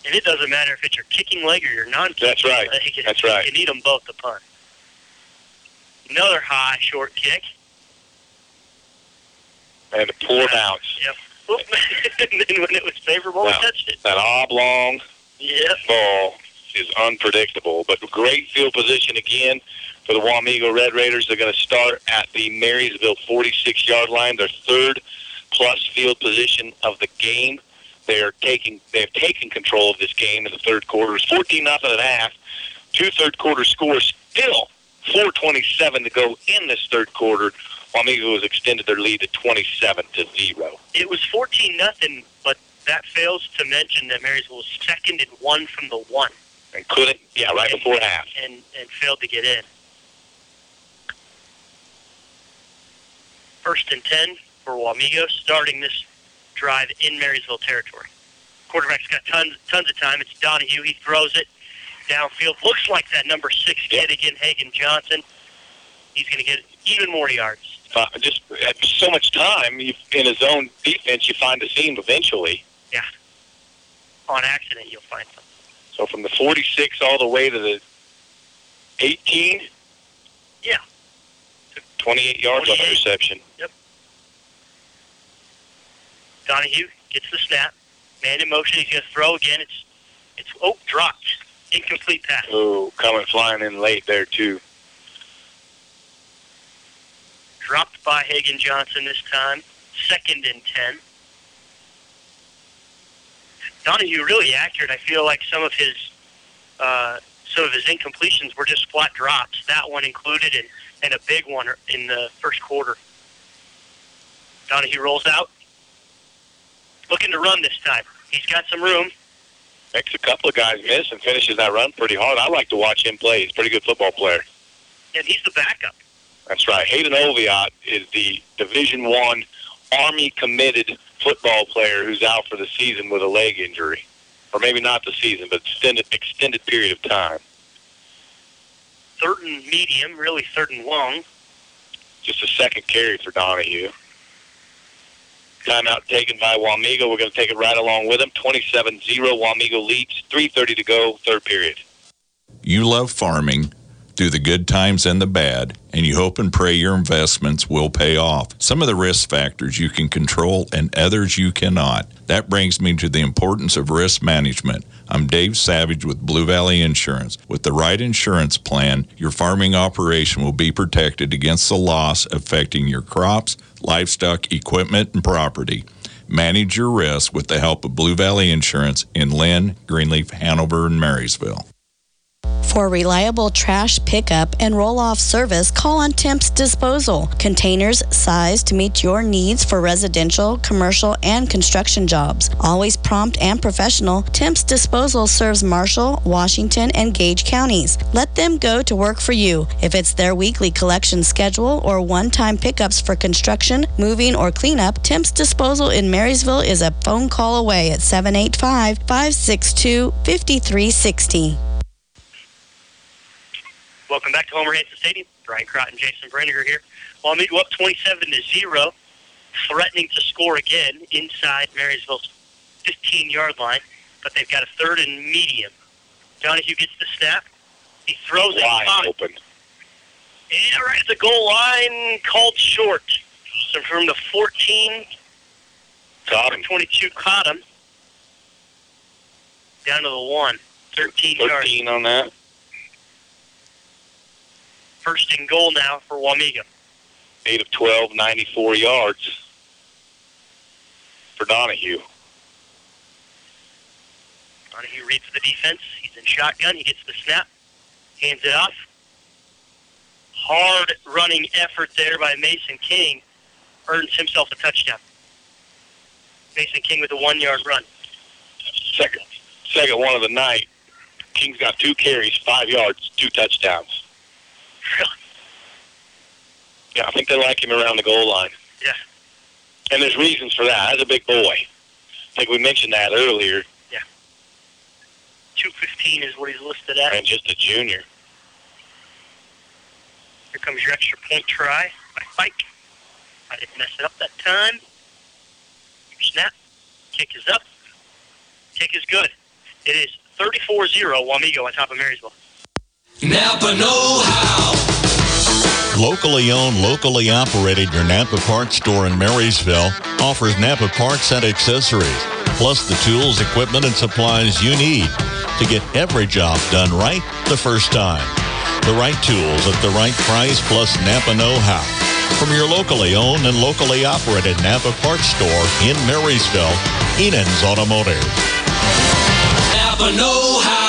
and it doesn't matter if it's your kicking leg or your non-kicking That's right. leg. That's right. You need them both to punt. Another high short kick. And a poor bounce. Yep. And then when it was favorable, touched it. That oblong Yep. ball is unpredictable, but great field position again for the Wamego Red Raiders. They're going to start at the Marysville 46 yard line, their third plus field position of the game. They are taking they have taken control of this game in the third quarter. It's 14 nothing at half. Two third quarter scores still 427 to go in this third quarter. Wamego has extended their lead to 27 to 0. It was 14 nothing, but that fails to mention that Marysville was second and one from the one And couldn't yeah, right before half. and, and failed to get in. First and 10 for Wamego, starting this drive in Marysville territory. Quarterback's got tons tons of time. It's Donahue. He throws it downfield. Looks like that number six kid again, Hagen Johnson. He's going to get even more yards. Uh, just at so much time you, in his own defense, you find a seam eventually. Yeah. On accident, you'll find something. So from the 46 all the way to the 18, Yeah. 28 yards on the reception. Yep. Donahue gets the snap. Man in motion. He's going to throw again. It's it's oh dropped. Incomplete pass. Oh, coming flying in late there too. Dropped by Hagen Johnson this time. Second and ten. Donahue really accurate. I feel like some of his uh, some of his incompletions were just flat drops. That one included, and, and a big one in the first quarter. Donahue rolls out, looking to run this time. He's got some room. Makes a couple of guys miss and finishes that run pretty hard. I like to watch him play. He's a pretty good football player. and he's the backup. That's right. Hayden Oviat is the Division One Army committed football player who's out for the season with a leg injury, or maybe not the season, but extended extended period of time. Third and medium, really third and long. Just a second carry for Donahue. Timeout taken by Wamego. We're going to take it right along with them. 27-0. Wamego leads. 3.30 to go, third period. You love farming through the good times and the bad, and you hope and pray your investments will pay off. Some of the risk factors you can control and others you cannot. That brings me to the importance of risk management. I'm Dave Savage with Blue Valley Insurance. With the right insurance plan, your farming operation will be protected against the loss affecting your crops, livestock, equipment, and property. Manage your risk with the help of Blue Valley Insurance in Linn, Greenleaf, Hanover, and Marysville. For reliable trash pickup and roll off service, call on Temps Disposal. Containers sized to meet your needs for residential, commercial, and construction jobs. Always prompt and professional, Temps Disposal serves Marshall, Washington, and Gage counties. Let them go to work for you. If it's their weekly collection schedule or one time pickups for construction, moving, or cleanup, Temps Disposal in Marysville is a phone call away at 785 562 5360. Welcome back to Homer Hanson Stadium. Brian Crott and Jason Brenniger here. Well, Wamego up 27 to 0, threatening to score again inside Marysville's 15 yard line, but they've got a third and medium. Donahue gets the snap. He throws it Wide open. Yeah, right at the goal line, called short. So from the 14, Caught him. 22 caught him. Down to the 1. 13 yards. 13 on that. First and goal now for Wamego. 8 of 12, 94 yards for Donahue. Donahue reads the defense. He's in shotgun. He gets the snap. Hands it off. Hard running effort there by Mason King. Earns himself a touchdown. Mason King with a one yard run. Second, second one of the night. King's got two carries, five yards, two touchdowns. Yeah, I think they like him around the goal line. Yeah. And there's reasons for that. That's a big boy. I think we mentioned that earlier. Yeah. 215 is what he's listed at. And just a junior. Here comes your extra point try by Fike. I didn't mess it up that time. Snap. Kick is up. Kick is good. It is 34-0 Wamego on top of Marysville. Napa Know How. Locally owned, locally operated, your Napa Parts store in Marysville offers Napa parts and accessories, plus the tools, equipment, and supplies you need to get every job done right the first time. The right tools at the right price, plus Napa know-how. From your locally owned and locally operated Napa Parts store in Marysville, Enan's Automotive. Napa Know How.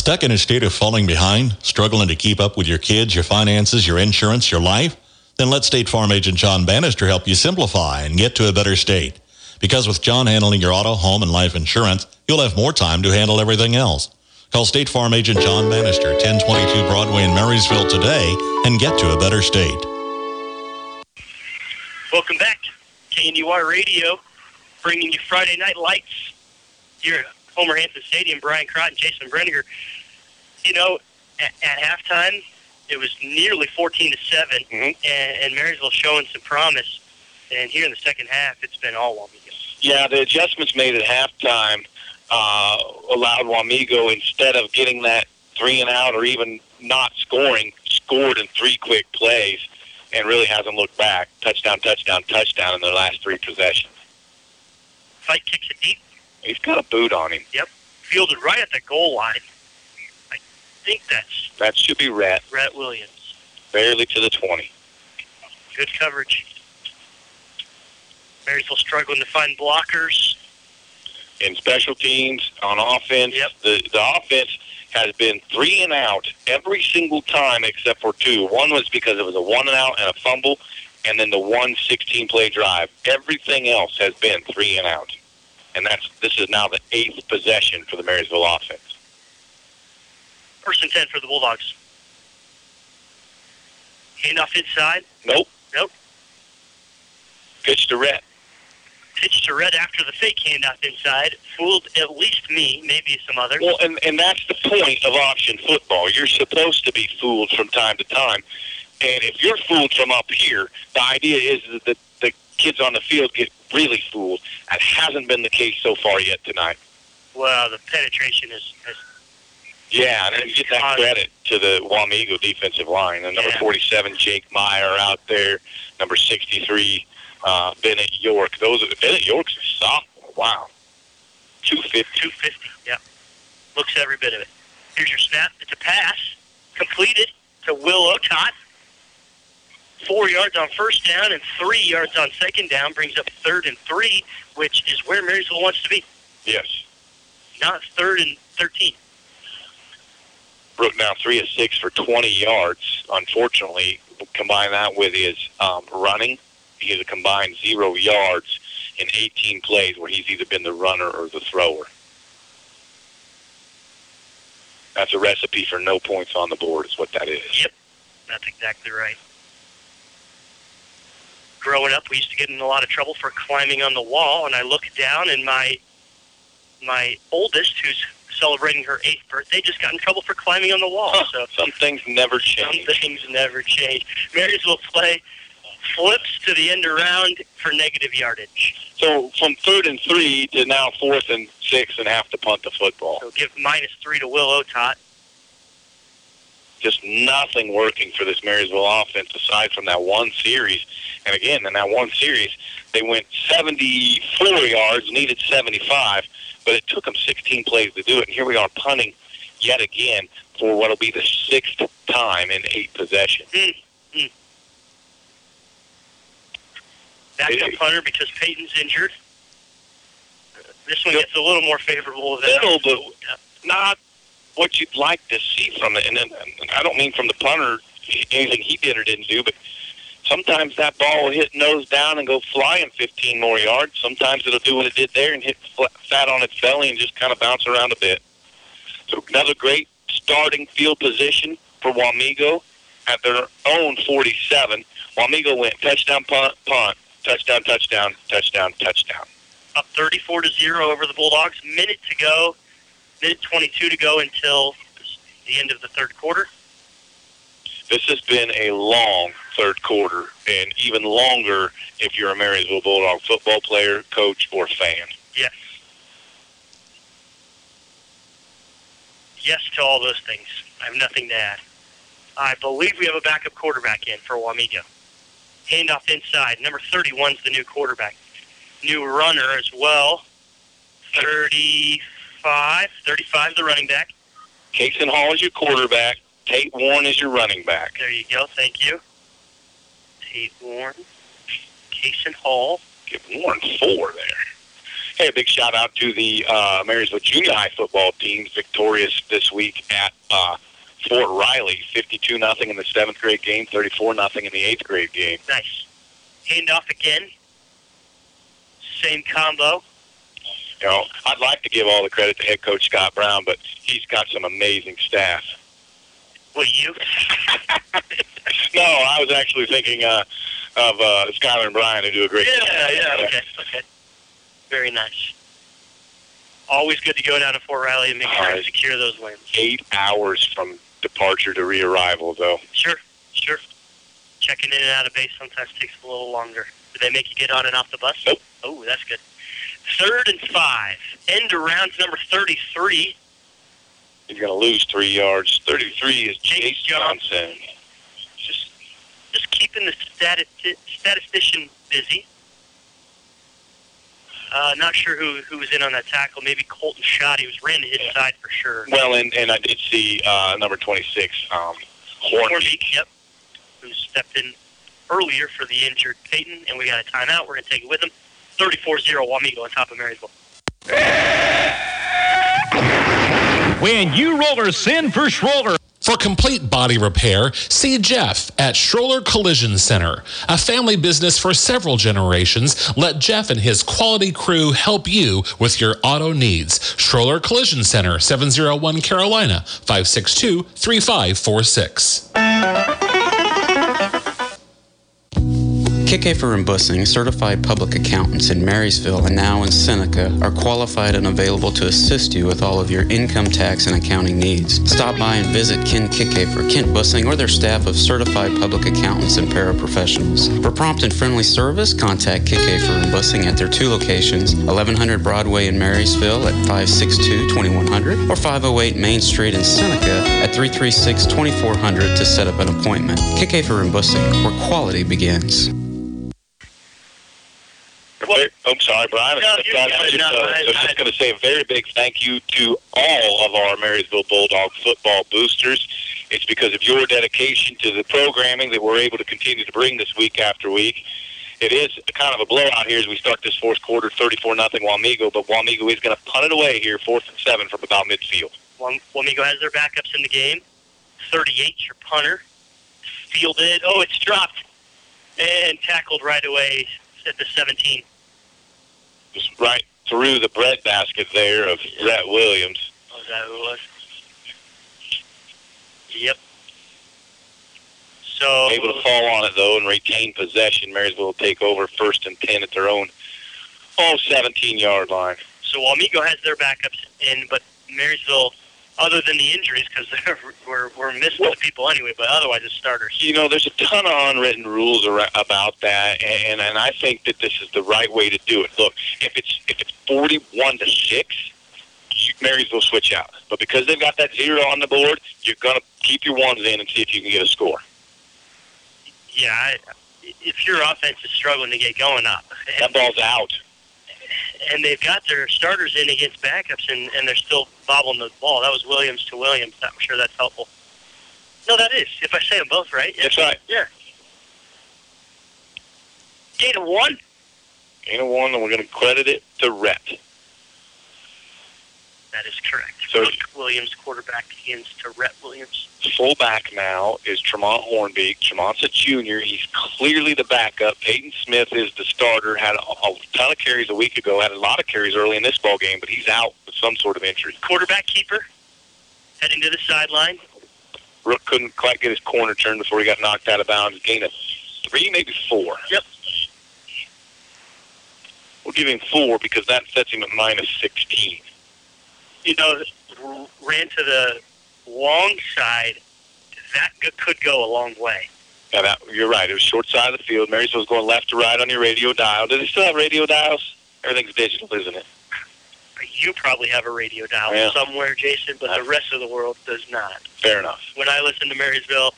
Stuck in a state of falling behind, struggling to keep up with your kids, your finances, your insurance, your life? Then let State Farm agent John Bannister help you simplify and get to a better state. Because with John handling your auto, home, and life insurance, you'll have more time to handle everything else. Call State Farm agent John Bannister, 1022 Broadway in Marysville today and get to a better state. Welcome back. KNUR Radio, bringing you Friday Night Lights here Homer Hanson Stadium. Brian Crott and Jason Brenniger. You know, at, at halftime, it was nearly 14 to 7, and, and Marysville showing some promise. And here in the second half, it's been all Wamego. Yeah, the adjustments made at halftime uh, allowed Wamego, instead of getting that three and out or even not scoring, scored in three quick plays and really hasn't looked back. Touchdown, touchdown, touchdown in their last three possessions. Fike kicks it deep. He's got a boot on him. Yep. Fielded right at the goal line. I think that's That should be Rhett, Rhett Williams. barely to the 20. Good coverage. Marysville struggling to find blockers. in special teams, on offense. The the offense has been three and out every single time except for two. One was because it was a one and out and a fumble, and then the one 16 play drive. Everything else has been three and out. And that's this is now the eighth possession for the Marysville offense. First and 10 for the Bulldogs. Handoff inside. Nope. Nope. Pitch to Rhett. Pitch to Rhett after the fake handoff inside. Fooled at least me, maybe some others. Well, and, and that's the point of option football. You're supposed to be fooled from time to time. And if you're fooled from up here, the idea is that kids on the field get really fooled. That hasn't been the case so far yet tonight. Well, the penetration is, is Yeah, and you get that credit to the Wamego defensive line. And number 47, Jake Meyer out there. Number 63, uh, Bennett York. Those are, Bennett York's a sophomore. Wow. 250. 250. Yeah. Looks every bit of it. Here's your snap. It's a pass. Completed to Will Otot. Four yards on first down and three yards on second down brings up third and three, which is where Marysville wants to be. Yes. Not third and 13. broke down three of six for 20 yards. Unfortunately, combine that with his um, running, he has a combined zero yards in 18 plays where he's either been the runner or the thrower. That's a recipe for no points on the board, is what that is. Yep, that's exactly right. Growing up, we used to get in a lot of trouble for climbing on the wall, and I look down, and my my oldest, who's celebrating her eighth birthday, just got in trouble for climbing on the wall. So Some things never change. some things never change. Marysville play flips to the end around for negative yardage. So from third and three to now fourth and six and have to punt the football. So give minus three to Will Otot. Just nothing working for this Marysville offense aside from that one series. And again, in that one series, they went 74 yards, needed 75, but it took them 16 plays to do it. And here we are punting yet again for what will be the sixth time in eight possessions. Mm-hmm. Backup punter because Peyton's injured. This one gets a little more favorable than Little, but not what you'd like to see from it. And then and I don't mean from the punter anything he did or didn't do, but sometimes that ball will hit nose down and go flying 15 more yards. Sometimes it'll do what it did there and hit flat, fat on its belly and just kind of bounce around a bit. So another great starting field position for Wamego at their own 47. Wamego went touchdown, punt, punt, touchdown, touchdown, touchdown, touchdown. up 34 to 0 over the Bulldogs. Minute to go, minute 22 to go until the end of the third quarter. This has been a long third quarter, and even longer if you're a Marysville Bulldog football player, coach, or fan. Yes. Yes to all those things. I have nothing to add. I believe we have a backup quarterback in for Wamego. Handoff inside. Number 31's the new quarterback. New runner as well. 35. 35 the running back. Cason Hall is your quarterback. Tate Warren is your running back. There you go. Thank you. Tate Warren. Cason Hall. Give Warren four there. Hey, a big shout out to the uh, Marysville Junior High football team, victorious this week at uh, Fort Riley, 52 nothing in the seventh grade game, 34 nothing in the eighth grade game. Nice. Handoff again. Same combo. You know, I'd like to give all the credit to head coach Scott Brown, but he's got some amazing staff. Will you? No, I was actually thinking uh, of uh, Skylar and Brian who do a great job. Yeah, yeah, okay, okay. Very nice. Always good to go down to Fort Riley and make sure to secure those wins. Eight hours from departure to rearrival, though. Sure, sure. Checking in and out of base sometimes takes a little longer. Do they make you get on and off the bus? Nope. Oh, that's good. Third and five. End around number 33. He's going to lose three yards. 33 is Chase Johnson. Just, just keeping the stati- statistician busy. Uh, not sure who who was in on that tackle. Maybe Colton Schott. He was ran to his side for sure. Well, and, and I did see uh, number 26, um. Hornbeak, yep, who stepped in earlier for the injured Peyton, and we got a timeout. We're going to take it with him. 34-0 Wamego on top of Marysville. When you rollers send for Schroller. For complete body repair, see Jeff at Schroller Collision Center. A family business for several generations, let Jeff and his quality crew help you with your auto needs. Schroller Collision Center, 701 Carolina, 562 3546. Kickafer and Bussing, certified public accountants in Marysville and now in Seneca, are qualified and available to assist you with all of your income tax and accounting needs. Stop by and visit Ken Kickafer, Kent Bussing, or their staff of certified public accountants and paraprofessionals. For prompt and friendly service, contact Kickafer and Bussing at their two locations, 1100 Broadway in Marysville at 562-2100 or 508 Main Street in Seneca at 336-2400 to set up an appointment. Kickafer and Bussing, where quality begins. Wait, I'm sorry, Brian. No, I you was just, uh, I- I was just going to say a very big thank you to all of our Marysville Bulldog football boosters. It's because of your dedication to the programming that we're able to continue to bring this week after week. It is kind of a blowout here as we start this fourth quarter, 34 nothing Wamego, but Wamego is going to punt it away here, fourth and seven from about midfield. Wam- Wamego has their backups in the game. 38, your punter. Fielded. Oh, it's dropped. And tackled right away at the 17. Just right through the breadbasket there of Rhett Williams. Oh, was that who it was? Yep. So Able to fall on it, though, and retain possession. Marysville will take over first and 10 at their own, oh, 17-yard line. So Wamego has their backups in, but Marysville, other than the injuries, because we're, we're missing the people anyway, but otherwise it's starters. You know, there's a ton of unwritten rules ar- about that, and and I think that this is the right way to do it. Look, if it's if it's 41 to six, you, Marysville switch out. But because they've got that zero on the board, you're gonna keep your ones in and see if you can get a score. Yeah, I, if your offense is struggling to get going up, That ball's out. and they've got their starters in against backups, and, and they're still bobbling the ball. That was Williams to Williams. I'm sure that's helpful. No, that is. If I say them both right. That's right. Yeah. Gain of one. Ain't a one, and we're gonna credit it to Rhett. That is correct. So- Rook Williams, quarterback, begins to Rhett Williams. Fullback now is Tremont Hornbeek. Tremont's a junior. He's clearly the backup. Peyton Smith is the starter. Had a, a ton of carries a week ago. Had a lot of carries early in this ball game, but he's out with some sort of injury. Quarterback keeper, heading to the sideline. Rook couldn't quite get his corner turned before he got knocked out of bounds. Gain of three, maybe four. Yep. We'll give him four because that sets him at minus 16. You know, ran to the long side. That could go a long way. Yeah, that, you're right. It was short side of the field. Marysville's going left to right on your radio dial. Do they still have radio dials? Everything's digital, isn't it? You probably have a radio dial Yeah. somewhere, Jason, but the uh-huh. rest of the world does not. Fair enough. When I listen to Marysville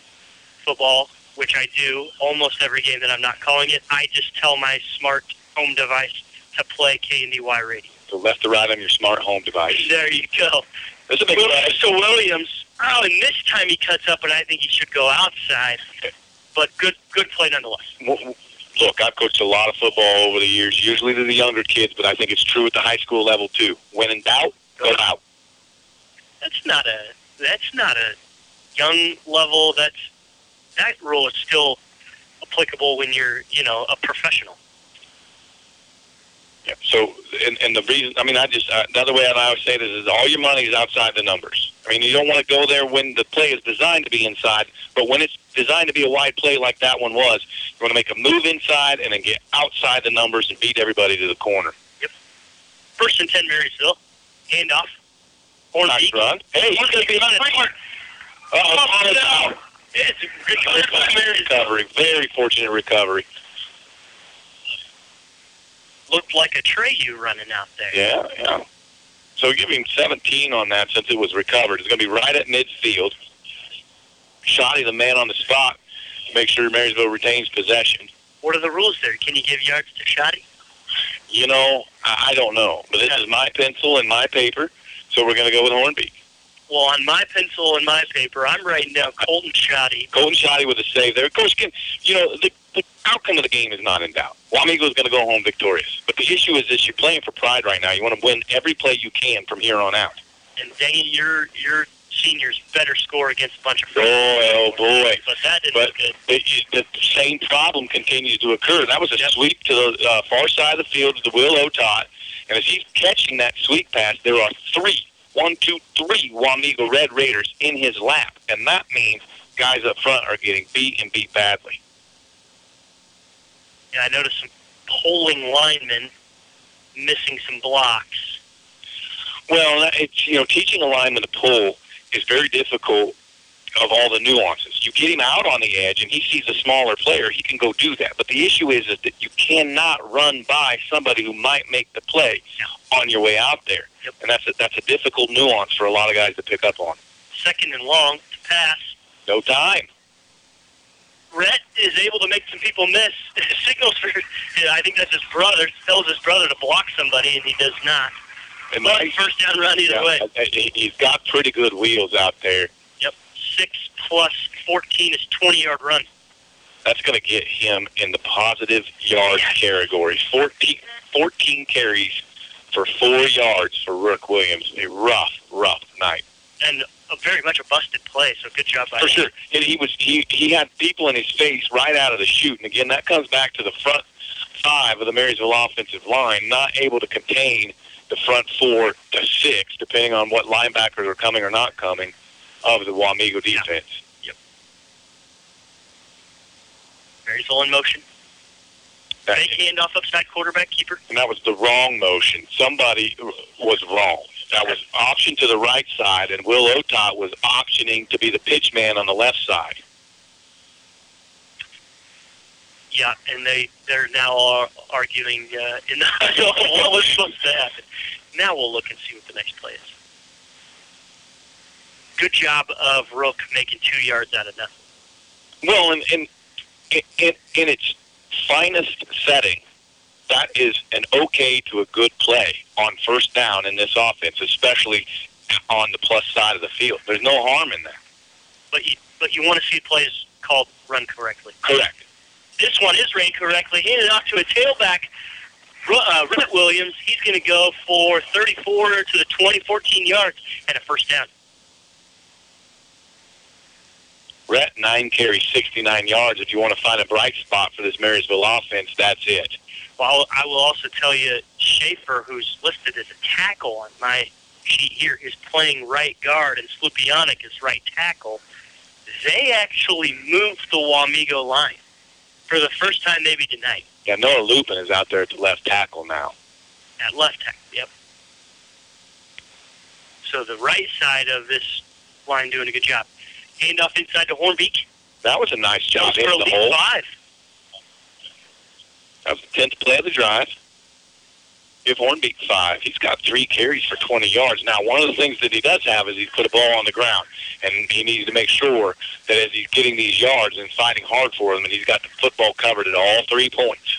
football, which I do almost every game that I'm not calling it, I just tell my smart home device to play KNDY radio. So left to right on your smart home device. There you go. That's a big Well, so Williams, oh, and this time he cuts up, and I think he should go outside. But good, good play nonetheless. Look, I've coached a lot of football over the years, usually to the younger kids, but I think it's true at the high school level too. When in doubt, go out. That's not a that's not a young level. That's that rule is still applicable when you're you know a professional. Yeah. So, and, and the reason, I mean, I just, uh, the other way I always say this is all your money is outside the numbers. I mean, you don't want to go there when the play is designed to be inside, but when it's designed to be a wide play like that one was, you want to make a move inside and then get outside the numbers and beat everybody to the corner. Yep. First and ten, Marysville. Handoff. Horn Nice run. Hey, he's going to be on it. Uh-oh, on out. It's a good recovery. Very fortunate recovery. Looked like a Treyu running out there. Yeah, yeah. So give him 17 on that since it was recovered. It's going to be right at midfield. Shoddy, the man on the spot, to make sure Marysville retains possession. What are the rules there? Can you give yards to Shoddy? You know, I, don't know, but this is my pencil and my paper, so we're going to go with Hornbeak. Well, on my pencil and my paper, I'm writing down Colton Shoddy. Colton Shoddy with a save there. Of course, can, you know, the outcome of the game is not in doubt. Wamego is going to go home victorious. But the issue is this, you're playing for pride right now. You want to win every play you can from here on out. And dang your your seniors better score against a bunch of Boy, oh boy. But that didn't But look good. the, the same problem continues to occur. That was a sweep to the uh, far side of the field to the Will Otot. And as he's catching that sweep pass, there are three, one, two, three Wamego Red Raiders in his lap. And that means guys up front are getting beat and beat badly. Yeah, I noticed some polling linemen missing some blocks. Well, it's you know, teaching a lineman to pull is very difficult of all the nuances. You get him out on the edge and he sees a smaller player, he can go do that. But the issue is, is that you cannot run by somebody who might make the play on your way out there. And that's a, that's a difficult nuance for a lot of guys to pick up on. Second and long to pass. No time. Rhett is able to make some people miss. Signals for, yeah, I think that's his brother. Tells his brother to block somebody, and he does not. And But first down run either yeah, way. he- He's got pretty good wheels out there. Yep. Six plus 14 is 20 yard run. That's going to get him in the positive yard category. 14, 14 carries for four yards for Rook Williams. A rough, rough night. and a very much a busted play. So good job by For him. sure. And he was he he had people in his face right out of the chute. And again, that comes back to the front five of the Marysville offensive line not able to contain the front four to six, depending on what linebackers are coming or not coming of the Wamego defense. Marysville in motion. Fake handoff upside quarterback keeper. And that was the wrong motion. Somebody was wrong. That was option to the right side, and Will Otot was optioning to be the pitch man on the left side. Yeah, and they they're now arguing uh, in the what was supposed to happen. Now we'll look and see what the next play is. Good job of Rook making two yards out of nothing. Well, in in in, in its finest setting, that is an okay to a good play on first down in this offense, especially on the plus side of the field. There's no harm in that. But you but you want to see plays called run correctly. Correct. This one is ran correctly. Handed off to a tailback, uh, Rhett Williams. He's going to go for 34 to the 20, 14 yards, and a first down. Rhett, nine carries, 69 yards. If you want to find a bright spot for this Marysville offense, that's it. Well, I will also tell you, Schaefer, who's listed as a tackle on my sheet here, is playing right guard, and Slupianic is right tackle. They actually moved the Wamego line for the first time maybe tonight Yeah, Noah Lupin is out there at the left tackle now. at left tackle. Yep. So the right side of this line doing a good job. Handoff inside to Hornbeak. That was a nice job for the hole. five. That was the tenth play of the drive. Give Hornbeak five. He's got three carries for 20 yards. Now, one of the things that he does have is he's put a ball on the ground, and he needs to make sure that as he's getting these yards and fighting hard for them, and he's got the football covered at all three points.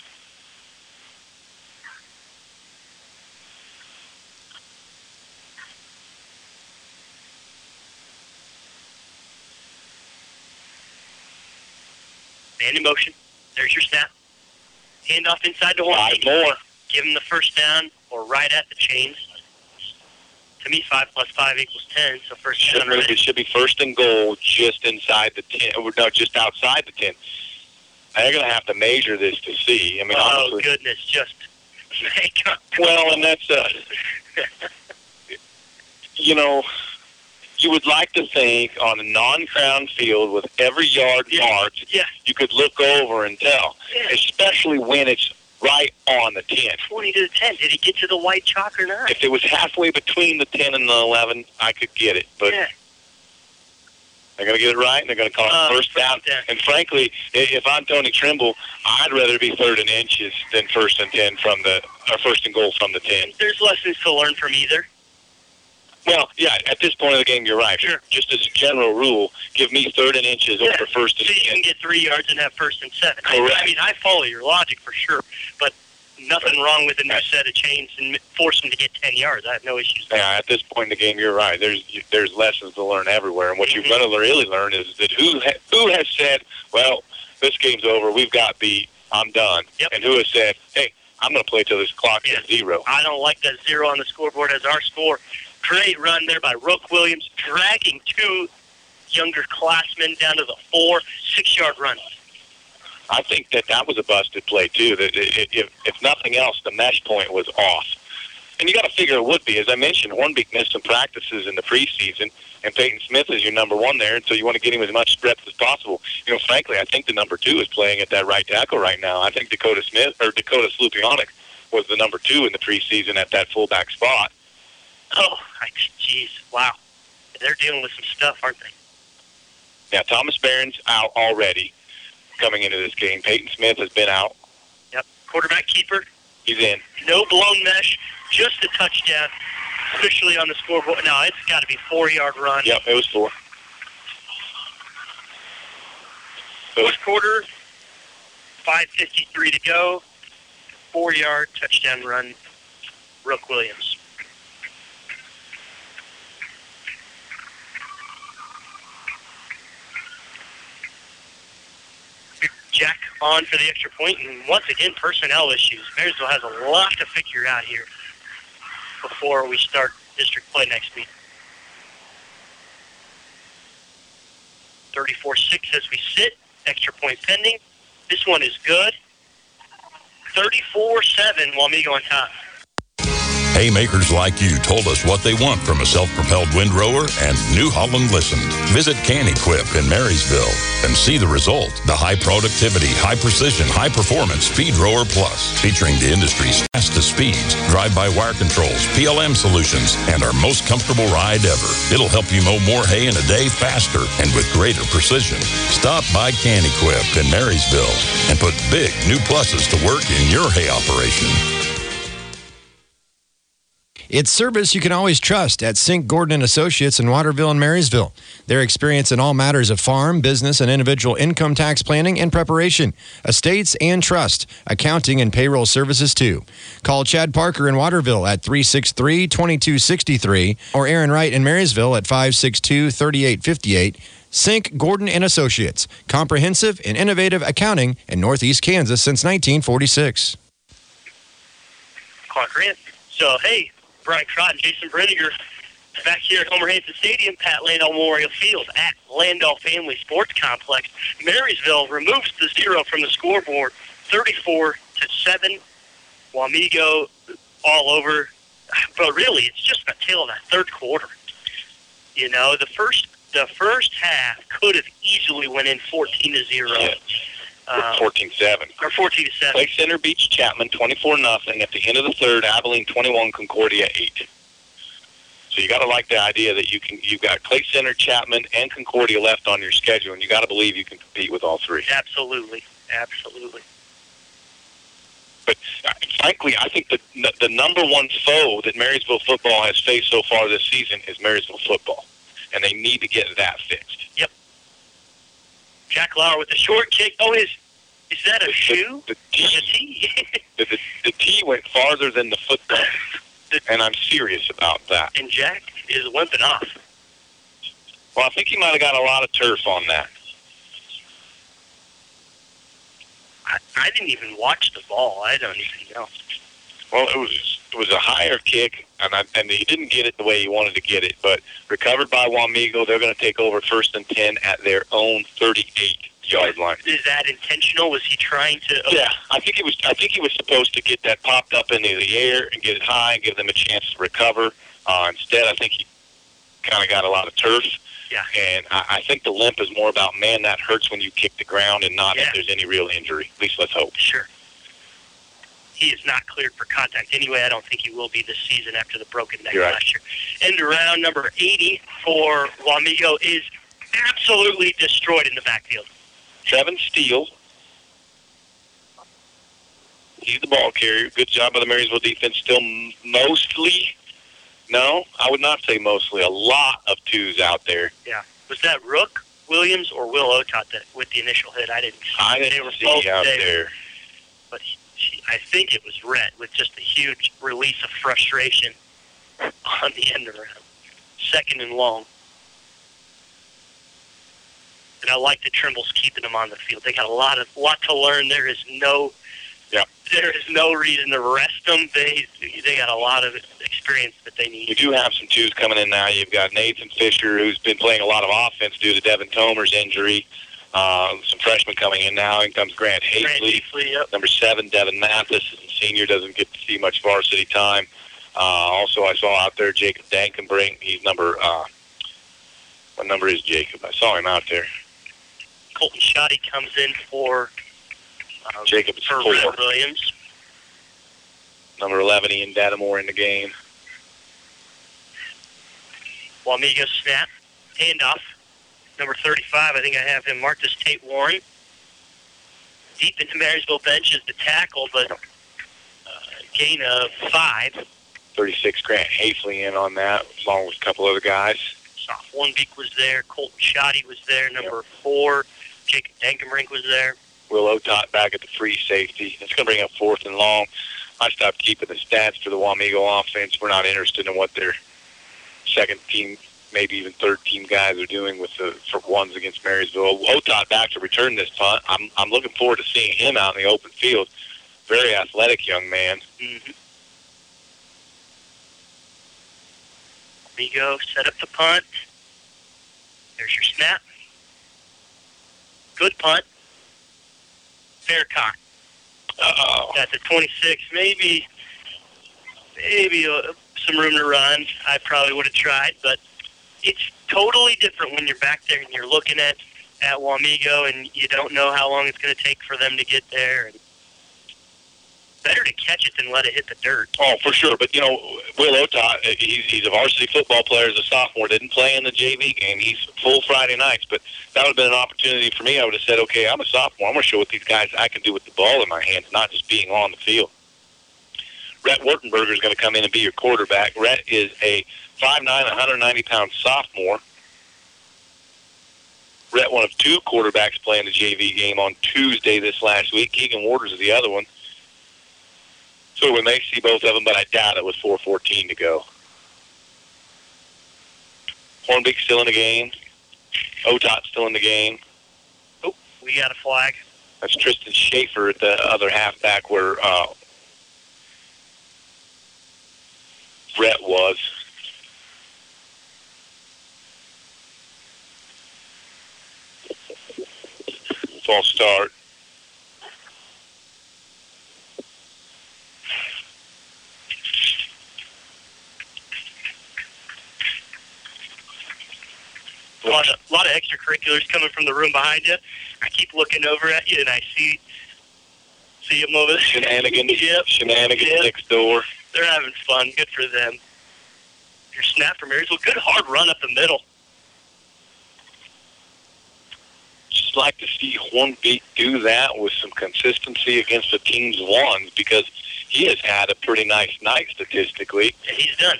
Man in motion. There's your snap. Handoff inside the to Five more. Give him the first down or right at the chains. To me, five plus five equals ten. So first Should, down. really- it should be first and goal just inside the 10, or no, just outside the 10. They're going to have to measure this to see. I mean, oh honestly. goodness, just make up. Well, and that's uh, you know, you would like to think on a non-crown field with every yard marked, yeah. you could look over and tell, Yeah. especially when it's right on the 10. twenty to the ten. Did he get to the white chalk or not? If it was halfway between the 10 and the 11, I could get it, but yeah. they're going to get it right, and they're going to call it Uh, first down. And frankly, if I'm Tony Trimble, I'd rather be third and inches than first and 10 from the, or first and goal from the 10. There's lessons to learn from either. Well, yeah, at this point of the game, you're right. Sure. Just as a general rule, give me third and inches Yeah. over first and So you can get three yards and have first and seven. Correct. I mean, I follow your logic for sure, but nothing wrong with a new set of chains and force them to get ten yards. I have no issues. Yeah, at this point in the game, you're right. There's there's lessons to learn everywhere, and what Mm-hmm. you're going to really learn is that who ha- who has said, "Well, this game's over. We've got beat. I'm done," yep. and who has said, "Hey, I'm going to play till this clock is zero. I don't like that zero on the scoreboard as our score. Great run there by Rook Williams, dragging two younger classmen down to the four, six-yard run. I think that that was a busted play too. That if nothing else, the mesh point was off, and you got to figure it would be. As I mentioned, Hornbeak missed some practices in the preseason, and Peyton Smith is your number one there, and so you want to get him as much reps as possible. You know, frankly, I think the number two is playing at that right tackle right now. I think Dakota Smith or Dakota Slupionic was the number two in the preseason at that fullback spot. Oh, jeez, wow. They're dealing with some stuff, aren't they? Now Thomas Barron's out already coming into this game. Peyton Smith has been out. Yep. Quarterback keeper, He's in. no blown mesh, just a touchdown. Officially on the scoreboard. No, it's got to be four-yard run. Yep, it was four. Fourth quarter, 5.53 to go. Four-yard touchdown run, Rook Williams. Jack on for the extra point, and once again, personnel issues. Marysville has a lot to figure out here before we start district play next week. 34-6 as we sit. Extra point pending. This one is good. 34-7, Wamego on top. Haymakers like you told us what they want from a self-propelled windrower, and New Holland listened. Visit Kanequip in Marysville and see the result. The high productivity, high precision, high performance Speedrower Plus, featuring the industry's fastest speeds, drive-by wire controls, PLM solutions, and our most comfortable ride ever. It'll help you mow more hay in a day faster and with greater precision. Stop by Kanequip in Marysville and put big new pluses to work in your hay operation. It's service you can always trust at Sink Gordon and Associates in Waterville and Marysville. Their experience in all matters of farm, business, and individual income tax planning and preparation, estates and trust, accounting and payroll services too. Call Chad Parker in Waterville at 363-2263 or Aaron Wright in Marysville at 562-3858. Sink Gordon and Associates, comprehensive and innovative accounting in Northeast Kansas since 1946. Clark. So, hey, Brian Trott and Jason Brenniger back here at Homer Hanson Stadium, Pat Landoll Memorial Field at Landoll Family Sports Complex. Marysville removes the zero from the scoreboard, 34 to 7. Wamego all over. But really, it's just the tail of that third quarter. You know, the first the first half could have easily went in 14 to 0. Uh, 14-7. or 14-7. Clay Center Beach, Chapman 24 nothing. At the end of the third, Abilene 21, Concordia 8. So you got to like the idea that you can you've got Clay Center, Chapman, and Concordia left on your schedule, and you got to believe you can compete with all three. Absolutely. Absolutely. But uh, frankly, I think the the number one foe that Marysville football has faced so far this season is Marysville football, and they need to get that fixed. Jack Lauer with the short kick. Oh, is is that a shoe? The T, the, the, the T went farther than the football, and I'm serious about that. And Jack is limping off. Well, I think he might have got a lot of turf on that. I, I didn't even watch the ball. I don't even know. Well, it was it was a higher kick, and I, and he didn't get it the way he wanted to get it, but recovered by Wamego. They're going to take over first and ten at their own 38 yard line. Is that intentional? Was he trying to? Yeah, I think he was. I think he was supposed to get that popped up into the air and get it high and give them a chance to recover. Uh, instead, I think he kind of got a lot of turf. Yeah. And I, I think the limp is more about man that hurts when you kick the ground and not if there's any real injury. At least let's hope. Sure. He is not cleared for contact anyway. I don't think he will be this season after the broken neck right. last year. End round number 80 for Wamego is absolutely destroyed in the backfield. Seven steals. He's the ball carrier. Good job by the Marysville defense. Still mostly, no, I would not say mostly. A lot of twos out there. Yeah. Was that Rook Williams or Will Otot that with the initial hit? I didn't see. I they didn't were see both out there. But he, I think it was Rhett with just a huge release of frustration on the end around. Second and long. And I like that Trimble's keeping them on the field. They got a lot of lot to learn. There is no yeah. there is no reason to rest them. They they got a lot of experience that they need. You do have some twos coming in now. You've got Nathan Fisher, who's been playing a lot of offense due to Devin Tomer's injury. Uh, some freshmen coming in now. In comes Grant Hazley. Number seven, Devin Mathis, is senior, doesn't get to see much varsity time. Uh, also, I saw out there Jacob Dankenbrink. He's number, uh, what number is Jacob? I saw him out there. Colton Shoddy comes in for uh, Jacob for four. Rhett Williams. Number 11, Ian Dattamore in the game. Wamigo snap, handoff. Number 35, I think I have him marked as Tate Warren. Deep into Marysville bench is the tackle, but uh, gain of five. 36, Grant Hazley in on that, along with a couple other guys. Soft Warnbeek was there. Colton Shoddy was there. Number four, Jacob Dankenbrink was there. Will Otot back at the free safety. It's going to bring up fourth and long. I stopped keeping the stats for the Wamego offense. We're not interested in what their second team, maybe even third team guys are doing with the for ones against Marysville. Otot back to return this punt. I'm I'm looking forward to seeing him out in the open field. Very athletic young man. Mm-hmm. Migo set up the punt. There's your snap. Good punt. Fair cock. Uh-oh. At the 26, maybe, maybe uh, some room to run. I probably would have tried, but it's totally different when you're back there and you're looking at at Wamego and you don't know how long it's going to take for them to get there. And better to catch it than let it hit the dirt. Oh, for sure. But, you know, Will Otot, uh, he's, he's a varsity football player as a sophomore, didn't play in the JV game. He's full Friday nights, but that would have been an opportunity for me. I would have said, okay, I'm a sophomore. I'm going to show what these guys I can do with the ball in my hands, not just being on the field. Rhett Wartenberger is going to come in and be your quarterback. Rhett is a 5'9", 190-pound sophomore. Rhett, one of two quarterbacks playing the JV game on Tuesday this last week. Keegan Waters is the other one. So we may see both of them, but I doubt it with 4.14 to go. Hornbeak still in the game. Otot still in the game. Oh, we got a flag. That's Tristan Schaefer at the other halfback where uh, Brett was. False start. A lot of, a lot of extracurriculars coming from the room behind you. I keep looking over at you and I see see them over there. Shenanigans, yep. shenanigans Yep. next door. They're having fun. Good for them. Your snap from Marysville. Good hard run up the middle. Just like to see Hornbeak do that with some consistency against the team's ones because he has had a pretty nice night statistically. Yeah, he's done.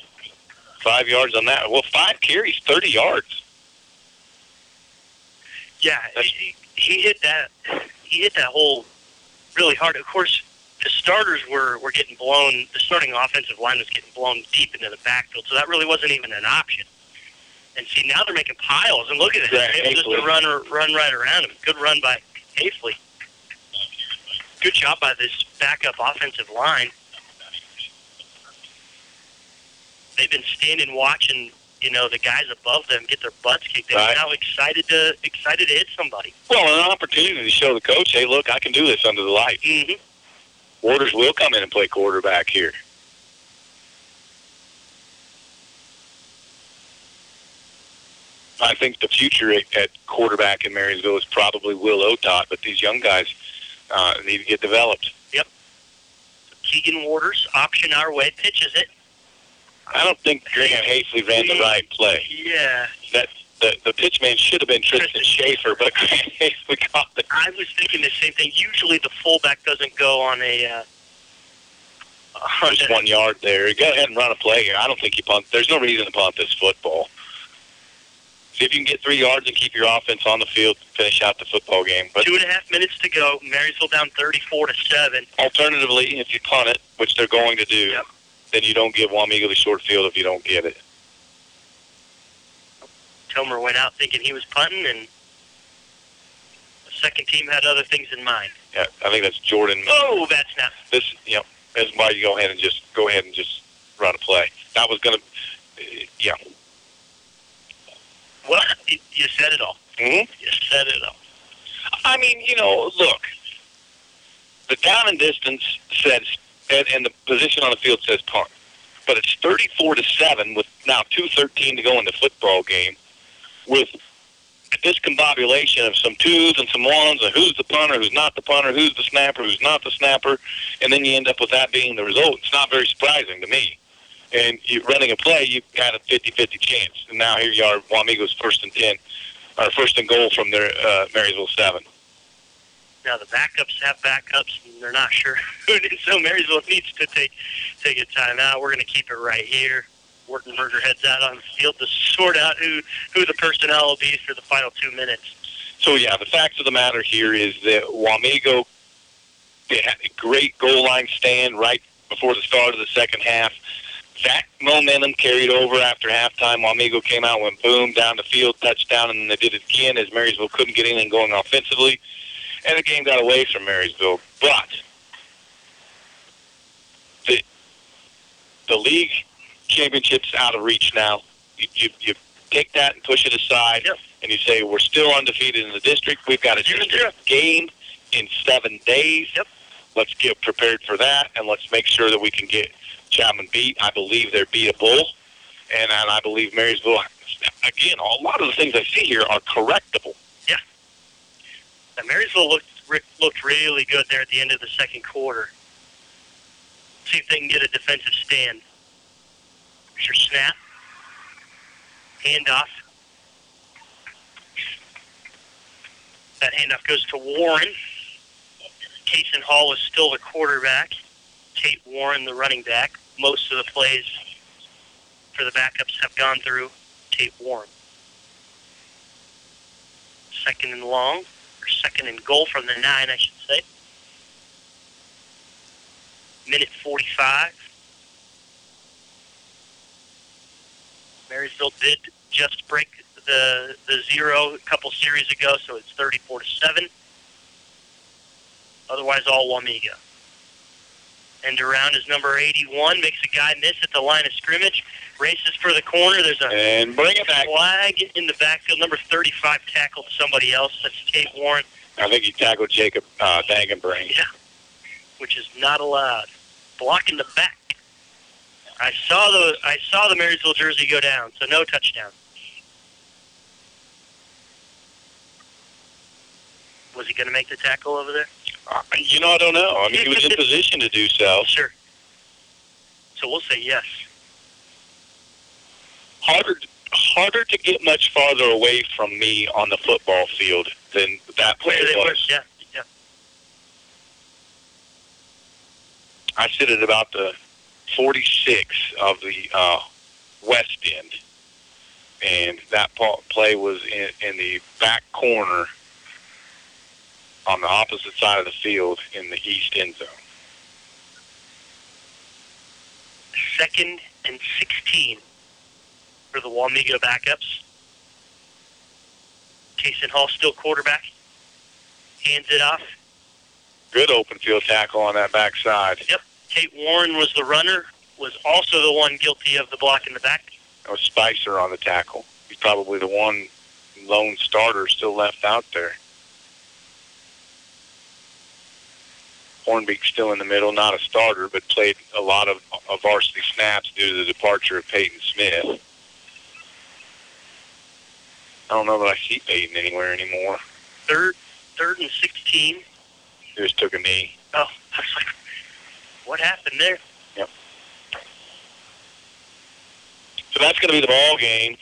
Five yards on that. Well, five carries, 30 yards. Yeah, he, he hit that. He hit that hole really hard. Of course, the starters were were getting blown. The starting offensive line was getting blown deep into the backfield, so that really wasn't even an option. And see, now they're making piles, and look at it. Right, They're able just to run run right around him. Good run by Hafley. Good job by this backup offensive line. They've been standing watching, you know, the guys above them get their butts kicked. They're Right. now excited to excited to hit somebody. Well, an opportunity to show the coach, hey, look, I can do this under the light. Mm-hmm. Waters will come in and play quarterback here. I think the future at, at quarterback in Marysville is probably Will Otot, but these young guys uh, need to get developed. Yep. Keegan Waters, option our way, pitches it. I don't think Graham Hafley ran the right play. Yeah. That the the pitch man should have been Tristan Schaefer, but Graham Hafley got the I was thinking the same thing. Usually the fullback doesn't go on a uh, on just one yard there. Go ahead and run a play here. I don't think you punt. There's no reason to punt this football. See if you can get three yards and keep your offense on the field to finish out the football game. But two and a half minutes to go. Marysville down thirty-four to seven. alternatively, if you punt it, which they're going to do, then you don't give Wamego the short field if you don't get it. Tomer went out thinking he was punting, and the second team had other things in mind. Yeah, I think that's Jordan. Oh, that's not. This, you know, that's why you go ahead and just go ahead and just run a play. That was going to, yeah. Well, you, you said it all. Mm-hmm. You said it all. I mean, you know, look, the down and distance says, and, and the position on the field says punt, but it's 34 to seven with now 2:13 to go in the football game, with a discombobulation of some twos and some ones, and who's the punter, who's not the punter, who's the snapper, who's not the snapper, and then you end up with that being the result. It's not very surprising to me. And you running a play, you've got a 50-50 chance. And now here you are, Wamego's first and 10, or first and goal from their uh, Marysville 7. Now the backups have backups, and they're not sure who. So Marysville needs to take take a timeout. We're going to keep it right here. Wartenberger heads out on the field to sort out who who the personnel will be for the final two minutes. So yeah, the facts of the matter here is that Wamego they had a great goal line stand right before the start of the second half. That momentum carried over after halftime. Wamego came out, went boom down the field, touchdown, and then they did it again as Marysville couldn't get anything going offensively, and the game got away from Marysville. But the the league championship's out of reach now. You, you, you take that and push it aside and you say we're still undefeated in the district. We've got a district game in seven days. Yep. Let's get prepared for that, and let's make sure that we can get Chapman beat. I believe they're beatable, and, and I believe Marysville. Again, a lot of the things I see here are correctable. Yeah. And Marysville looked looked really good there at the end of the second quarter. See if they can get a defensive stand. Here's your snap. Handoff. That handoff goes to Warren. Kason Hall is still the quarterback. Tate Warren, the running back. Most of the plays for the backups have gone through Tate Warren. Second and long, or second and goal from the nine, I should say. Minute 45. Marysville did just break the the zero a couple series ago, so it's 34 to seven. Otherwise, all Wamego. And around is number 81, makes a guy miss at the line of scrimmage, races for the corner. There's a And bring it back. flag in the backfield. Number 35 tackled somebody else. That's Tate Warren, I think he tackled Jacob uh, Dankenbrink. Yeah. which is not allowed. Blocking the back. I saw the I saw the Marysville jersey go down, so no touchdown. Was he going to make the tackle over there? Uh, you know, I don't know. I mean, he was in position to do so. Sure. So we'll say yes. Harder, harder to get much farther away from me on the football field than that play Where they were, was. yeah, yeah. I sit at about the 46 of the uh, west end, and that play was in, in the back corner on the opposite side of the field in the east end zone. Second and 16 for the Wamego backups. Kason Hall still quarterback. Hands it off. Good open field tackle on that backside. Yep. Tate Warren was the runner, was also the one guilty of the block in the back. That was Spicer on the tackle. He's probably the one lone starter still left out there. Hornbeak's still in the middle, not a starter, but played a lot of, of varsity snaps due to the departure of Peyton Smith. I don't know that I see Peyton anywhere anymore. Third, third and 16. He just took a knee. Oh, I was like, what happened there? Yep. So that's going to be the ball game.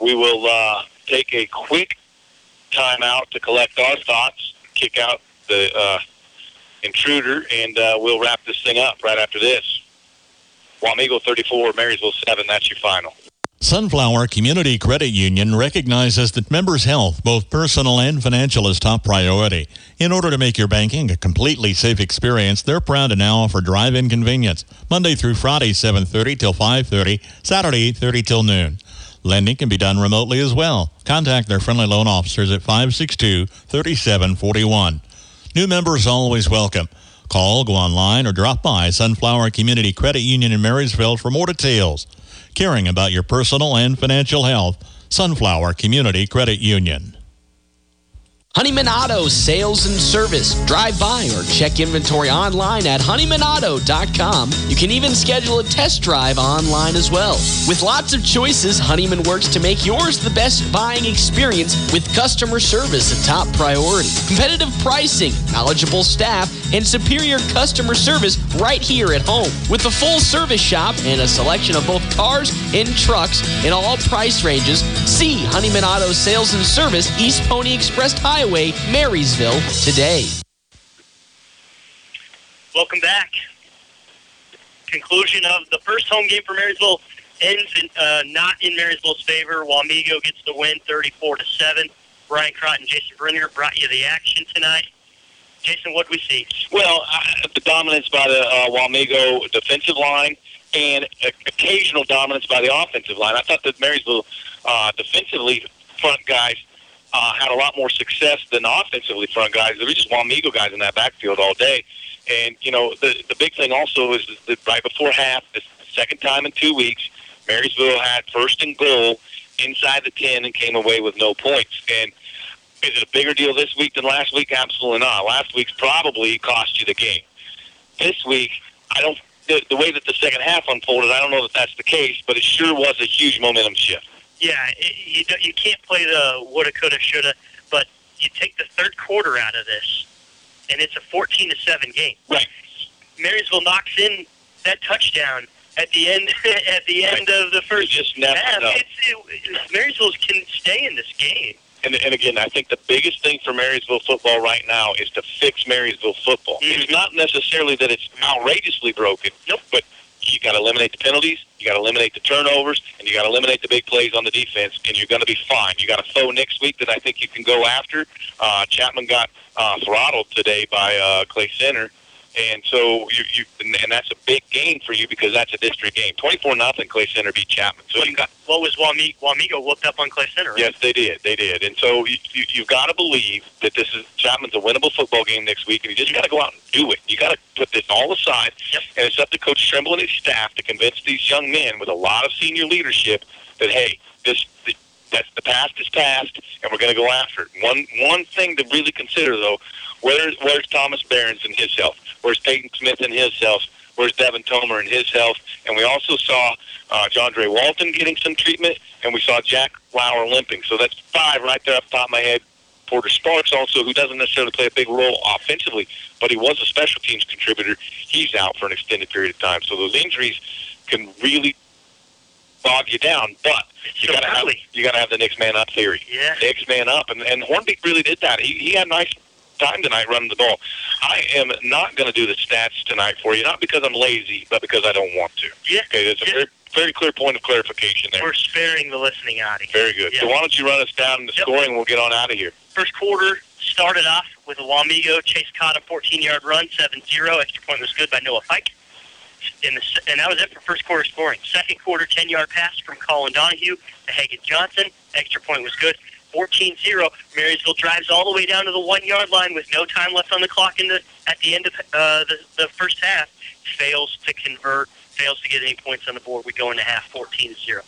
We will uh, take a quick timeout to collect our thoughts, kick out the uh, intruder, and uh, we'll wrap this thing up right after this. Wamego 34, Marysville 7. That's your final. Sunflower Community Credit Union recognizes that members' health, both personal and financial, is top priority. In order to make your banking a completely safe experience, they're proud to now offer drive-in convenience Monday through Friday, 7:30 till 5:30, Saturday 8:30 till noon. Lending can be done remotely as well. Contact their friendly loan officers at 562-3741. New members always welcome. Call, go online, or drop by Sunflower Community Credit Union in Marysville for more details. Caring about your personal and financial health, Sunflower Community Credit Union. Honeyman Auto Sales and Service. Drive by or check inventory online at honeymanauto.com. You can even schedule a test drive online as well. With lots of choices, Honeyman works to make yours the best buying experience with customer service a top priority. Competitive pricing, knowledgeable staff, and superior customer service right here at home. With a full service shop and a selection of both cars and trucks in all price ranges, see Honeyman Auto Sales and Service, East Pony Express Highway. Marysville today. Welcome back. Conclusion of the first home game for Marysville ends in, uh, not in Marysville's favor. Wamego gets the win, 34 to seven. Brian Trott and Jason Brenner brought you the action tonight. Jason, what do we see? Well, uh, the dominance by the uh, Wamego defensive line and occasional dominance by the offensive line. I thought that Marysville uh, defensively front guys uh, had a lot more success than offensively front guys. There were just Wamego guys in that backfield all day. And, you know, the, the big thing also is that right before half, the second time in two weeks, Marysville had first and goal inside the 10 and came away with no points. And is it a bigger deal this week than last week? Absolutely not. Last week's probably cost you the game. This week, I don't. The, the way that the second half unfolded, I don't know that that's the case, but it sure was a huge momentum shift. Yeah, it, you don't- you can't play the woulda, coulda, shoulda, but you take the third quarter out of this, and it's a fourteen to seven game. Right. Marysville knocks in that touchdown at the end at the end of the first just never half. know. It's, it, Marysville can stay in this game. And, and again, I think the biggest thing for Marysville football right now is to fix Marysville football. It's not necessarily that it's outrageously broken. Nope. But you got to eliminate the penalties, you got to eliminate the turnovers, and you got to eliminate the big plays on the defense, and you're going to be fine. You got a foe next week that I think you can go after. Uh, Chapman got uh, throttled today by uh, Clay Center. And so you, you and that's a big game for you because that's a district game. Twenty-four nothing. Clay Center beat Chapman. So you got What was Wamego? Wamego whooped up on Clay Center. Right? Yes, they did. They did. And so you, you, you've got to believe that this is Chapman's a winnable football game next week, and you just got to go out and do it. You got to put this all aside, and it's up to Coach Trimble and his staff to convince these young men with a lot of senior leadership that hey, this. That's the past is past, and we're going to go after it. One one thing to really consider, though, where's where's Thomas Behrens and his health? Where's Peyton Smith and his health? Where's Devin Tomer and his health? And we also saw uh, John Dre Walton getting some treatment, and we saw Jack Lauer limping. So that's five right there off the top of my head. Porter Sparks also, who doesn't necessarily play a big role offensively, but he was a special teams contributor. He's out for an extended period of time. So those injuries can really bog you down. But you got to have you got to have the next man up theory. Yeah. Next man up, and and Hornbeak really did that. He he had nice time tonight running the ball. I am not going to do the stats tonight for you, not because I'm lazy, but because I don't want to. Yeah. Okay, there's a very very clear point of clarification there. We're sparing the listening audience. Very good. So why don't you run us down the scoring? and We'll get on out of here. First quarter started off with a Wamego Chase caught a 14-yard run, 7-0. Extra point was good by Noah Fike. In the, and that was it for first quarter scoring. Second quarter, 10-yard pass from Colin Donahue to Hagen Johnson. Extra point was good. 14-0. Marysville drives all the way down to the one-yard line with no time left on the clock in the at the end of uh, the, the first half. Fails to convert. Fails to get any points on the board. We go into half 14-0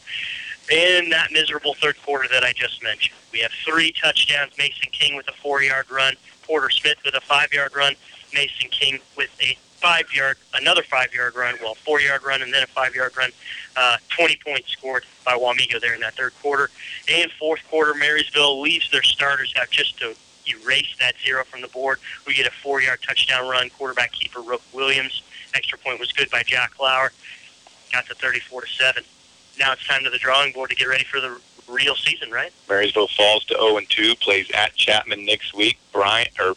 in that miserable third quarter that I just mentioned. We have three touchdowns. Mason King with a four-yard run, Porter Smith with a five-yard run, Mason King with a five-yard, another five-yard run, well, four-yard run and then a five-yard run. Uh, 20 points scored by Wamego there in that third quarter. And fourth quarter, Marysville leaves their starters out just to erase that zero from the board. We get a four-yard touchdown run. Quarterback keeper Rook Williams. Extra point was good by Jack Lauer. Got to 34 to seven now it's time to the drawing board to get ready for the real season, right? Marysville falls to 0 and 2, plays at Chapman next week. Brian or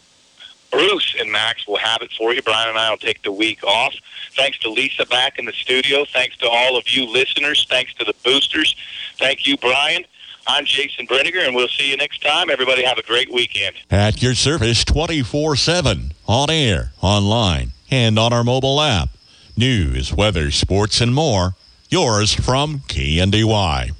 Bruce and Max will have it for you. Brian and I will take the week off. Thanks to Lisa back in the studio. Thanks to all of you listeners. Thanks to the boosters. Thank you, Brian. I'm Jason Brenniger, and we'll see you next time. Everybody have a great weekend. At your service 24 7, on air, online, and on our mobile app. News, weather, sports, and more. Yours from KNDY.